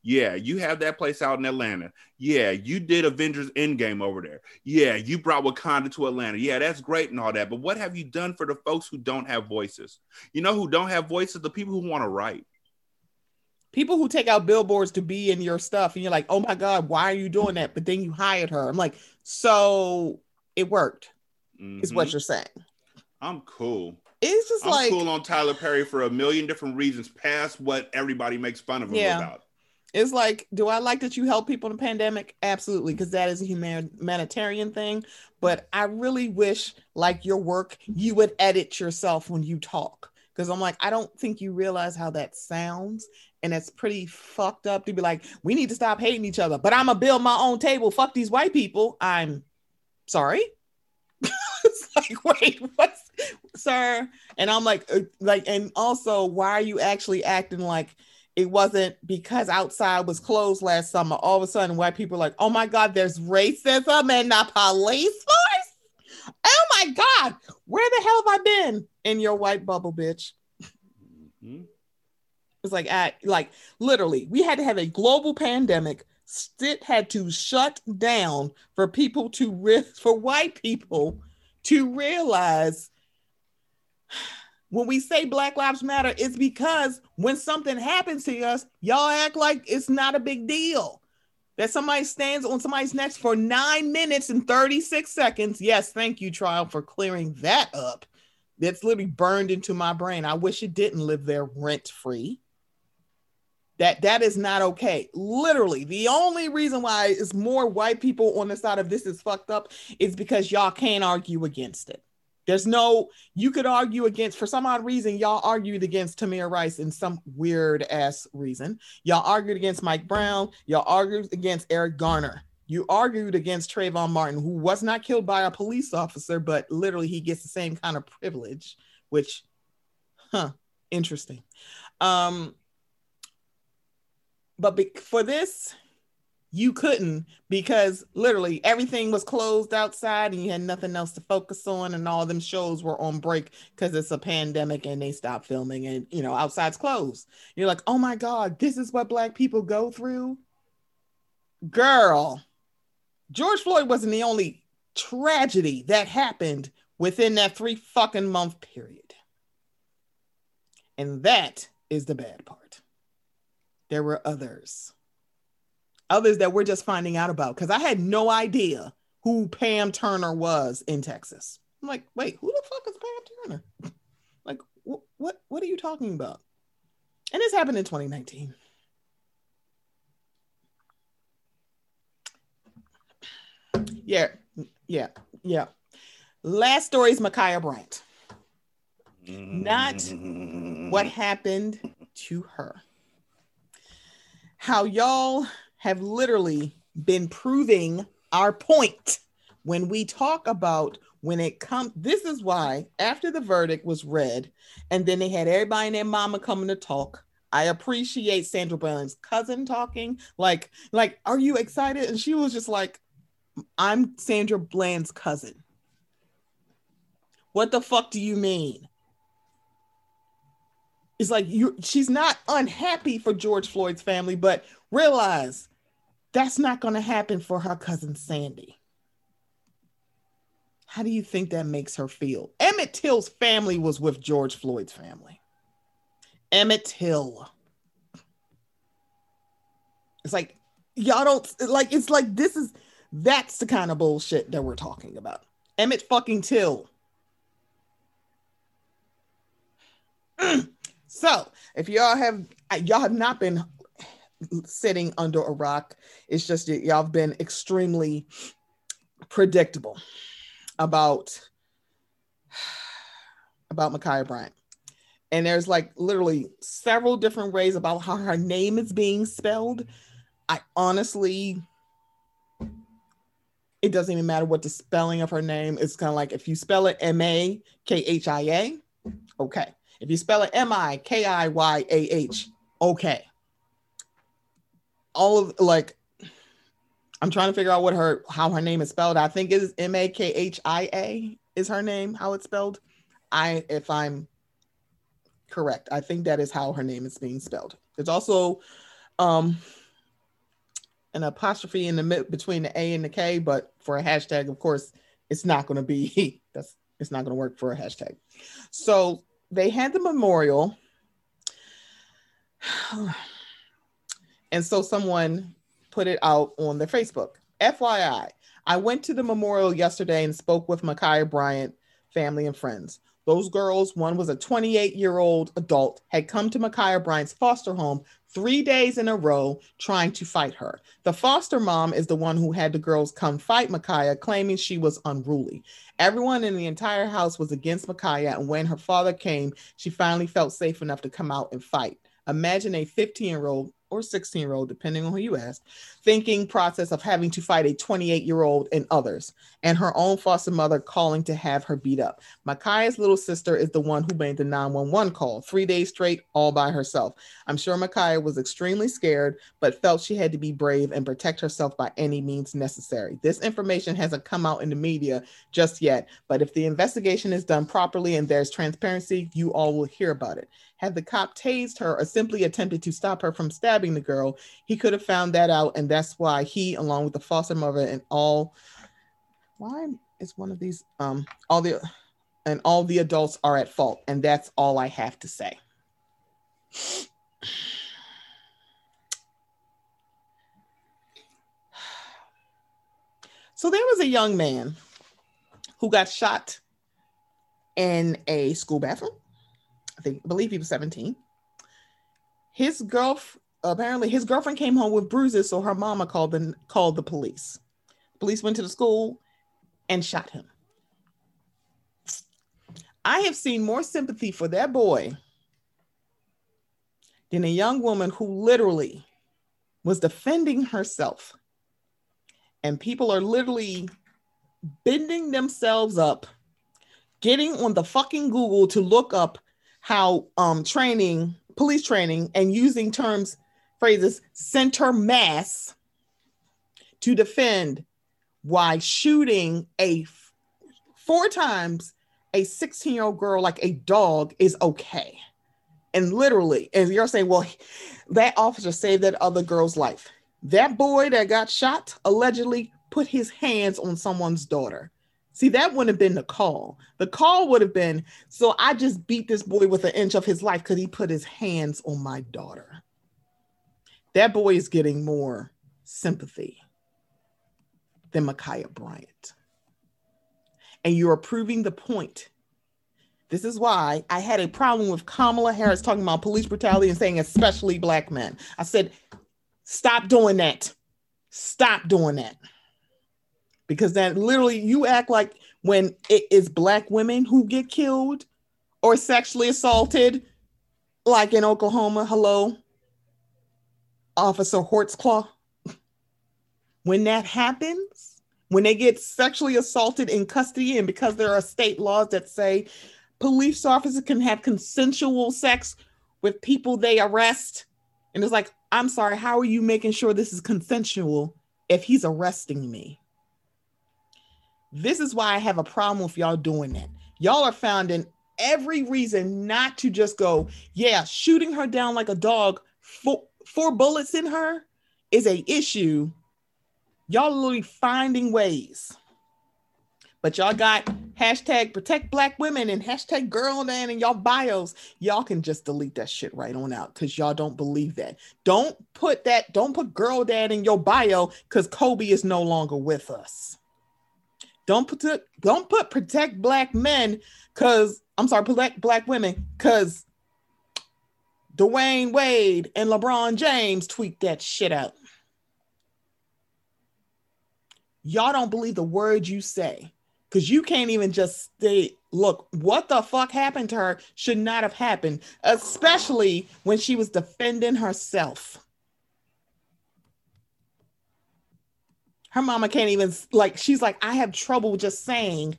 Yeah, you have that place out in Atlanta. Yeah, you did Avengers Endgame over there. Yeah, you brought Wakanda to Atlanta. Yeah, that's great and all that. But what have you done for the folks who don't have voices? You know who don't have voices? The people who want to write. people who take out billboards to be in your stuff, and you're like, oh my god, why are you doing that? But then you hired her. I'm like, so it worked, is what Mhm. you're saying. I'm cool. It's just I'm like, cool on Tyler Perry for a million different reasons past what everybody makes fun of him Yeah. about. It's like, do I like that you help people in the pandemic? Absolutely, because that is a human- humanitarian thing. But I really wish, like your work, you would edit yourself when you talk. Because I'm like, I don't think you realize how that sounds. And it's pretty fucked up to be like, we need to stop hating each other. But I'm going to build my own table. Fuck these white people. I'm sorry. it's like, wait, what's, sir? And I'm like, uh, like, and also, why are you actually acting like it wasn't because outside was closed last summer? All of a sudden, white people are like, oh my God, there's racism in the police force. Oh my God, where the hell have I been in your white bubble, bitch? Mhm. It's like, at, like literally, we had to have a global pandemic. It had to shut down for people to re- for white people to realize when we say Black Lives Matter, it's because when something happens to us, y'all act like it's not a big deal. That somebody stands on somebody's neck for nine minutes and 36 seconds. Yes, thank you, trial, for clearing that up. That's literally burned into my brain. I wish it didn't live there rent free. That that is not okay. Literally, the only reason why is more white people on the side of this is fucked up is because y'all can't argue against it. There's no, you could argue against, for some odd reason, y'all argued against Tamir Rice in some weird ass reason. Y'all argued against Mike Brown. Y'all argued against Eric Garner. You argued against Trayvon Martin, who was not killed by a police officer, but literally he gets the same kind of privilege, which, huh, interesting. Um, but be- for this, you couldn't because literally everything was closed outside and you had nothing else to focus on and all them shows were on break because it's a pandemic and they stopped filming and you know outside's closed. You're like oh my god this is what black people go through? Girl george floyd wasn't the only tragedy that happened within that three fucking month period. And that is the bad part. There were others others that we're just finding out about because I had no idea who Pam Turner was in Texas. I'm like, wait, who the fuck is Pam Turner? like, wh- what what are you talking about? And this happened in 2019. Yeah, yeah, yeah. Last story is Ma'Khia Bryant. Not what happened to her. How y'all have literally been proving our point when we talk about when it comes this is why after the verdict was read and then they had everybody and their mama coming to talk i appreciate sandra bland's cousin talking. Like like are you excited? And she was just like i'm sandra bland's cousin. What the fuck do you mean? It's like you she's not unhappy for george floyd's family but realize that's not going to happen for her cousin Sandy. How do you think that makes her feel? Emmett Till's family was with George Floyd's family. Emmett Till. It's like, y'all don't like, it's like, this is, that's the kind of bullshit that we're talking about. Emmett fucking Till. so, if y'all have, y'all have not been sitting under a rock. It's just that y'all have been extremely predictable about about Ma'Khia Bryant. And there's like literally several different ways about how her name is being spelled. I honestly it doesn't even matter what the spelling of her name is kind of like if you spell it M A K H I A, okay. If you spell it M I K I Y A H, okay all of like I'm trying to figure out what her how her name is spelled. I think is M A K H I A is her name, how it's spelled. I if I'm correct, I think that is how her name is being spelled. There's also um an apostrophe in the mid between the A and the K, but for a hashtag, of course, it's not going to be that's it's not going to work for a hashtag. So they had the memorial. And so someone put it out on their Facebook. FYI, I went to the memorial yesterday and spoke with Ma'Khia Bryant family and friends. Those girls, one was a 28 year old adult, had come to Ma'Khia Bryant's foster home three days in a row trying to fight her. The foster mom is the one who had the girls come fight Ma'Khia, claiming she was unruly. Everyone in the entire house was against Ma'Khia, and when her father came, she finally felt safe enough to come out and fight. Imagine a 15 year old or 16 year old, depending on who you ask, thinking process of having to fight a 28 year old and others, and her own foster mother calling to have her beat up. Ma'Khia's little sister is the one who made the 911 call three days straight, all by herself. I'm sure Ma'Khia was extremely scared, but felt she had to be brave and protect herself by any means necessary. This information hasn't come out in the media just yet, but if the investigation is done properly and there's transparency, you all will hear about it. Had the cop tased her or simply attempted to stop her from stabbing the girl, he could have found that out. And that's why he, along with the foster mother and all, why is one of these, um, all the, and all the adults are at fault. And that's all I have to say. So there was a young man who got shot in a school bathroom. I think I believe he was 17. His girlfriend apparently his girlfriend came home with bruises, so her mama called the called the police. Police went to the school and shot him. I have seen more sympathy for that boy than a young woman who literally was defending herself. And people are literally bending themselves up, getting on the fucking Google to look up how um, training, police training, and using terms, phrases, center mass to defend why shooting a four times a 16 year old girl like a dog is okay. And literally, and you're saying, well, that officer saved that other girl's life. That boy that got shot allegedly put his hands on someone's daughter. See, that wouldn't have been the call. The call would have been, so I just beat this boy with an inch of his life because he put his hands on my daughter. That boy is getting more sympathy than Ma'Khia Bryant and you're proving the point. This is why I had a problem with Kamala Harris talking about police brutality and saying, especially black men. I said, stop doing that. Stop doing that. Because then literally you act like when it is black women who get killed or sexually assaulted, like in Oklahoma, hello, Officer Holtzclaw. When that happens, when they get sexually assaulted in custody, and because there are state laws that say police officers can have consensual sex with people they arrest, and it's like, I'm sorry, how are you making sure this is consensual if he's arresting me? This is why I have a problem with y'all doing that. Y'all are found in every reason not to just go, yeah, shooting her down like a dog, four, four bullets in her is a issue Y'all literally finding ways. But y'all got hashtag protect black women and hashtag girl man in y'all bios. Y'all can just delete that shit right on out because y'all don't believe that. Don't put that, don't put girl dad in your bio because Kobe is no longer with us. Don't put don't put protect black men because I'm sorry, protect black women because Dwyane Wade and LeBron James tweet that shit out y'all don't believe the words you say because you can't even just state, look, what the fuck happened to her should not have happened, especially when she was defending herself. Her mama can't even, like, she's like, I have trouble just saying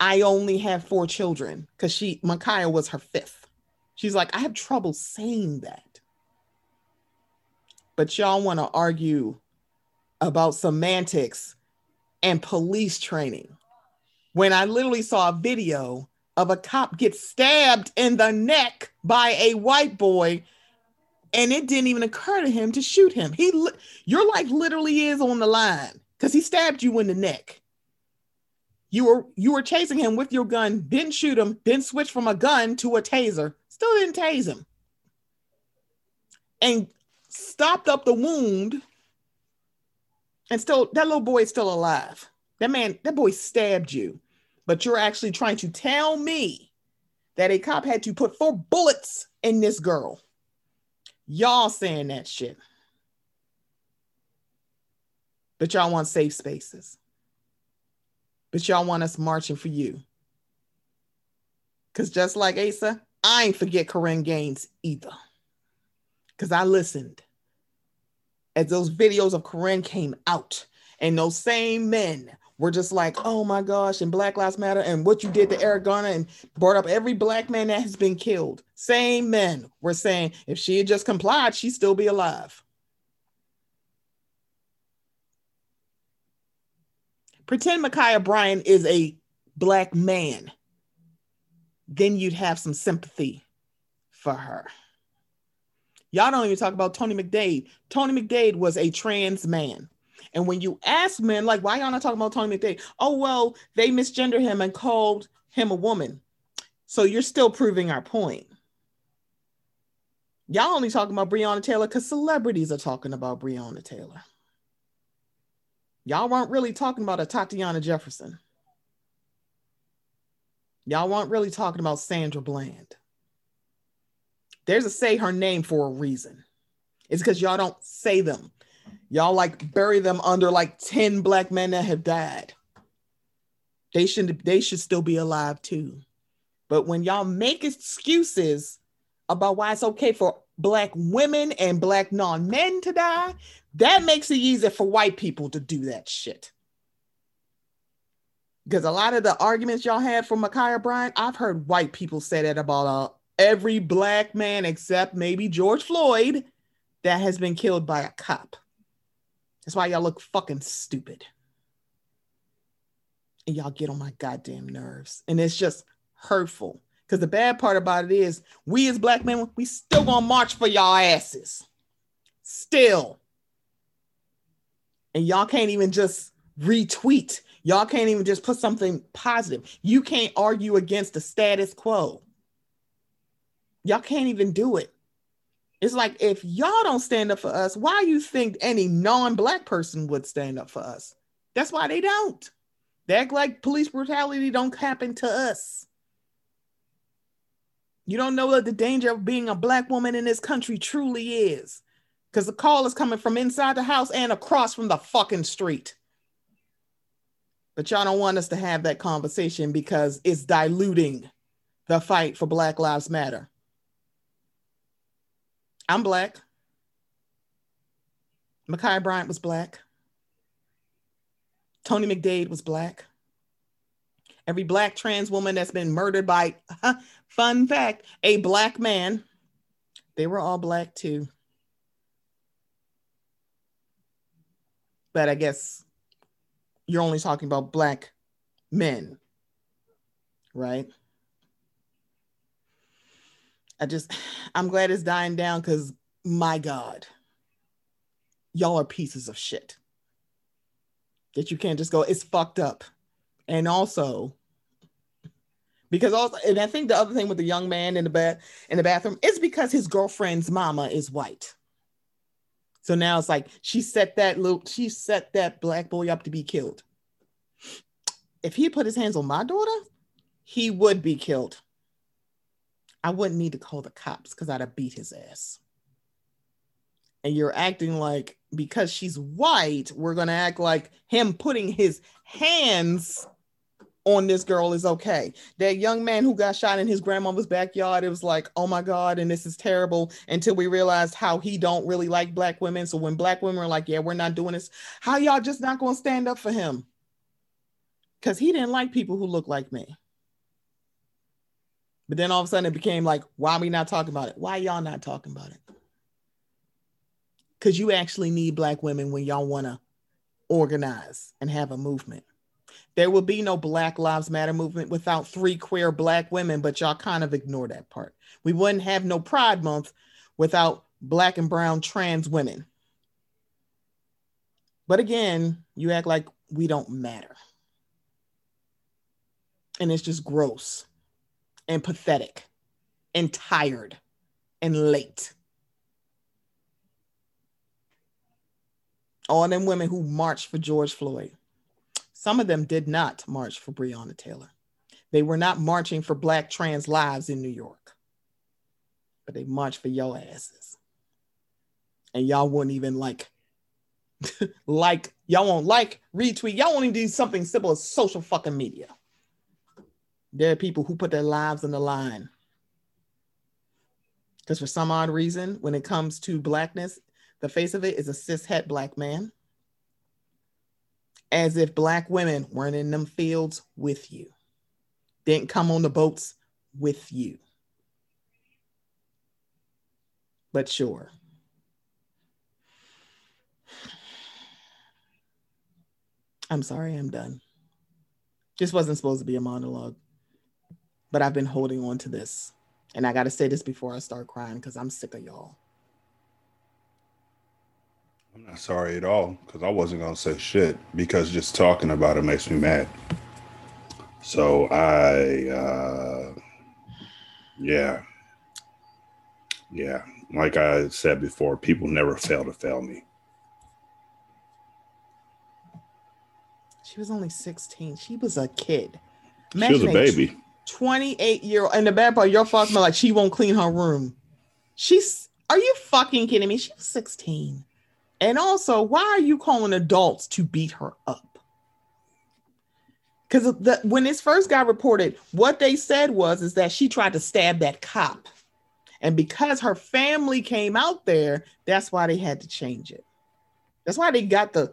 I only have four children because she, Ma'Khia was her fifth. She's like, I have trouble saying that. But y'all want to argue about semantics and police training when I literally saw a video of a cop get stabbed in the neck by a white boy and it didn't even occur to him to shoot him. He your life literally is on the line cuz he stabbed you in the neck. You were you were chasing him with your gun, didn't shoot him, then switch from a gun to a taser. Still didn't tase him. And stopped up the wound and still that little boy is still alive. That man, that boy stabbed you, but you're actually trying to tell me that a cop had to put four bullets in this girl. Y'all saying that shit. But y'all want safe spaces. But y'all want us marching for you. Because just like Asa, I ain't forget Korryn Gaines either. Because I listened as those videos of Korryn came out, and those same men were just like, oh my gosh, and Black Lives Matter, and what you did to Eric Garner, and brought up every black man that has been killed. Same men were saying if she had just complied, she'd still be alive. Pretend Ma'Khia Bryan is a black man, then you'd have some sympathy for her. Y'all don't even talk about Tony McDade. Tony McDade was a trans man. And when you ask men, like, why y'all not talking about Tony McDade? Oh, well, they misgender him and called him a woman. So you're still proving our point. Y'all only talking about Breonna Taylor because celebrities are talking about Breonna Taylor. Y'all weren't really talking about Atatiana Jefferson. Y'all weren't really talking about Sandra Bland. There's a say her name for a reason. It's because y'all don't say them. Y'all like bury them under like 10 black men that have died. They should they should still be alive too. But when y'all make excuses about why it's okay for black women and black non-men to die, that makes it easier for white people to do that shit. Because a lot of the arguments y'all had from Ma'Khia Bryant, I've heard white people say that about every black man except maybe George Floyd that has been killed by a cop. That's why y'all look fucking stupid. And y'all get on my goddamn nerves. And it's just hurtful. Because the bad part about it is, we as black men, we still gonna march for y'all asses. Still. And y'all can't even just retweet. Y'all can't even just put something positive. You can't argue against the status quo. Y'all can't even do it. It's like if y'all don't stand up for us, why you think any non-black person would stand up for us? That's why they don't. They act like police brutality don't happen to us. You don't know what the danger of being a black woman in this country truly is. Because the call is coming from inside the house and across from the fucking street. But y'all don't want us to have that conversation because it's diluting the fight for Black Lives Matter. I'm black. Ma'Khia Bryant was black. Tony McDade was black. Every black trans woman that's been murdered by, fun fact, a black man, they were all black too. But I guess you're only talking about black men, right? I just, I'm glad it's dying down because my God, y'all are pieces of shit. That you can't just go, it's fucked up. And also, because also, and I think the other thing with the young man in the bed in the bathroom is because his girlfriend's mama is white. So now it's like she set that little, she set that black boy up to be killed. If he put his hands on my daughter, he would be killed. I wouldn't need to call the cops because I'd have beat his ass. And you're acting like because she's white, we're gonna act like him putting his hands on this girl is okay. That young man who got shot in his grandmother's backyard, it was like, oh my God, and this is terrible. Until we realized how he don't really like black women. So when black women are like, yeah, we're not doing this, how y'all just not gonna stand up for him? Because he didn't like people who look like me. But then all of a sudden it became like, why are we not talking about it? Why y'all not talking about it? Because you actually need black women when y'all want to organize and have a movement. There will be no Black Lives Matter movement without three queer black women, but y'all kind of ignore that part. We wouldn't have no Pride Month without black and brown trans women. But again, you act like we don't matter. And it's just gross and pathetic and tired and late. All them women who marched for George Floyd, some of them did not march for Breonna Taylor. They were not marching for Black trans lives in New York, but they marched for your asses. And y'all wouldn't even like, like, y'all won't like, retweet, y'all won't even do something simple as social fucking media. There are people who put their lives on the line. Because for some odd reason, when it comes to blackness, the face of it is a cis het black man. As if black women weren't in them fields with you, didn't come on the boats with you. But sure. I'm sorry, I'm done. This wasn't supposed to be a monologue but I've been holding on to this. And I got to say this before I start crying because I'm sick of y'all. I'm not sorry at all because I wasn't going to say shit because just talking about it makes me mad. So I, uh, yeah, yeah. Like I said before, people never fail to fail me. She was only 16. She was a kid. she was a Imagine baby. 28 year old. And the bad part, your fucking like she won't clean her room. She's are you fucking kidding me? She was 16. And also, why are you calling adults to beat her up? Because when this first got reported, what they said was is that she tried to stab that cop. And because her family came out there, that's why they had to change it. That's why they got the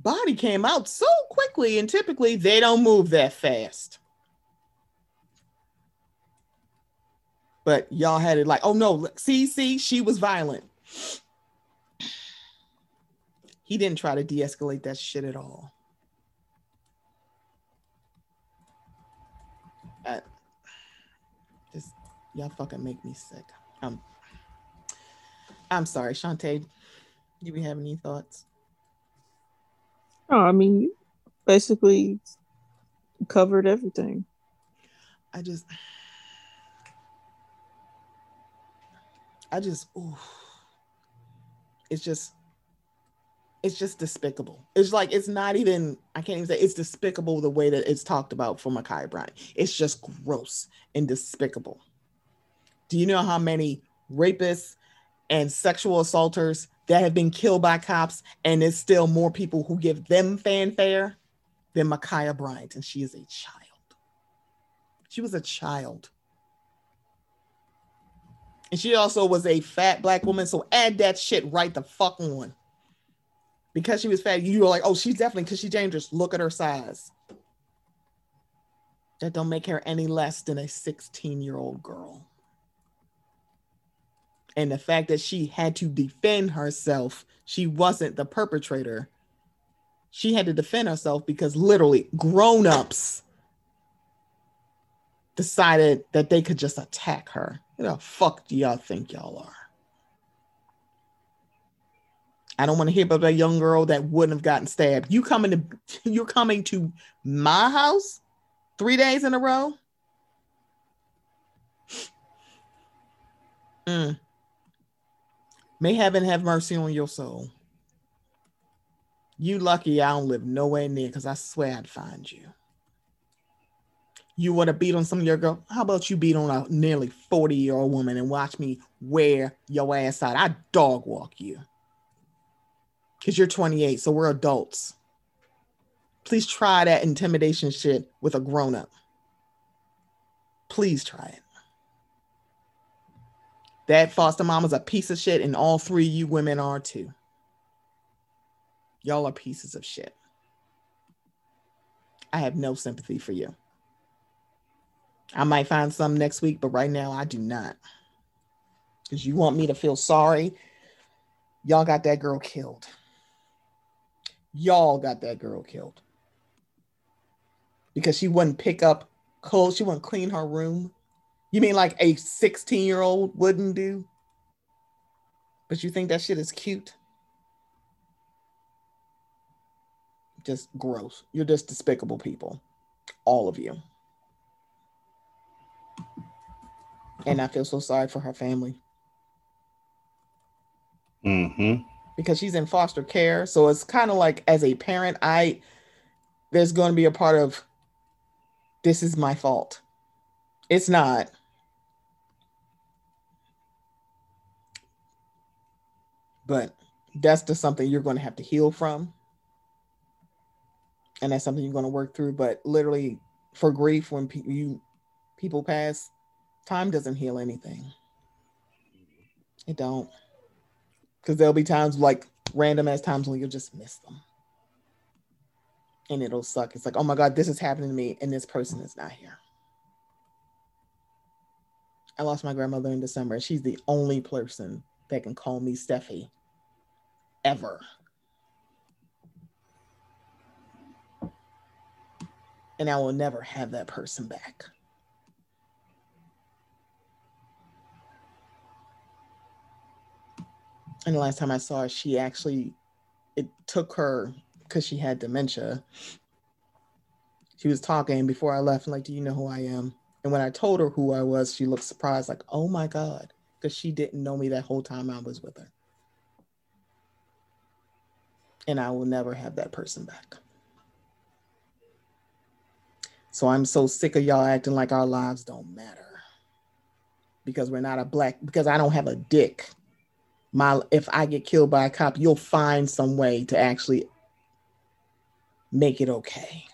body came out so quickly, and typically they don't move that fast. But y'all had it like, oh no, see, see, she was violent. He didn't try to de-escalate that shit at all. Uh, just y'all fucking make me sick. Um, I'm sorry, Shantae. Do we have any thoughts? Oh, I mean, you basically covered everything. I just, I just, ooh, it's just, it's just despicable. It's like it's not even. I can't even say it's despicable the way that it's talked about for Ma'Khia Bryant. It's just gross and despicable. Do you know how many rapists and sexual assaulters that have been killed by cops, and there's still more people who give them fanfare than Ma'Khia Bryant, and she is a child. She was a child. And she also was a fat black woman. So add that shit right the fuck on. Because she was fat, you were like, oh, she's definitely because she's dangerous. Look at her size. That don't make her any less than a 16-year-old girl. And the fact that she had to defend herself, she wasn't the perpetrator. She had to defend herself because literally grown-ups decided that they could just attack her. Who the fuck do y'all think y'all are? I don't want to hear about that young girl that wouldn't have gotten stabbed. You coming to you're coming to my house three days in a row? Mm. May heaven have mercy on your soul. You lucky I don't live nowhere near because I swear I'd find you. You want to beat on some of your girl? How about you beat on a nearly 40 year old woman and watch me wear your ass out? I dog walk you. Because you're 28, so we're adults. Please try that intimidation shit with a grown up. Please try it. That foster mom is a piece of shit, and all three of you women are too. Y'all are pieces of shit. I have no sympathy for you. I might find some next week, but right now I do not. Because you want me to feel sorry. Y'all got that girl killed. Y'all got that girl killed. Because she wouldn't pick up clothes, she wouldn't clean her room. You mean like a 16 year old wouldn't do? But you think that shit is cute? Just gross. You're just despicable people. All of you. And I feel so sorry for her family Mm-hmm. because she's in foster care. So it's kind of like as a parent, I there's going to be a part of this is my fault. It's not. But that's just something you're going to have to heal from. And that's something you're going to work through. But literally, for grief, when pe- you people pass, time doesn't heal anything. It don't. Because there'll be times like random as times when you'll just miss them. And it'll suck. It's like oh my god this is happening to me and this person is not here. I lost my grandmother in december. She's the only person that can call me steffi ever. And i will never have that person back and the last time I saw her, she actually it took her because she had dementia. she was talking before I left, like, do you know who I am? And when I told her who I was, she looked surprised, like, oh my God, because she didn't know me that whole time I was with her. And I will never have that person back. So I'm so sick of y'all acting like our lives don't matter because we're not a black, because I don't have a dick. My, if I get killed by a cop, you'll find some way to actually make it okay.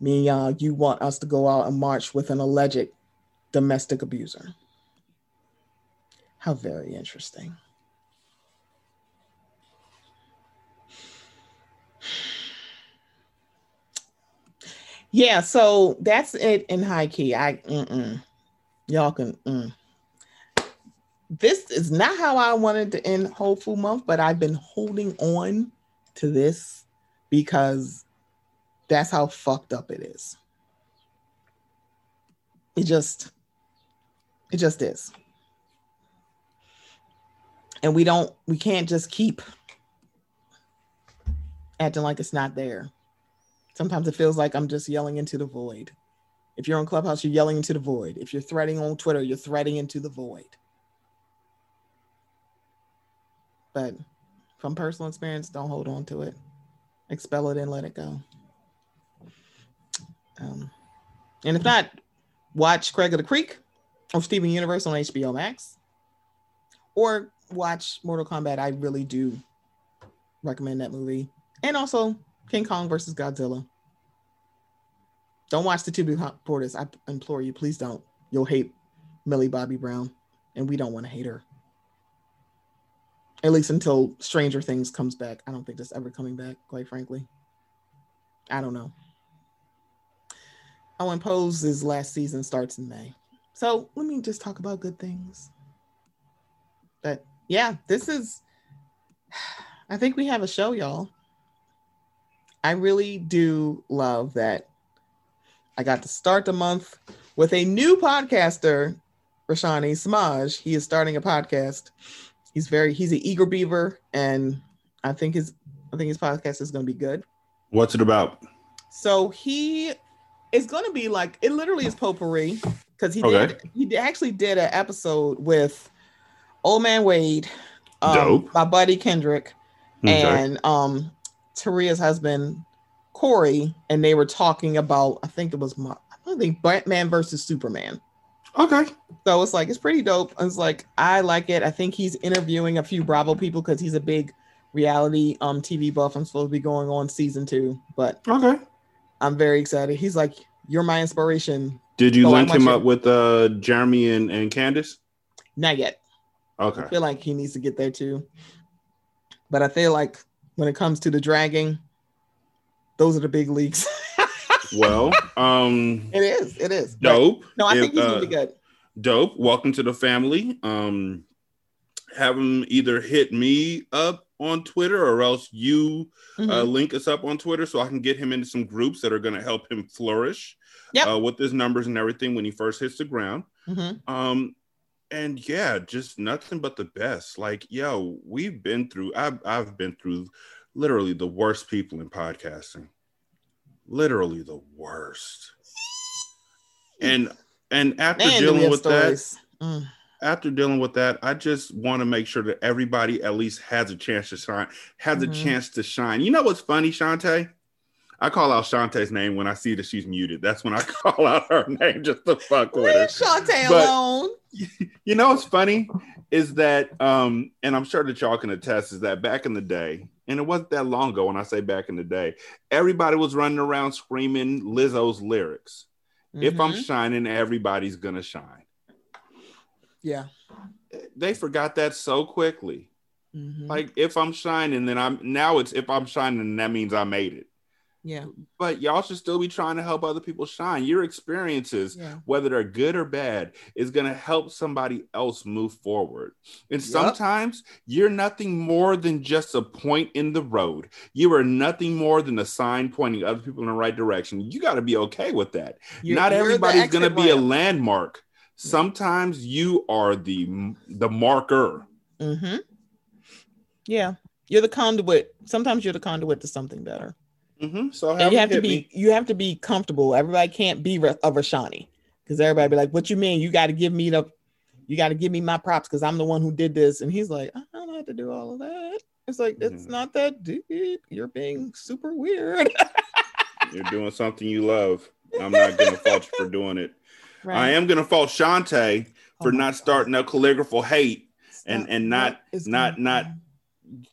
Me and y'all, you want us to go out and march with an alleged domestic abuser. How very interesting. Yeah, so that's it in high key. I mm-mm. y'all can. Mm. This is not how I wanted to end Whole Food Month, but I've been holding on to this because that's how fucked up it is. It just, it just is. And we don't, we can't just keep acting like it's not there. Sometimes it feels like I'm just yelling into the void. If you're on Clubhouse, you're yelling into the void. If you're threading on Twitter, you're threading into the void. But from personal experience, don't hold on to it. Expel it and let it go. Um, and if not, watch Craig of the Creek or Steven Universe on HBO Max, or watch Mortal Kombat. I really do recommend that movie, and also King Kong versus Godzilla. Don't watch the two Porters. I implore you, please don't. You'll hate Millie Bobby Brown, and we don't want to hate her. At least until Stranger Things comes back. I don't think that's ever coming back, quite frankly. I don't know. Owen Pose's last season starts in May. So let me just talk about good things. But yeah, this is, I think we have a show, y'all. I really do love that I got to start the month with a new podcaster, Rashani Smaj. He is starting a podcast. He's very he's an eager beaver, and I think his I think his podcast is going to be good. What's it about? So he is going to be like it. Literally is potpourri because he Okay. did he actually did an episode with Old Man Wade, um, Dope. my buddy Kendrick, Okay. and um Taria's husband Corey, and they were talking about I think it was my I think Batman versus Superman. Okay. So it's like it's pretty dope. It's like I like it. I think he's interviewing a few Bravo people because he's a big reality um TV buff. I'm supposed to be going on season two, but Okay. I'm very excited. He's like, You're my inspiration. Did you So link him up with uh Jeremy and, and Candace? Not yet. Okay. I feel like he needs to get there too. But I feel like when it comes to the dragging, those are the big leagues. Well, um it is. It is. Dope. No, I If, think he's uh, gonna good. dope. Welcome to the family. Um, have him either hit me up on Twitter or else you uh, Mhm. link us up on Twitter so I can get him into some groups that are going to help him flourish Yep. uh, with his numbers and everything when he first hits the ground. Mhm. Um, and yeah, just nothing but the best. Like, yo, we've been through. I've I've been through literally the worst people in podcasting. Literally the worst. And and after Man, dealing with that. Mm. after dealing with that, I just want to make sure that everybody at least has a chance to shine, has Mhm. a chance to shine. You know what's funny, Shantae? I call out Shantae's name when I see that she's muted. That's when I call out her name just to fuck with her. Shantae But- alone. You know what's funny is that, um, and I'm sure that y'all can attest, is that back in the day, and it wasn't that long ago when I say back in the day, everybody was running around screaming Lizzo's lyrics. If I'm Mhm. shining, everybody's gonna shine. yeah. They forgot that so quickly. Mhm. Like if I'm shining, then I'm now it's if I'm shining, that means I made it. Yeah. But y'all should still be trying to help other people shine. Your experiences, Yeah. whether they're good or bad, is going to help somebody else move forward. And Yep. sometimes you're nothing more than just a point in the road. You are nothing more than a sign pointing other people in the right direction. You got to be okay with that. You're- Not you're everybody's going to be a landmark. Sometimes you are the the marker. Mm-hmm. Yeah. You're the conduit. Sometimes you're the conduit to something better. Mm-hmm. So and you have to be me. you have to be comfortable. Everybody can't be Ra- a Rashani because everybody be like, "What you mean? You got to give me the, you got to give me my props because I'm the one who did this." And he's like, "I don't have to do all of that." It's like it's Mhm. not that deep. You're being super weird. You're doing something you love. I'm not gonna fault you for doing it. I am gonna fault Shantae for Oh my not God. starting a calligraphical hate. and- Stop. and not- What is not- not- on?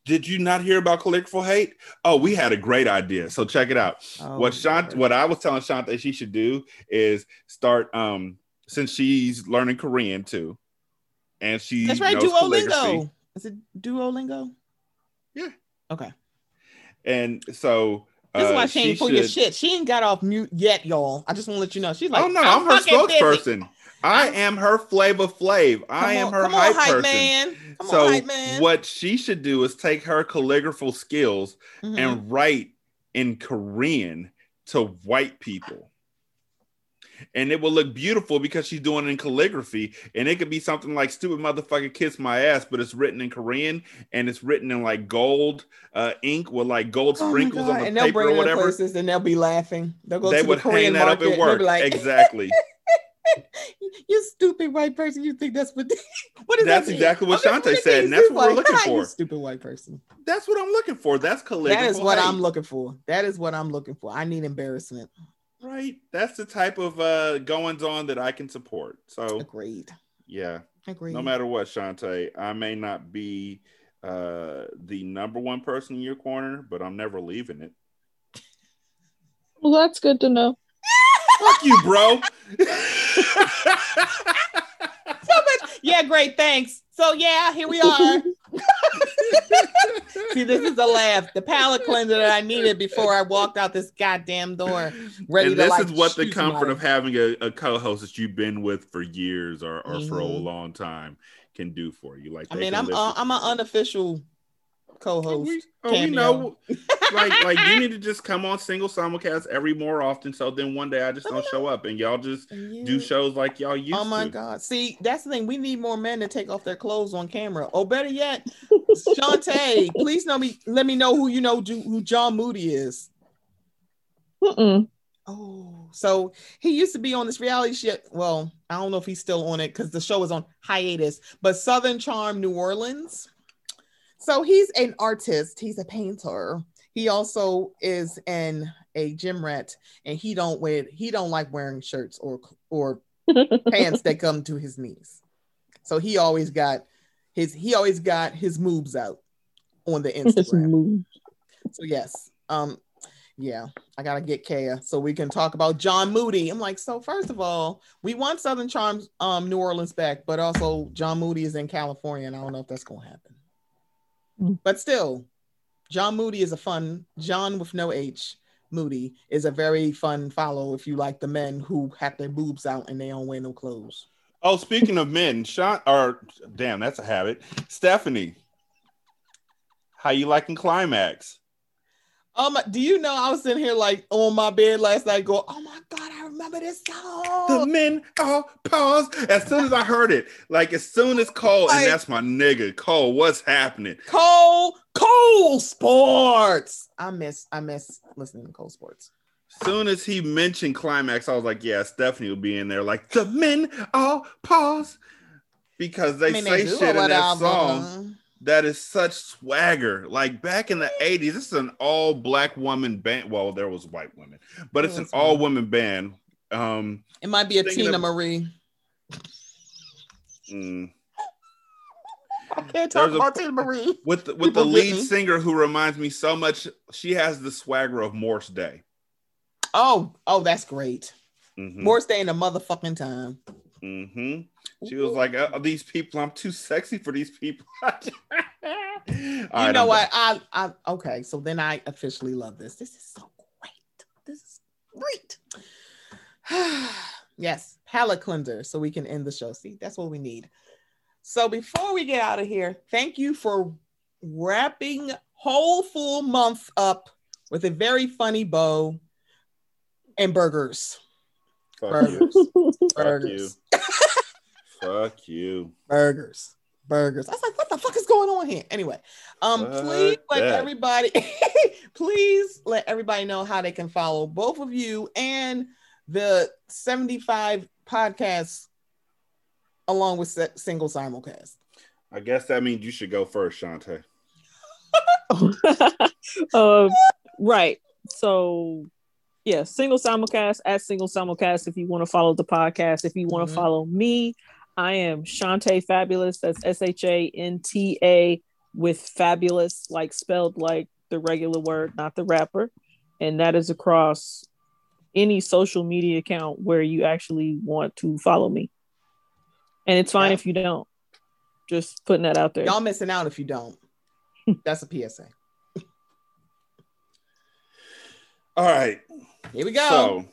Did you not hear about calligraphical hate? Oh, we had a great idea. So check it out. Oh, what Shant, what I was telling Shanta she should do is start um since she's learning Korean too, and she That's right, knows. Duolingo. Is it Duolingo? Yeah. Okay. and so This is uh, why she ain't pull your shit. She ain't got off mute yet, y'all. I just want to let you know. She's like, oh no, I'm, her spokesperson. busy." I I'm- her flavor flav. I am on- her come on, hype, hype person. man. Come so on, hype man. what she should do is take her calligraphical skills Mhm. and write in Korean to white people. And it will look beautiful because she's doing it in calligraphy. And it could be something like stupid motherfucker kiss my ass, but it's written in Korean and it's written in like gold uh, ink with like gold Oh sprinkles on the and they'll paper bring or whatever. places and they'll be laughing. They'll go They to the would Korean hang that up market at and work. like, exactly. you stupid white person. You think that's what? what is That's that exactly what Okay, Shantae it said, and that's it's what we're like, looking "Ha, you for." stupid white person. That's what I'm looking for. That's calligraphical. That is what hate. I'm looking for. That is what I'm looking for. I need embarrassment. right. That's the type of uh goings on that I can support. So Agreed. yeah. Agreed. no matter what, Shantae, I may not be uh, the number one person in your corner, but I'm never leaving it. Well, that's good to know. Fuck you, bro. so much. Yeah, great. Thanks. So yeah, here we are. See, this is a laugh. The palate cleanser that I needed before I walked out this goddamn door. Ready and to this like is what the comfort somebody. of having a, a co-host that you've been with for years or, or for a Mhm. long time can do for you. Like I mean, I'm lift uh, it. I'm an unofficial co-host. we, oh, we know. like, like you need to just come on single simulcast every more often. So then one day I just don't show up, and y'all just And you- do shows like y'all used Oh my to. God! See, that's the thing. We need more men to take off their clothes on camera. Oh, better yet, Shantae, please know me. Let me know who you know Ju- who John Moody is. Mm-mm. Oh, so he used to be on this reality shit. Well, I don't know if he's still on it because the show is on hiatus. But Southern Charm New Orleans. So he's an artist. He's a painter. He also is in a gym rat, and he don't wear he don't like wearing shirts or or pants that come to his knees. So he always got his he always got his moves out on the Instagram. So yes, um, yeah, I gotta get Kaya so we can talk about John Moody. I'm like, so first of all, we want Southern Charms, um, New Orleans back, but also John Moody is in California, and I don't know if that's gonna happen. Mm. But still, John Moody is a fun John with no H. Moody is a very fun follow if you like the men who have their boobs out and they don't wear no clothes. Oh, speaking of men, Sean or damn, that's a habit. Stephanie, how you liking Klymaxx? Um, do you know I was sitting here like on my bed last night, go, oh my god, I remember this song. The men all pause. As soon as I heard it, like as soon as Cole, Like- and that's my nigga, Cole, what's happening? Cole, Cole Sports. I miss, I miss listening to Cole Sports. As soon as he mentioned Klymaxx, I was like, yeah, Stephanie will be in there. Like the men all pause. Because they I mean, say do shit in that song that is such swagger. Like back in the 80s, this is an all black woman band. Well, there was white women, but it's an all one. women band. Um, It might be a Tina of- Marie. mm, I can't talk There's a- about Teena Marie. with the, with the lead getting- singer who reminds me so much. She has the swagger of Morris Day. Oh, oh, that's great. Mhm, Morris Day in the motherfucking time. Mm-hmm. She was like, uh, "These people, I'm too sexy for these people." you you know what? I, I okay. So then I officially love this. This is so great. This is great. yes, palate cleanser, so we can end the show. See, that's what we need. So before we get out of here, thank you for wrapping whole full month up with a very funny bow and burgers. Fuck you. Burgers. Fuck you. burgers. Fuck you. Burgers. Burgers. I was like, what the fuck is going on here? Anyway, um, Fuck please let that. everybody, please let everybody know how they can follow both of you and the 75 podcasts along with se- single simulcast. I guess that means you should go first, Shantae. uh, right. So, yeah, single simulcast at single simulcast. If you want to follow the podcast, if you want to Mhm. follow me, I am Shantae Fabulous. That's S H A N T A with fabulous, like spelled like the regular word, not the rapper. And that is across any social media account where you actually want to follow me. And it's fine Yeah. if you don't. Just putting that out there. Y'all missing out if you don't. That's a PSA. All right. Here we go. So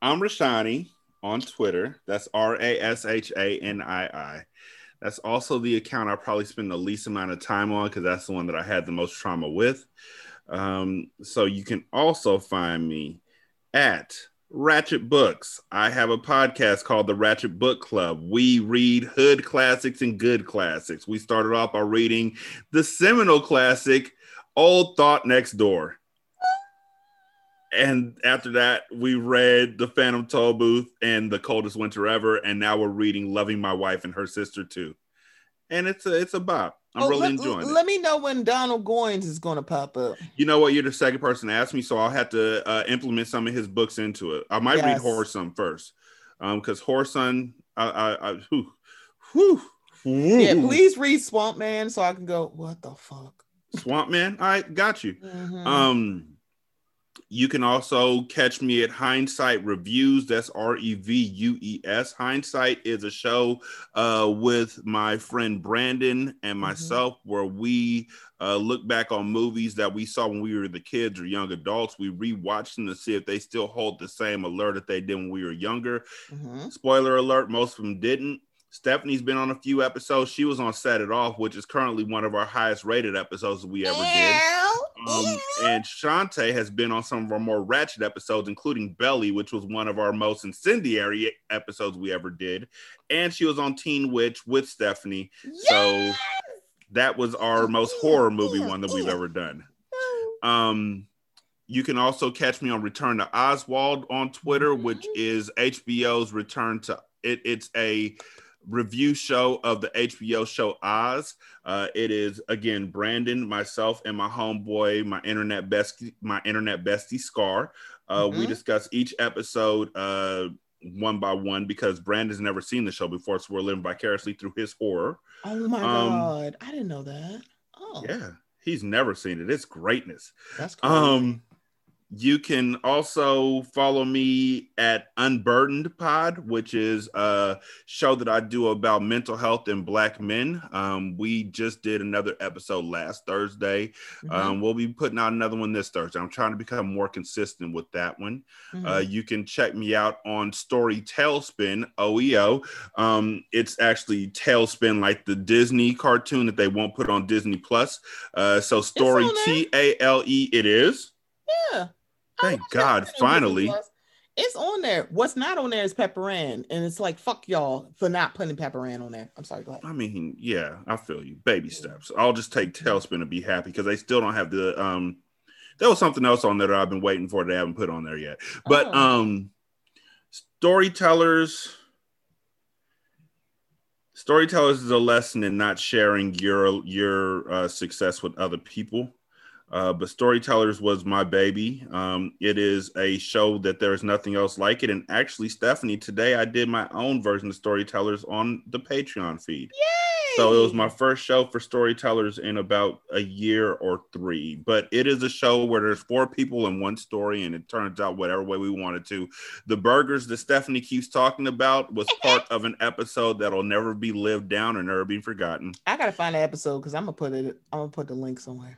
I'm Rashani on Twitter. That's R A S H A N I I. That's also the account I probably spend the least amount of time on because that's the one that I had the most trauma with. Um, so you can also find me at Ratchet Books. I have a podcast called the Ratchet Book Club. We read hood classics and good classics. We started off by reading the seminal classic, Old Thought Next Door and after that we read the phantom toll booth and the coldest winter ever and now we're reading loving my wife and her sister too and it's a it's a bop i'm Oh, really let, enjoying let it me know when Donald Goines is going to pop up. you know what you're the second person to ask me so i'll have to uh, implement some of his books into it i might read Yes. Whoreson first um because Whoreson i i, I whew, whew, Yeah, please read Swamp Man so I can go, what the fuck? swamp man I got you Mhm. Um, you can also catch me at Hindsight Reviews. That's R E V U E S. Hindsight is a show uh, with my friend Brandon and myself where we uh, look back on movies that we saw when we were the kids or young adults. We rewatch them to see if they still hold the same alert that they did when we were younger. Mhm. Spoiler alert, most of them didn't. Stephanie's been on a few episodes. She was on Set It Off, which is currently one of our highest rated episodes we ever did. Um, and Shantae has been on some of our more ratchet episodes, including Belly, which was one of our most incendiary episodes we ever did. And she was on Teen Witch with Stephanie. So that was our most horror movie one that we've ever done. Um, you can also catch me on Return to Oswald on Twitter, which is HBO's Return to it. It's a review show of the HBO show Oz. Uh, it is again Brandon, myself, and my homeboy, my internet bestie, my internet bestie Scar. Uh, We Mhm. discuss each episode uh, one by one because Brandon's never seen the show before, so we're living vicariously through his horror. Oh my Um, god, I didn't know that. Oh, Yeah, he's never seen it. It's greatness. that's crazy. Um, you can also follow me at Unburdened Pod, which is a show that I do about mental health and Black men. Um, we just did another episode last Thursday. Mhm, Um, we'll be putting out another one this Thursday. I'm trying to become more consistent with that one. mhm. Uh, you can check me out on Story Tailspin OEO. Um, it's actually TaleSpin, like the Disney cartoon that they won't put on Disney Plus. Uh, so Story. T A L E, it is. yeah. Thank God, finally. It's on there. What's not on there is Pepper Ann, and it's like fuck y'all for not putting Pepper Ann on there. I'm sorry. Go ahead. I mean, yeah, I feel you. Baby steps. I'll just take TaleSpin and be happy because they still don't have the um. There was something else on there that I've been waiting for. They haven't put on there yet. But Oh. um, storytellers. Storytellers is a lesson in not sharing your your uh, success with other people. Uh, but Storytellers was my baby. Um, it is a show that there is nothing else like it. And actually, Stephanie, today I did my own version of Storytellers on the Patreon feed. Yay! So it was my first show for storytellers in about a year or three. But it is a show where there's four people in one story, and it turns out whatever way we wanted to. The burgers that Stephanie keeps talking about was part of an episode that'll never be lived down or never be forgotten. I gotta find the episode because I'm gonna put it. I'm gonna put the link somewhere.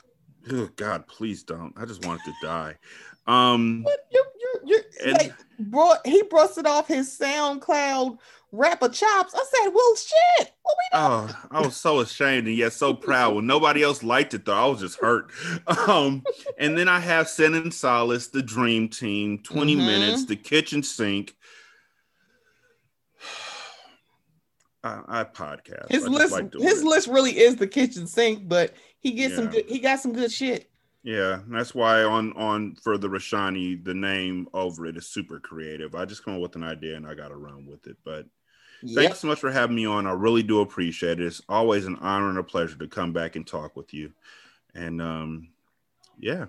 Oh God, please don't. I just want it to die. Um, But you, you, you, And- like, brought he brusted off his SoundCloud rapper chops. I said, "Well, shit, what we doing?" Oh, I was so ashamed and yet so proud. When nobody else liked it, though, I was just hurt. Um, and then I have Sin and Solace, the Dream Team, 20 Mhm. minutes, the kitchen sink. I, I podcast. His I list, like his it. list really is the kitchen sink, but he gets some good. He got some good shit. Yeah, that's why on on for the Rashani, the name over it is super creative. I just come up with an idea and I got to run with it. But thank you so much for having me on. I really do appreciate it. It's always an honor and a pleasure to come back and talk with you. And um, yeah,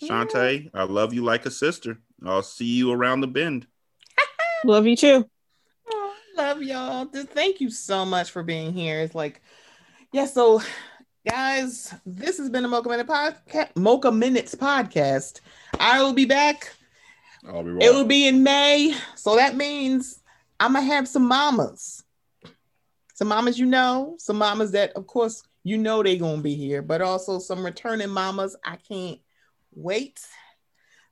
Shantae, I love you like a sister. I'll see you around the bend. Love you too. Oh, love y'all. Thank you so much for being here. It's like, yeah. So, guys, this has been a Mocha Minute podcast. Mocha Minutes podcast. I will be back. I'll be It will be in May, so that means I'm gonna have some mamas. Some mamas you know, some mamas that, of course, you know they gonna be here, but also some returning mamas. I can't wait.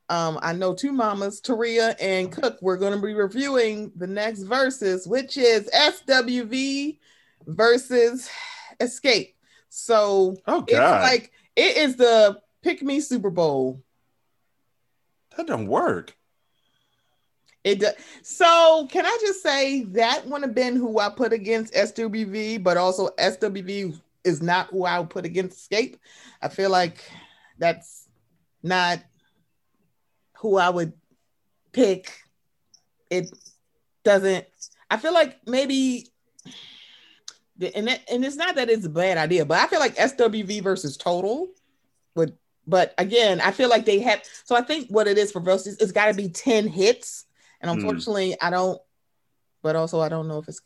Um, I know two mamas, Taria and Cook. We're gonna be reviewing the next verses, which is SWV versus Xscape. So Oh it's God, like it is the pick me Super Bowl. that don't work. It does. So can I just say that would have been who I put against SWV, but also SWV is not who I would put against Xscape. I feel like that's not who I would pick. It doesn't. I feel like maybe, and it, and it's not that it's a bad idea, but I feel like SWV versus Total would. But again, I feel like they have. So I think what it is for versus, it's got to be ten hits, and Hmm. unfortunately, I don't. But also, I don't know if it's.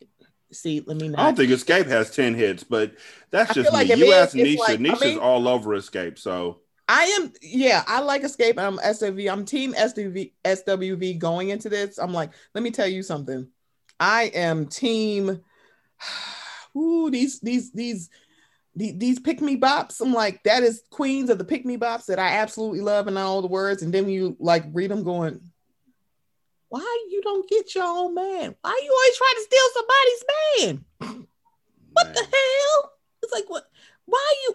See, let me not. I don't think Xscape has 10 hits, but that's just feel like me. You it ask is, Nisha. like- I Nisha's mean- all over Xscape. So I am, yeah, I like Xscape. I'm SWV. I'm team SWV, SWV going into this. I'm like, let me tell you something. I am team. Ooh, these these these these, these pick me bops. I'm like, that is queens of the pick me bops that I absolutely love and all the words. And then you like read them going, why you don't get your own man? Why you always trying to steal somebody's man? What man. the hell? It's like what? Why you?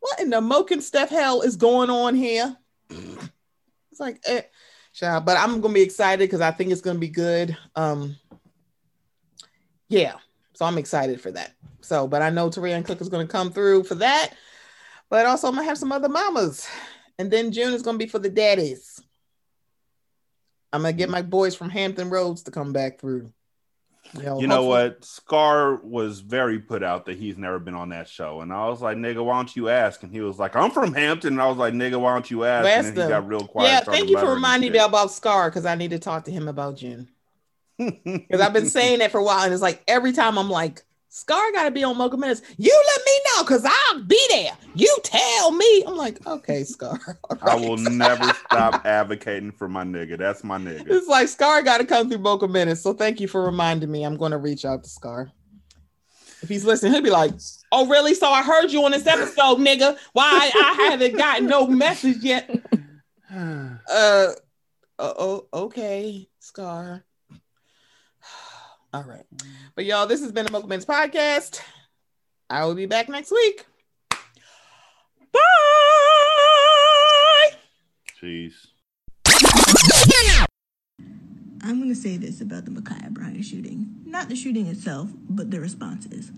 What in the moking stuff hell is going on here? It's like, eh, child. But I'm gonna be excited because I think it's gonna be good. Um, yeah. So I'm excited for that. So, but I know Taria and Cook is gonna come through for that. But also, I'm gonna have some other mamas, and then June is gonna be for the daddies. I'm gonna get my boys from Hampton Roads to come back through. You know hopefully- what? Scar was very put out that he's never been on that show. And I was like, nigga, why don't you ask? And he was like, I'm from Hampton. And I was like, nigga, why don't you ask? And then he got real quiet. Yeah, thank you for reminding me about Scar because I need to talk to him about June. Shit. Because I've been saying that for a while, and it's like every time I'm like, Scar got to be on Mocha Minutes. You let me know because I'll be there. You tell me. I'm like, okay, Scar. all I will never stop advocating for my nigga. That's my nigga. It's like Scar got to come through Mocha Minutes. So thank you for reminding me. I'm going to reach out to Scar. If he's listening, he'll be like, "Oh, really? So I heard you on this episode, nigga. Why I haven't gotten no message yet?" Uh, oh, okay, Scar. All right, mm-hmm. but y'all, this has been a Mocha Minutes podcast. I will be back next week. Bye. Jeez. I'm going to say this about the Ma'Khia Bryant shooting. Not the shooting itself, but the responses.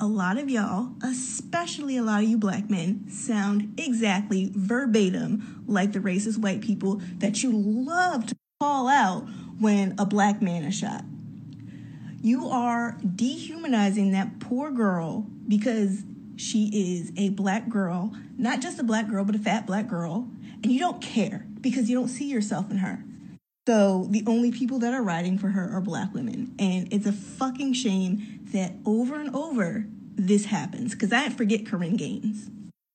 A lot of y'all, especially a lot of you black men, sound exactly verbatim like the racist white people that you love to call out when a black man is shot. You are dehumanizing that poor girl because she is a black girl, not just a black girl, but a fat black girl, and you don't care because you don't see yourself in her. So the only people that are riding for her are black women. And it's a fucking shame that over and over this happens. Because I forget Korryn Gaines.